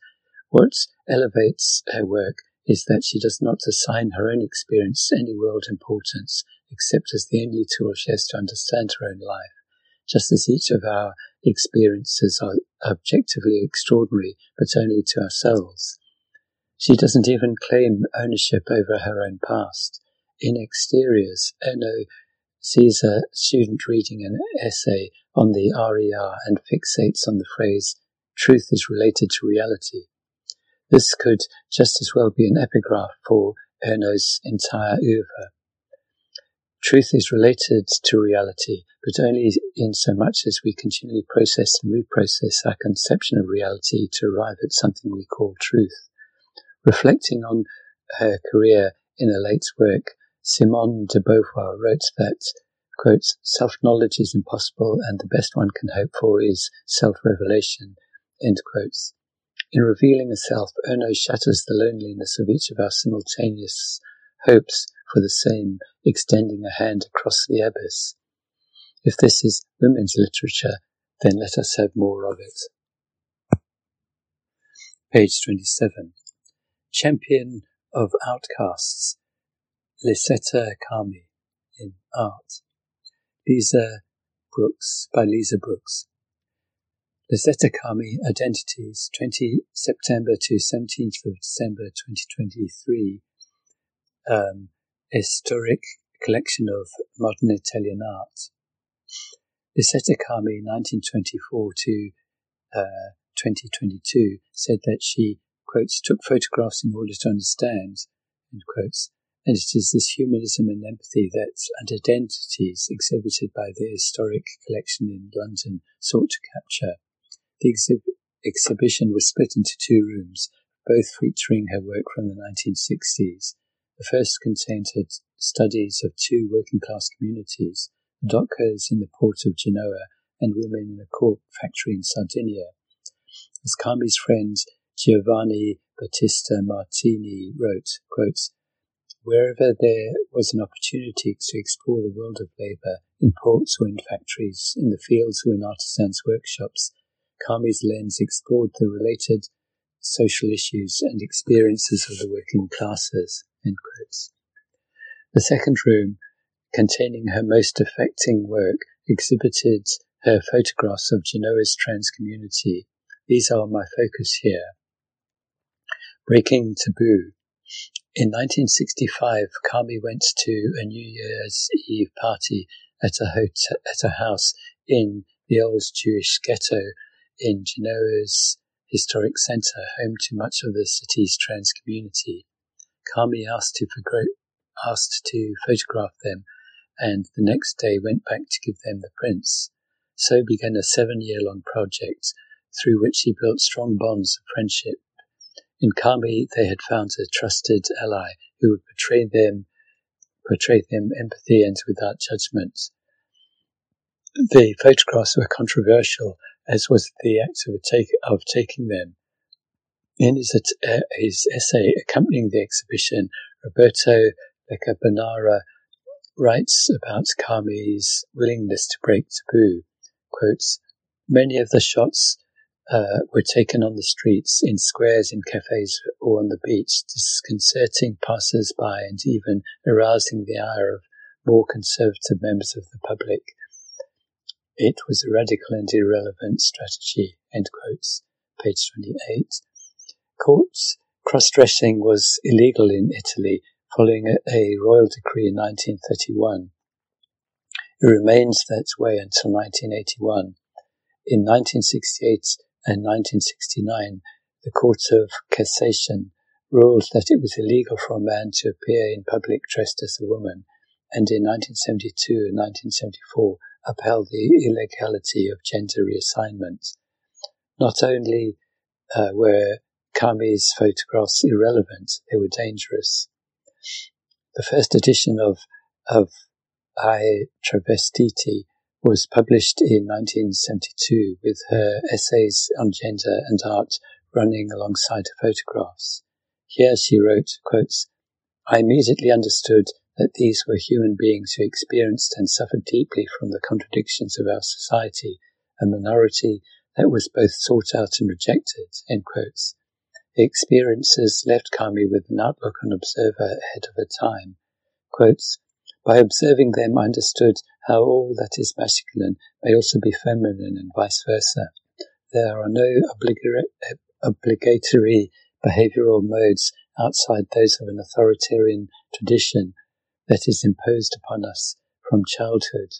what elevates her work is that she does not assign her own experience any world importance, except as the only tool she has to understand her own life. Just as each of our experiences are objectively extraordinary, but only to ourselves. She doesn't even claim ownership over her own past. In Exteriors, Ernaux sees a student reading an essay on the RER and fixates on the phrase, truth is related to reality. This could just as well be an epigraph for Ernaux's entire oeuvre. Truth is related to reality, but only in so much as we continually process and reprocess our conception of reality to arrive at something we call truth. Reflecting on her career in a late work, Simone de Beauvoir wrote that, quote, self-knowledge is impossible and the best one can hope for is self-revelation, end quotes. In revealing a self, Ernaux shatters the loneliness of each of our simultaneous hopes for the same, extending a hand across the abyss. If this is women's literature, then let us have more of it. Page 27. Champion of Outcasts, Lisetta Carmi in Art. Lisa Brooks by Lisa Brooks. Lisetta Carmi Identities, 20 September to 17th of December 2023. Um, historic collection of modern Italian art. Lisetta Carmi, 1924 to uh, 2022, said that she, quotes, took photographs in order to understand, end quotes, and it is this humanism and empathy that and identities exhibited by the historic collection in London sought to capture. The exhib- exhibition was split into two rooms, both featuring her work from the 1960s. The first contained her studies of two working class communities, dockers in the port of Genoa and women in a cork factory in Sardinia. As Carmi's friend Giovanni Battista Martini wrote, quotes, Wherever there was an opportunity to explore the world of labour, in ports or in factories, in the fields or in artisans' workshops, Carmi's lens explored the related social issues and experiences of the working classes. The second room, containing her most affecting work, exhibited her photographs of Genoa's trans community. These are my focus here. Breaking Taboo. In 1965, Carmi went to a New Year's Eve party at a, hotel, at a house in the old Jewish ghetto in Genoa's historic centre, home to much of the city's trans community. Carmi asked to, asked to photograph them and the next day went back to give them the prints. So began a seven year long project through which he built strong bonds of friendship. In Carmi, they had found a trusted ally who would portray them, portray them empathy and without judgment. The photographs were controversial, as was the act of, take, of taking them. In his, uh, his essay accompanying the exhibition, Roberto Leccabanara writes about Carmi's willingness to break taboo. Quotes, Many of the shots uh, were taken on the streets, in squares, in cafes, or on the beach, disconcerting passers by and even arousing the ire of more conservative members of the public. It was a radical and irrelevant strategy. End quotes. Page 28. Courts cross-dressing was illegal in Italy following a, a royal decree in 1931. It remains that way until 1981. In 1968 and 1969, the Court of Cassation ruled that it was illegal for a man to appear in public dressed as a woman, and in 1972 and 1974 upheld the illegality of gender reassignment. Not only uh, were Carmi's photographs irrelevant, they were dangerous. The first edition of, of I Travestiti was published in 1972 with her essays on gender and art running alongside her photographs. Here she wrote, quotes, I immediately understood that these were human beings who experienced and suffered deeply from the contradictions of our society, a minority that was both sought out and rejected. The experiences left Carmi with an outlook on observer ahead of her time. Quotes, By observing them, I understood how all that is masculine may also be feminine and vice versa. There are no obligatory behavioral modes outside those of an authoritarian tradition that is imposed upon us from childhood.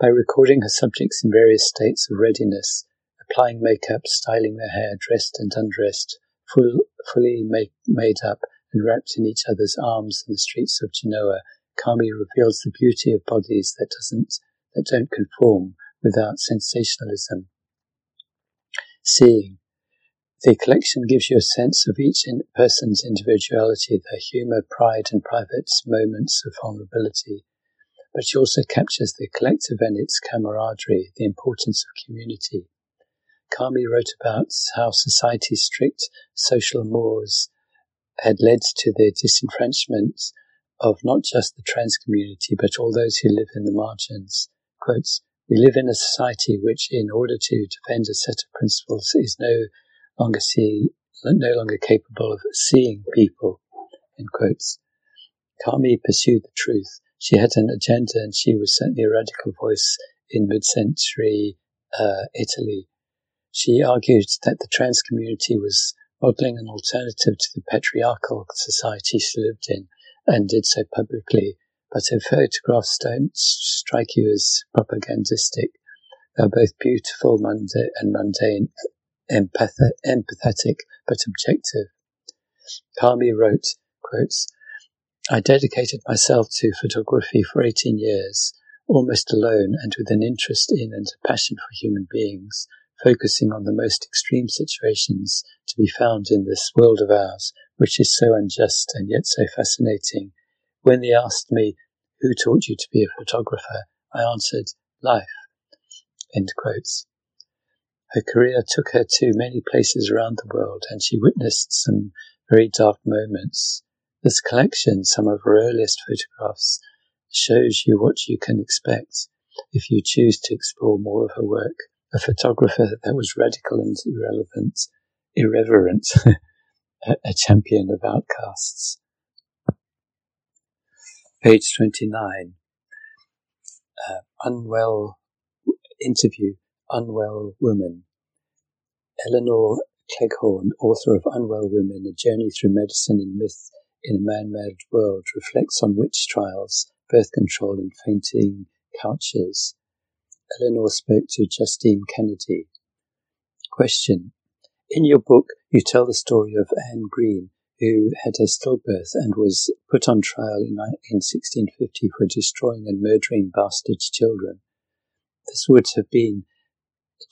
By recording her subjects in various states of readiness, applying makeup, styling their hair, dressed and undressed, full, fully make, made up and wrapped in each other's arms in the streets of Genoa, Carmi reveals the beauty of bodies that doesn't that don't conform without sensationalism. Seeing the collection gives you a sense of each person's individuality, their humour, pride, and private moments of vulnerability. But she also captures the collective and its camaraderie, the importance of community. Carmi wrote about how society's strict social mores had led to the disenfranchisement of not just the trans community, but all those who live in the margins. Quotes, we live in a society which, in order to defend a set of principles, is no longer see, no longer capable of seeing people. In quotes. Carmi pursued the truth. She had an agenda, and she was certainly a radical voice in mid-century uh, Italy. She argued that the trans community was modeling an alternative to the patriarchal society she lived in, and did so publicly. But her photographs don't strike you as propagandistic. They're both beautiful and mundane, empathetic but objective. Carmi wrote, quotes, I dedicated myself to photography for 18 years, almost alone and with an interest in and a passion for human beings, focusing on the most extreme situations to be found in this world of ours, which is so unjust and yet so fascinating. When they asked me, Who taught you to be a photographer? I answered, Life. End quotes. Her career took her to many places around the world, and she witnessed some very dark moments. This collection, some of her earliest photographs, shows you what you can expect if you choose to explore more of her work. A photographer that was radical and irrelevant, irreverent, a champion of outcasts. Page 29. Uh, unwell interview Unwell Woman. Elinor Cleghorn, author of Unwell Women, A Journey Through Medicine and Myth in a Man-Made World, reflects on witch trials, birth control and fainting couches. Elinor spoke to Justine Kennedy. Question. In your book, you tell the story of Anne Green, who had a stillbirth and was put on trial in 1650 for destroying and murdering bastard children. This would have been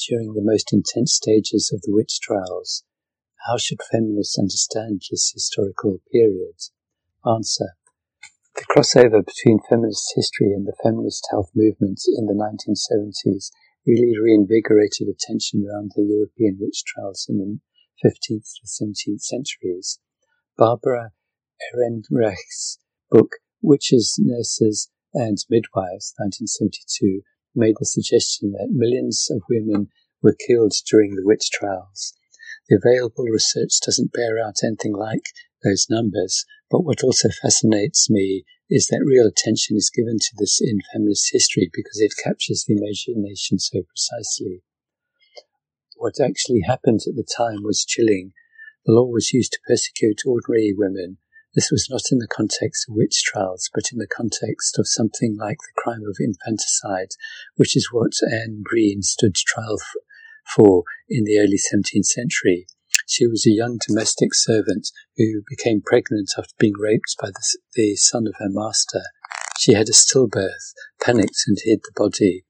during the most intense stages of the witch trials. How should feminists understand this historical period? Answer. The crossover between feminist history and the feminist health movement in the 1970s really reinvigorated attention around the European witch trials in the 15th to 17th centuries. Barbara Ehrenreich's book, Witches, Nurses, and Midwives, 1972, made the suggestion that millions of women were killed during the witch trials. The available research doesn't bear out anything like those numbers, but what also fascinates me is that real attention is given to this in feminist history because it captures the imagination so precisely. What actually happened at the time was chilling. The law was used to persecute ordinary women this was not in the context of witch trials, but in the context of something like the crime of infanticide, which is what Anne Green stood trial for in the early 17th century. She was a young domestic servant who became pregnant after being raped by the, the son of her master. She had a stillbirth, panicked, and hid the body.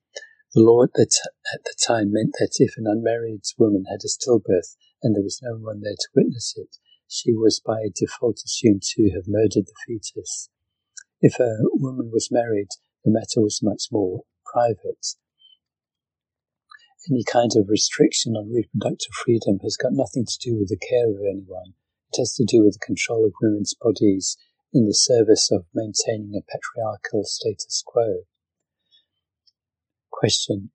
The law at the, t- at the time meant that if an unmarried woman had a stillbirth and there was no one there to witness it, she was by default assumed to have murdered the fetus. If a woman was married, the matter was much more private. Any kind of restriction on reproductive freedom has got nothing to do with the care of anyone. It has to do with the control of women's bodies in the service of maintaining a patriarchal status quo. Question.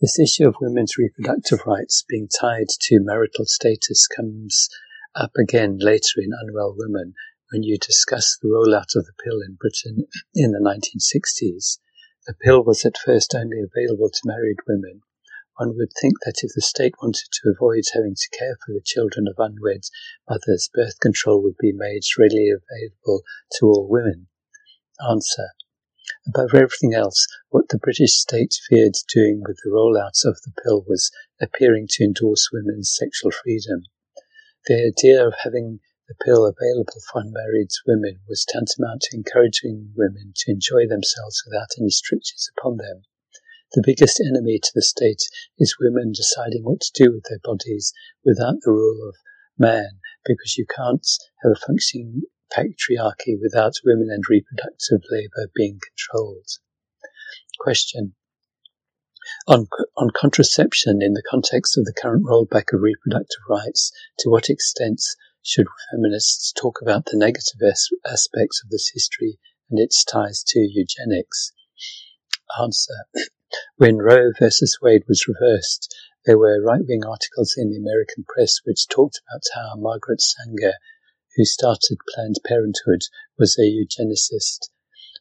This issue of women's reproductive rights being tied to marital status comes up again later in Unwell Women when you discuss the rollout of the pill in Britain in the 1960s. The pill was at first only available to married women. One would think that if the state wanted to avoid having to care for the children of unwed mothers, birth control would be made readily available to all women. Answer. Above everything else, what the British state feared doing with the rollout of the pill was appearing to endorse women's sexual freedom. The idea of having the pill available for unmarried women was tantamount to encouraging women to enjoy themselves without any strictures upon them. The biggest enemy to the state is women deciding what to do with their bodies without the rule of man, because you can't have a functioning patriarchy without women and reproductive labor being controlled. Question. On, on contraception in the context of the current rollback of reproductive rights, to what extent should feminists talk about the negative as- aspects of this history and its ties to eugenics? Answer. When Roe versus Wade was reversed, there were right wing articles in the American press which talked about how Margaret Sanger, who started Planned Parenthood, was a eugenicist.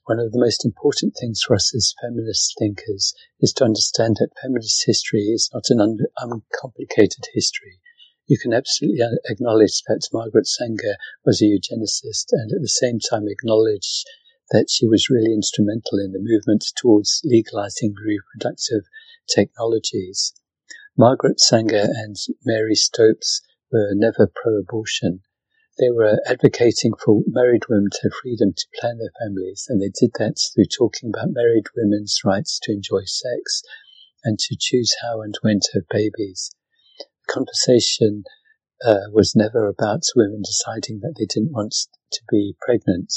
One of the most important things for us as feminist thinkers is to understand that feminist history is not an un- uncomplicated history. You can absolutely acknowledge that Margaret Sanger was a eugenicist and at the same time acknowledge that she was really instrumental in the movement towards legalizing reproductive technologies. Margaret Sanger and Marie Stopes were never pro-abortion. They were advocating for married women to have freedom to plan their families, and they did that through talking about married women's rights to enjoy sex and to choose how and when to have babies The conversation uh, was never about women deciding that they didn't want to be pregnant.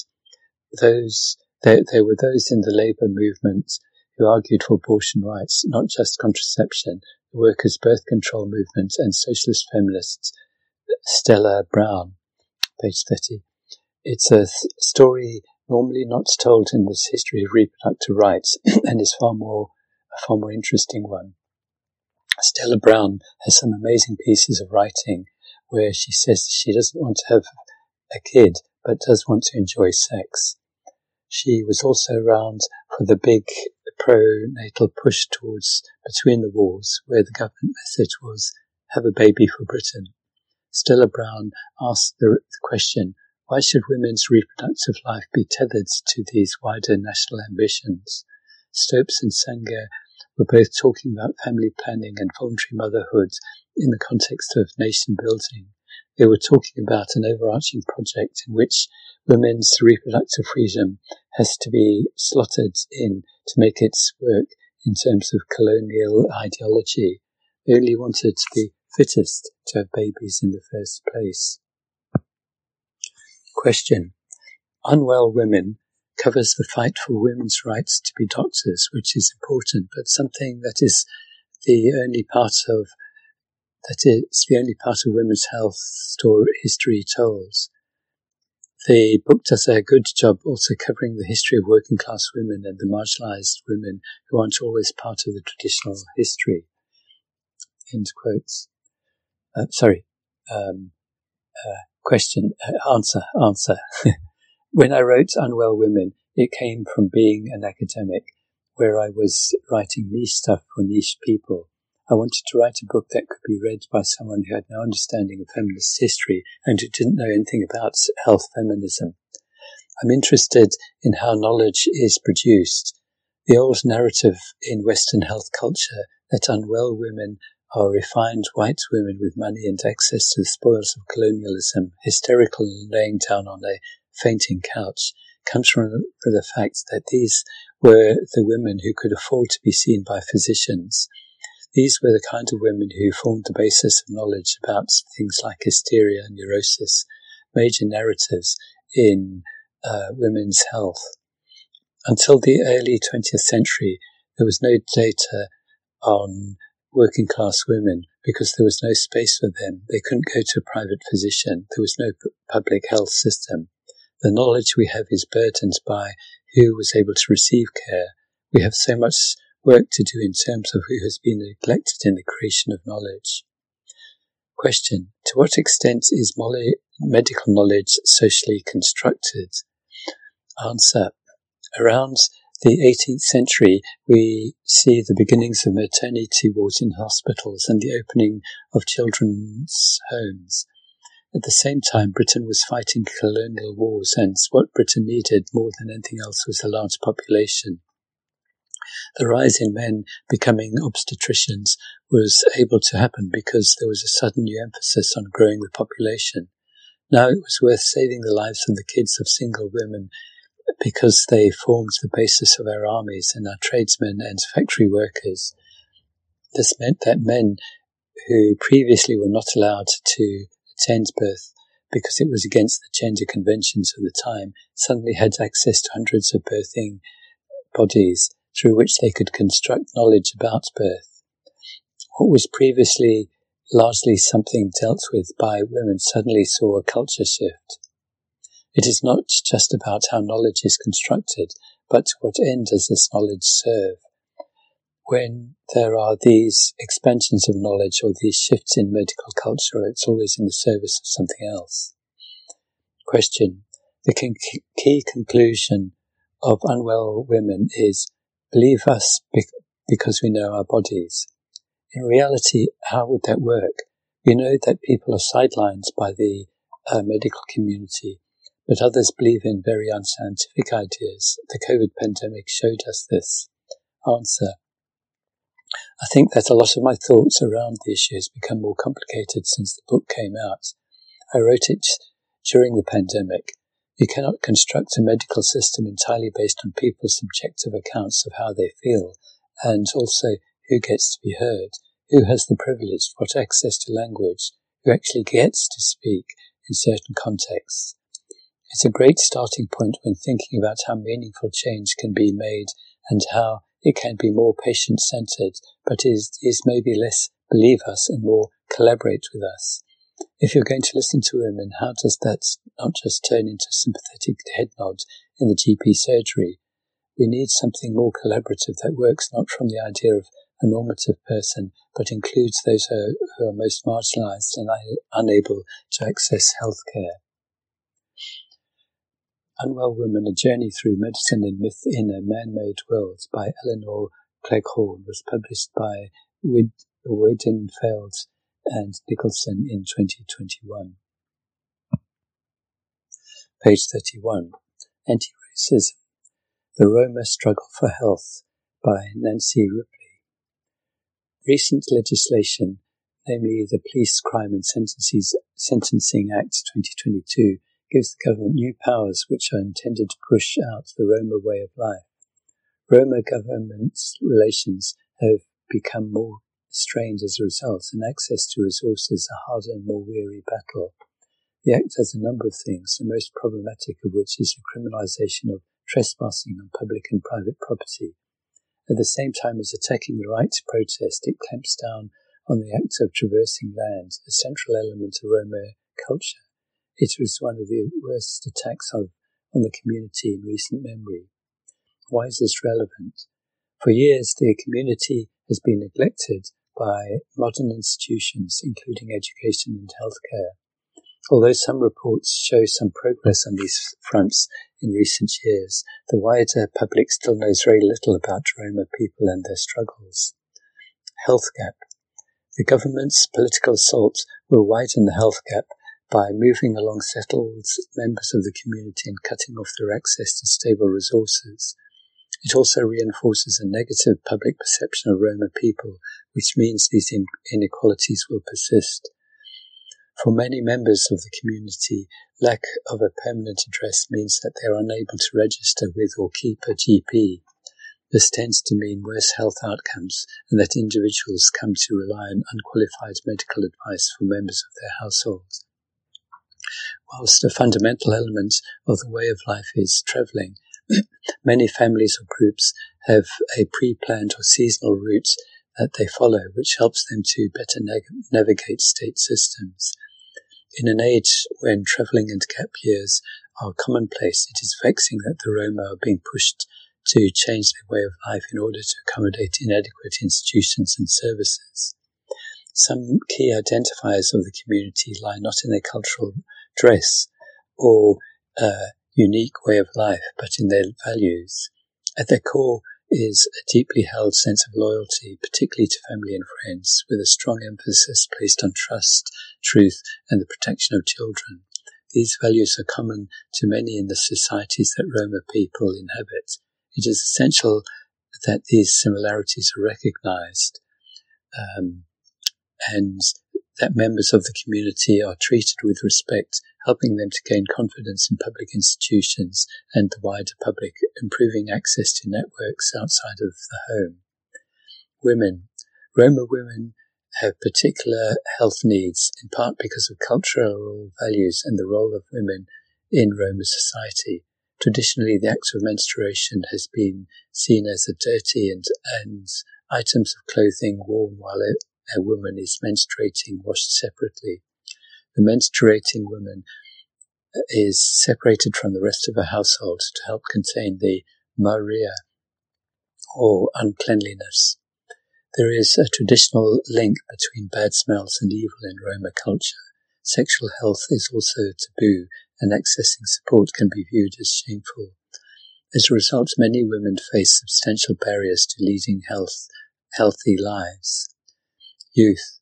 Those there, there were those in the labour movement who argued for abortion rights, not just contraception. The workers' birth control movement and socialist feminists Stella Browne, page 30. It's a th- story normally not told in this history of reproductive rights and is far more a far more interesting one. Stella Browne has some amazing pieces of writing where she says she doesn't want to have a kid, but does want to enjoy sex. She was also around for the big pro-natal push towards Between the Wars, where the government message was have a baby for Britain. Stella Browne asked the, the question, why should women's reproductive life be tethered to these wider national ambitions? Stopes and Sanger were both talking about family planning and voluntary motherhood in the context of nation building. They were talking about an overarching project in which women's reproductive freedom has to be slotted in to make its work in terms of colonial ideology. They only wanted the fittest to have babies in the first place. Question. Unwell women covers the fight for women's rights to be doctors, which is important, but something that is the only part of that is the only part of women's health story history told. The book does a good job also covering the history of working class women and the marginalized women who aren't always part of the traditional history. End quotes. Uh, sorry. Um, uh, question, uh, answer, answer. When I wrote Unwell Women, it came from being an academic where I was writing niche stuff for niche people. I wanted to write a book that could be read by someone who had no understanding of feminist history and who didn't know anything about health feminism. I'm interested in how knowledge is produced. The old narrative in Western health culture that unwell women are refined white women with money and access to the spoils of colonialism, hysterical and laying down on a fainting couch comes from the fact that these were the women who could afford to be seen by physicians. These were the kind of women who formed the basis of knowledge about things like hysteria and neurosis, major narratives in uh, women's health. Until the early 20th century, there was no data on working class women because there was no space for them. They couldn't go to a private physician. There was no public health system. The knowledge we have is burdened by who was able to receive care. We have so much work to do in terms of who has been neglected in the creation of knowledge. Question. To what extent is medical knowledge socially constructed? Answer. Around the 18th century, we see the beginnings of maternity wards in hospitals and the opening of children's homes. At the same time, Britain was fighting colonial wars, and what Britain needed more than anything else was a large population. The rise in men becoming obstetricians was able to happen because there was a sudden new emphasis on growing the population. Now it was worth saving the lives of the kids of single women because they formed the basis of our armies and our tradesmen and factory workers. This meant that men who previously were not allowed to attend birth because it was against the gender conventions of the time, suddenly had access to hundreds of birthing bodies through which they could construct knowledge about birth. What was previously largely something dealt with by women suddenly saw a culture shift. It is not just about how knowledge is constructed, but to what end does this knowledge serve? when there are these expansions of knowledge or these shifts in medical culture, it's always in the service of something else. Question. The key conclusion of unwell women is believe us because we know our bodies. In reality, how would that work? We know that people are sidelined by the uh, medical community, but others believe in very unscientific ideas. The COVID pandemic showed us this. Answer. I think that a lot of my thoughts around the issue has become more complicated since the book came out. I wrote it during the pandemic. You cannot construct a medical system entirely based on people's subjective accounts of how they feel, and also who gets to be heard, who has the privilege, what access to language, who actually gets to speak in certain contexts. It's a great starting point when thinking about how meaningful change can be made and how it can be more patient centered, but is, is maybe less believe us and more collaborate with us. If you're going to listen to women, how does that not just turn into sympathetic head nods in the GP surgery? We need something more collaborative that works not from the idea of a normative person, but includes those who are, who are most marginalized and unable to access healthcare. Unwell Women, A Journey Through Medicine and Myth in a Man-Made World by Elinor Cleghorn was published by Wid- and Nicolson in 2021. Page 31. Anti-Racism. The Roma Struggle for Health by Nancy Ripley. Recent legislation, namely the Police Crime and Sentencing Act 2022, gives the government new powers which are intended to push out the Roma way of life. Roma government relations have become more strained as a result, and access to resources a harder and more weary battle. The Act does a number of things, the most problematic of which is the criminalisation of trespassing on public and private property. At the same time as attacking the right to protest, it clamps down on the act of traversing land, a central element of Roma culture. It was one of the worst attacks on the community in recent memory. Why is this relevant? For years, the community has been neglected by modern institutions, including education and healthcare. Although some reports show some progress on these fronts in recent years, the wider public still knows very little about Roma people and their struggles. Health gap. The government's political assault will widen the health gap by moving along settled members of the community and cutting off their access to stable resources. It also reinforces a negative public perception of Roma people, which means these inequalities will persist. For many members of the community, lack of a permanent address means that they are unable to register with or keep a GP. This tends to mean worse health outcomes and that individuals come to rely on unqualified medical advice for members of their households. Whilst a fundamental element of the way of life is travelling, Many families or groups have a pre-planned or seasonal route that they follow, which helps them to better navigate state systems. In an age when travelling and gap years are commonplace, it is vexing that the Roma are being pushed to change their way of life in order to accommodate inadequate institutions and services. Some key identifiers of the community lie not in their cultural dress or a unique way of life, but in their values. At their core is a deeply held sense of loyalty, particularly to family and friends, with a strong emphasis placed on trust, truth, and the protection of children. These values are common to many in the societies that Roma people inhabit. It is essential that these similarities are recognized um, and that members of the community are treated with respect, helping them to gain confidence in public institutions and the wider public, improving access to networks outside of the home. Women. Roma women have particular health needs, in part because of cultural values and the role of women in Roma society. Traditionally, the act of menstruation has been seen as a dirty and, and items of clothing worn while a, woman is menstruating washed separately. The menstruating woman is separated from the rest of the household to help contain the marime or uncleanliness. There is a traditional link between bad smells and evil in Roma culture. Sexual health is also taboo, and accessing support can be viewed as shameful. As a result, many women face substantial barriers to leading health, healthy lives. Youth.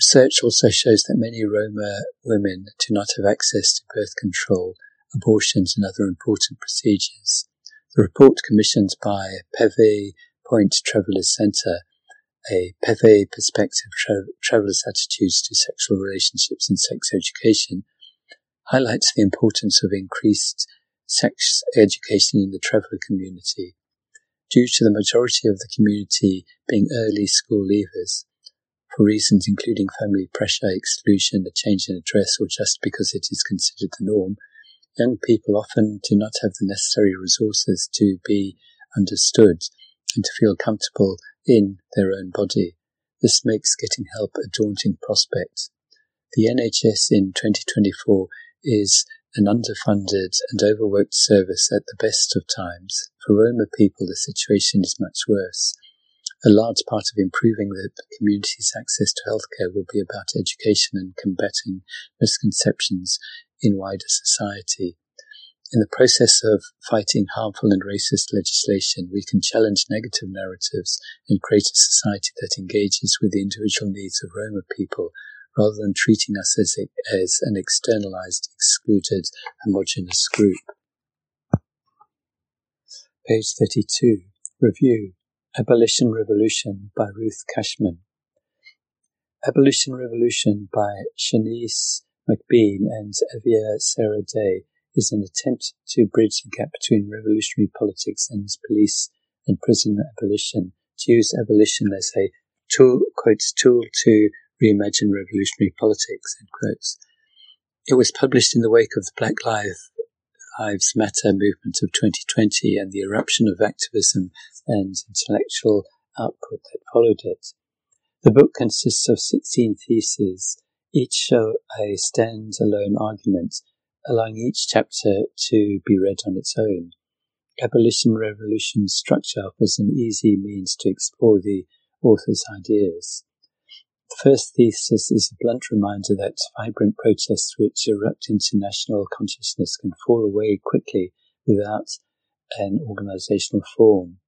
Research also shows that many Roma women do not have access to birth control, abortions, and other important procedures. The report commissioned by Pavee Point Travelers Centre a Pavee perspective, tra- travelers' attitudes to sexual relationships and sex education, highlights the importance of increased sex education in the traveller community. Due to the majority of the community being early school leavers, for reasons including family pressure, exclusion, a change in address, or just because it is considered the norm, young people often do not have the necessary resources to be understood and to feel comfortable in their own body. This makes getting help a daunting prospect. The NHS in 2024 is an underfunded and overworked service at the best of times. For Roma people, the situation is much worse. A large part of improving the community's access to healthcare will be about education and combating misconceptions in wider society. In the process of fighting harmful and racist legislation, we can challenge negative narratives and create a society that engages with the individual needs of Roma people rather than treating us as, a, as an externalized, excluded, homogenous group. Page 32. Review. Abolition Revolution by Ruth Cashman. Abolition Revolution by Shanice McBean and Aviah Sarah Day is an attempt to bridge the gap between revolutionary politics and police and prison abolition, to use abolition as a tool, quotes, tool to reimagine revolutionary politics, end quotes. It was published in the wake of the Black Lives Matter movement of 2020 and the eruption of activism and intellectual output that followed it. The book consists of 16 theses, each show a stand-alone argument allowing each chapter to be read on its own. Abolition Revolution structure offers an easy means to explore the author's ideas. The first thesis is a blunt reminder that vibrant protests which erupt into national consciousness can fall away quickly without an organizational form.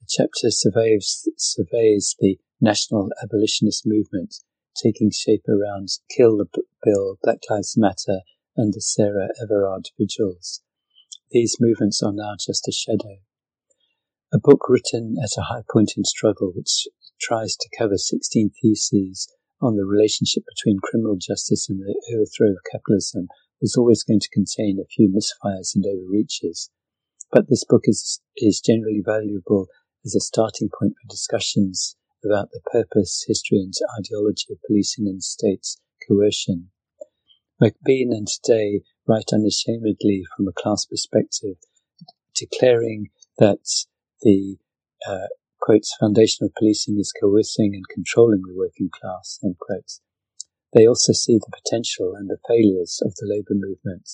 The chapter surveys, surveys the national abolitionist movement taking shape around Kill the Bill, Black Lives Matter, and the Sarah Everard vigils. These movements are now just a shadow. A book written at a high point in struggle, which tries to cover 16 theses on the relationship between criminal justice and the overthrow of capitalism, was always going to contain a few misfires and overreaches. But this book is, is generally valuable as a starting point for discussions about the purpose, history, and ideology of policing and state coercion. McBean and Day write unashamedly from a class perspective, declaring that the uh, quotes foundation of policing is coercing and controlling the working class end quotes. They also see the potential and the failures of the labour movement.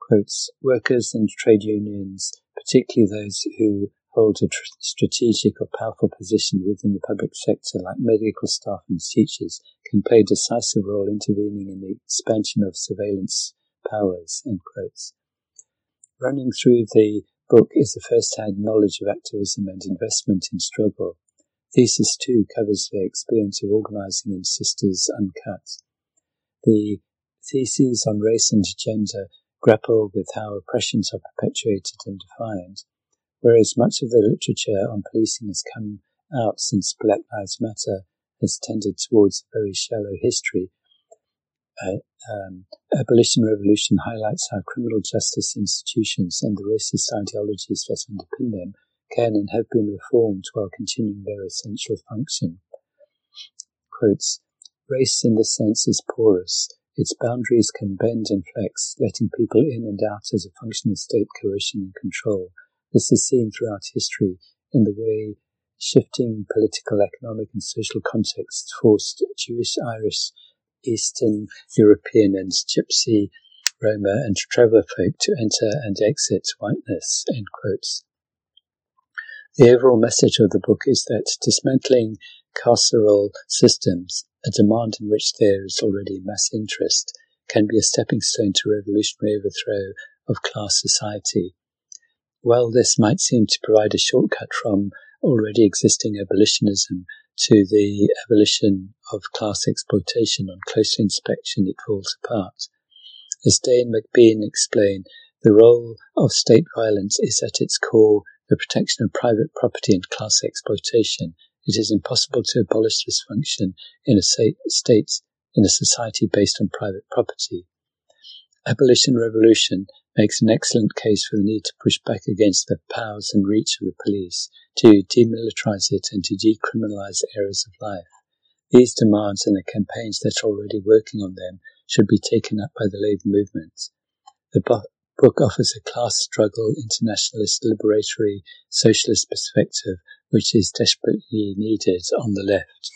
Quotes, workers and trade unions, particularly those who hold a tr- strategic or powerful position within the public sector, like medical staff and teachers, can play a decisive role intervening in the expansion of surveillance powers. End quotes. Running through the book is the first-hand knowledge of activism and investment in struggle. Thesis 2 covers the experience of organizing in Sisters Uncut. The theses on race and gender grapple with how oppressions are perpetuated and defined, whereas much of the literature on policing has come out since Black Lives Matter has tended towards a very shallow history. Um, Abolition Revolution highlights how criminal justice institutions and the racist ideologies that underpin them can and have been reformed while continuing their essential function. Quotes, Race in this sense is porous. Its boundaries can bend and flex, letting people in and out as a function of state coercion and control. This is seen throughout history in the way shifting political, economic, and social contexts forced Jewish, Irish, Eastern European, and Gypsy, Roma, and traveller folk to enter and exit whiteness. The overall message of the book is that dismantling carceral systems, a demand in which there is already mass interest, can be a stepping stone to revolutionary overthrow of class society. While this might seem to provide a shortcut from already existing abolitionism to the abolition of class exploitation on closer inspection, it falls apart. As Day and McBean explain, the role of state violence is at its core the protection of private property and class exploitation, it is impossible to abolish this function in a state, in a society based on private property. Abolition Revolution makes an excellent case for the need to push back against the powers and reach of the police, to demilitarize it and to decriminalize areas of life. These demands and the campaigns that are already working on them should be taken up by the labor movement. The book offers a class struggle, internationalist, liberatory, socialist perspective which is desperately needed on the left.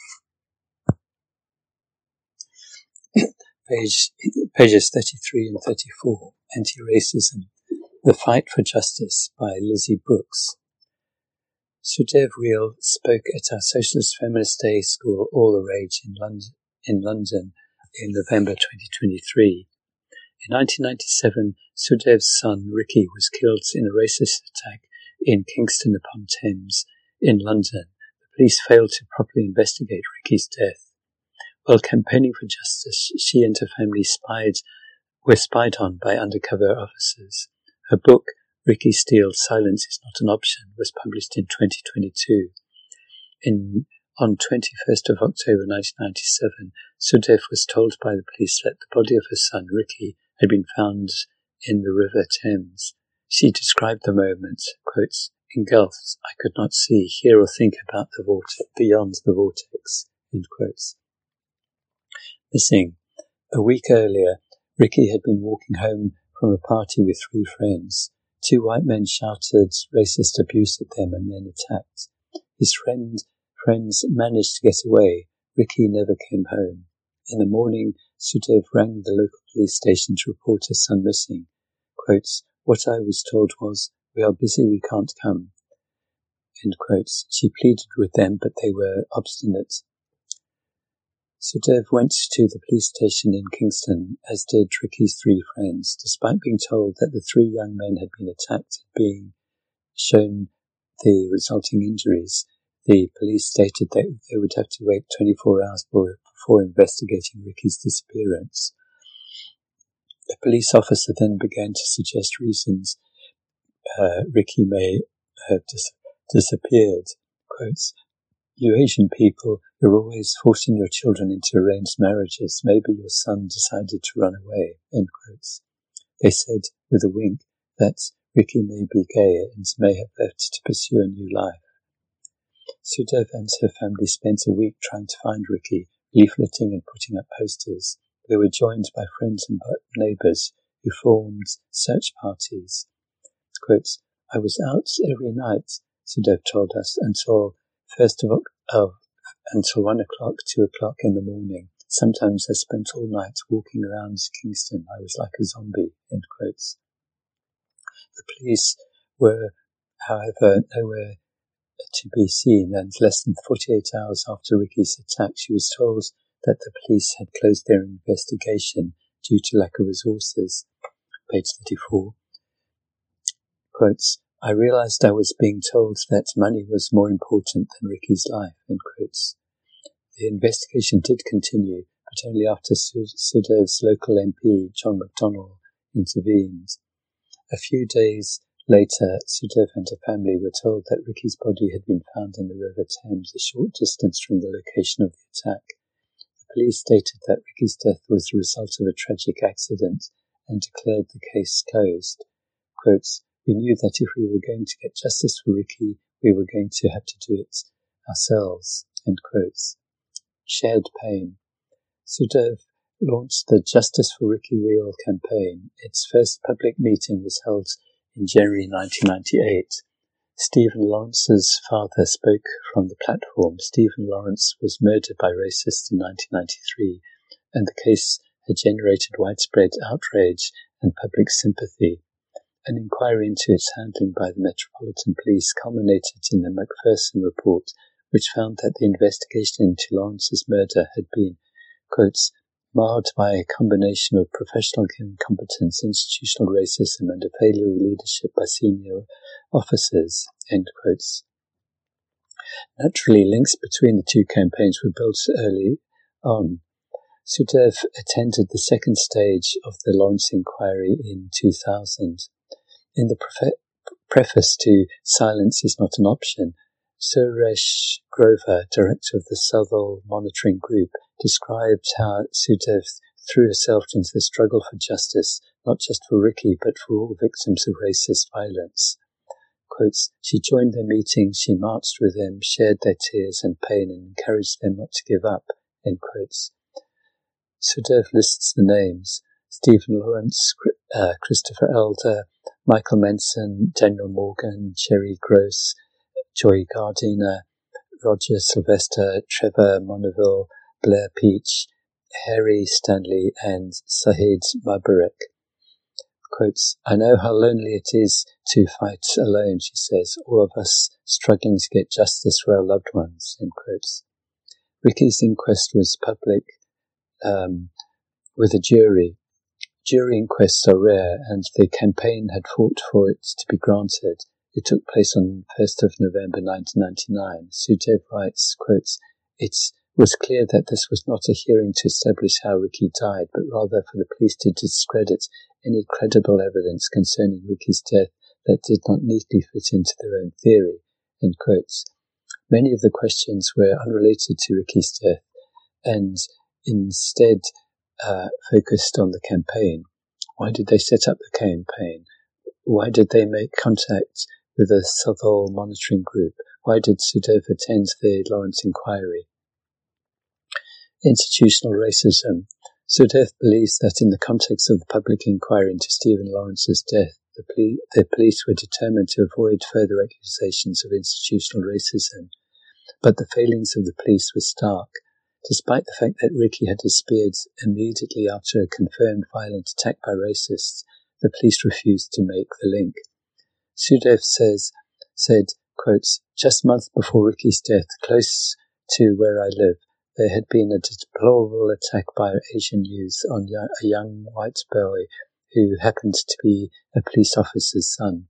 Page, pages 33 and 34, Anti-Racism, The Fight for Justice by Lizzie Brooks. Sukhdev Reel spoke at our Socialist Feminist Day School All the Rage in London, in London in November 2023. In 1997, Sukhdev's son Ricky was killed in a racist attack in Kingston upon Thames in London, the police failed to properly investigate Ricky's death. While campaigning for justice, she and her family spied, were spied on by undercover officers. Her book, Ricky Steele's Silence is Not an Option, was published in 2022. In, on 21st of October 1997, Sukhdev was told by the police that the body of her son, Ricky, had been found in the River Thames. She described the moment, quotes, in gulfs I could not see, hear, or think about the vortex, beyond the vortex. Missing. A week earlier, Ricky had been walking home from a party with three friends. Two white men shouted racist abuse at them and then attacked. His friend, friends managed to get away. Ricky never came home. In the morning, Sukhdev rang the local police station to report her son missing. Quotes, what I was told was, we are busy, we can't come. She pleaded with them, but they were obstinate. Sukhdev went to the police station in Kingston, as did Ricky's three friends, despite being told that the three young men had been attacked and being shown the resulting injuries. The police stated that they would have to wait 24 hours before investigating Ricky's disappearance. The police officer then began to suggest reasons uh, Ricky may have dis- disappeared. Quotes, you Asian people, you're always forcing your children into arranged marriages. Maybe your son decided to run away. End quotes. They said, with a wink, that Ricky may be gay and may have left to pursue a new life. Sukhdev and her family spent a week trying to find Ricky, leafleting and putting up posters. They were joined by friends and neighbours who formed search parties. I was out every night, Sukhdev told us, until first of, of until one o'clock, two o'clock in the morning. Sometimes I spent all night walking around Kingston. I was like a zombie, end quotes. The police were, however, nowhere to be seen, and less than 48 hours after Ricky's attack, she was told that the police had closed their investigation due to lack of resources. Page 34. Quotes, I realized I was being told that money was more important than Ricky's life, end quotes. The investigation did continue, but only after Sukhdev's local MP, John McDonnell, intervened. A few days later, Sukhdev and her family were told that Ricky's body had been found in the River Thames, a short distance from the location of the attack. The police stated that Ricky's death was the result of a tragic accident and declared the case closed. Quotes, we knew that if we were going to get justice for Ricky, we were going to have to do it ourselves. End quotes. Shared pain. Sukhdev launched the Justice for Ricky Reel campaign. Its first public meeting was held in January 1998. Stephen Lawrence's father spoke from the platform. Stephen Lawrence was murdered by racists in 1993, and the case had generated widespread outrage and public sympathy. An inquiry into its handling by the Metropolitan Police culminated in the Macpherson report, which found that the investigation into Lawrence's murder had been, quotes, marred by a combination of professional incompetence, institutional racism, and a failure of leadership by senior officers. end quotes. Naturally, links between the two campaigns were built early on. Sukhdev attended the second stage of the Lawrence inquiry in 2000. In the preface to Silence is Not an Option, Suresh Grover, director of the Southall Monitoring Group, described how Sukhdev threw herself into the struggle for justice, not just for Ricky, but for all victims of racist violence. Quotes, she joined their meetings, she marched with them, shared their tears and pain, and encouraged them not to give up. End quotes. Sukhdev lists the names Stephen Lawrence, uh, Christopher Alder, Michael Menson, Daniel Morgan, Cherry Groce, Joy Gardner, Roger Sylvester, Trevor Monerville, Blair Peach, Harry Stanley, and Zahid Mubarek. Quotes, I know how lonely it is to fight alone, she says, all of us struggling to get justice for our loved ones, end quotes. Ricky's inquest was public um, with a jury Jury inquests are rare, and the campaign had fought for it to be granted. It took place on 1st of November 1999. Sukhdev writes, quotes, It was clear that this was not a hearing to establish how Ricky died, but rather for the police to discredit any credible evidence concerning Ricky's death that did not neatly fit into their own theory. End quotes. Many of the questions were unrelated to Ricky's death and instead uh, focused on the campaign. Why did they set up the campaign? Why did they make contact with the Southall monitoring group? Why did Sukhdev attend the Lawrence inquiry? Institutional racism. Sukhdev believes that in the context of the public inquiry into Stephen Lawrence's death, the, ple- the police were determined to avoid further accusations of institutional racism. But the failings of the police were stark despite the fact that Ricky had disappeared immediately after a confirmed violent attack by racists, the police refused to make the link. Sukhdev says, said, quotes, just months before Ricky's death, close to where I live, there had been a deplorable attack by Asian youths on a young white boy who happened to be a police officer's son.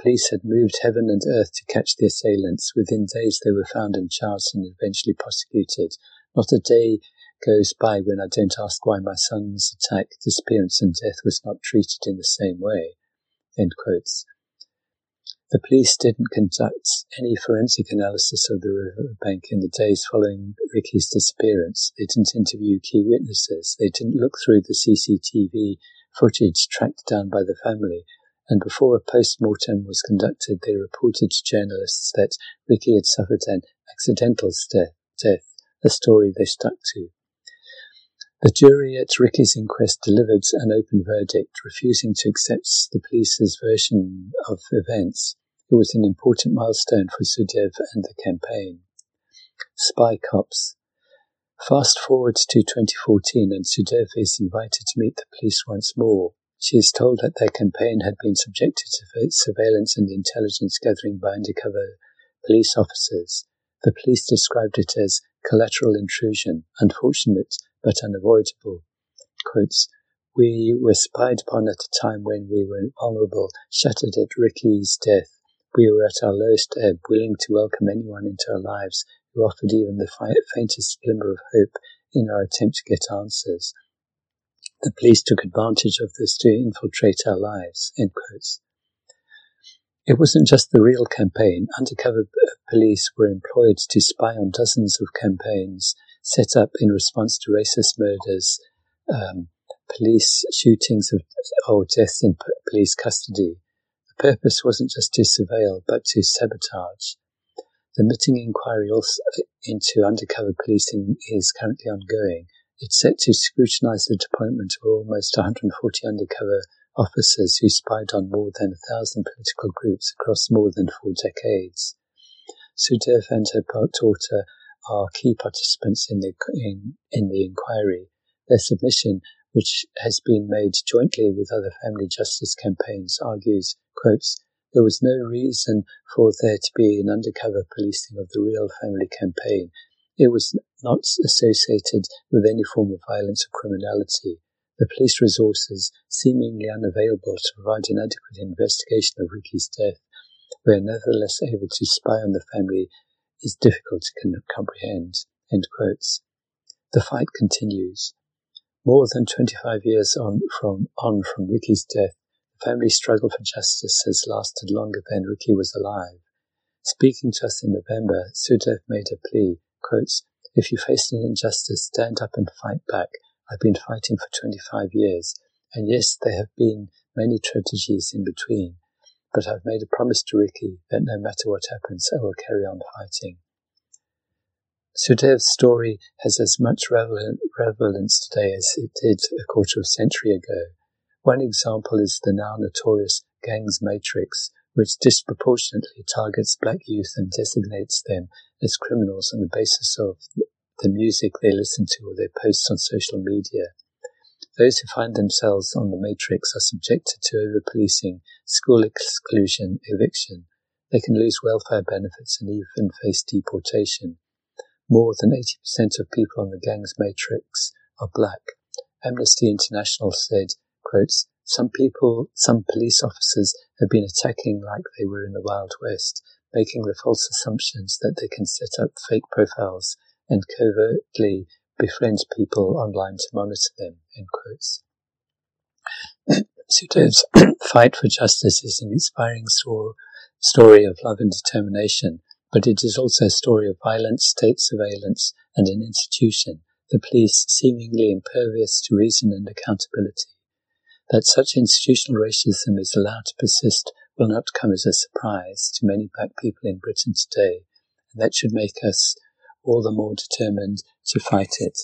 Police had moved heaven and earth to catch the assailants. Within days they were found and charged and eventually prosecuted. Not a day goes by when I don't ask why my son's attack, disappearance, and death was not treated in the same way. The police didn't conduct any forensic analysis of the riverbank in the days following Ricky's disappearance. They didn't interview key witnesses. They didn't look through the CCTV footage tracked down by the family. And before a post-mortem was conducted, they reported to journalists that Ricky had suffered an accidental death a story they stuck to. The jury at Ricky's inquest delivered an open verdict, refusing to accept the police's version of events. It was an important milestone for Sukhdev and the campaign. Spy Cops. Fast forward to 2014 and Sukhdev is invited to meet the police once more. She is told that their campaign had been subjected to surveillance and intelligence gathering by undercover police officers. The police described it as collateral intrusion, unfortunate but unavoidable. Quotes, we were spied upon at a time when we were vulnerable, shattered at Ricky's death. We were at our lowest ebb, willing to welcome anyone into our lives who offered even the faintest glimmer of hope in our attempt to get answers. The police took advantage of this to infiltrate our lives. End quotes. It wasn't just the Reel campaign. Undercover police were employed to spy on dozens of campaigns set up in response to racist murders, um, police shootings of, or deaths in police custody. The purpose wasn't just to surveil, but to sabotage. The Mitting inquiry also into undercover policing is currently ongoing. It's set to scrutinise the deployment of almost 140 undercover officers who spied on more than a thousand political groups across more than four decades. Sukhdev and her daughter are key participants in the, in, in the inquiry. Their submission, which has been made jointly with other family justice campaigns, argues, quotes, there was no reason for there to be an undercover policing of the Reel family campaign. It was not associated with any form of violence or criminality. The police resources, seemingly unavailable to provide an adequate investigation of Ricky's death, were nevertheless able to spy on the family is difficult to comprehend. The fight continues. More than 25 years on from, on from Ricky's death, the family's struggle for justice has lasted longer than Ricky was alive. Speaking to us in November, Sukhdev made a plea, quotes, If you face an injustice, stand up and fight back. I've been fighting for 25 years, and yes, there have been many tragedies in between, but I've made a promise to Ricky that no matter what happens, I will carry on fighting. Sukhdev's story has as much relevance today as it did a quarter of a century ago. One example is the now notorious Gangs Matrix, which disproportionately targets black youth and designates them as criminals on the basis of the music they listen to or their posts on social media. Those who find themselves on the matrix are subjected to over-policing, school exclusion, eviction. They can lose welfare benefits and even face deportation. More than 80% of people on the gang's matrix are black. Amnesty International said, quotes, some people, some police officers have been attacking like they were in the Wild West, making the false assumptions that they can set up fake profiles and covertly befriends people online to monitor them, end quotes. Sukhdev's fight for justice is an inspiring story of love and determination, but it is also a story of violence, state surveillance, and an institution, the police, seemingly impervious to reason and accountability. That such institutional racism is allowed to persist will not come as a surprise to many black people in Britain today, and that should make us all the more determined to fight it.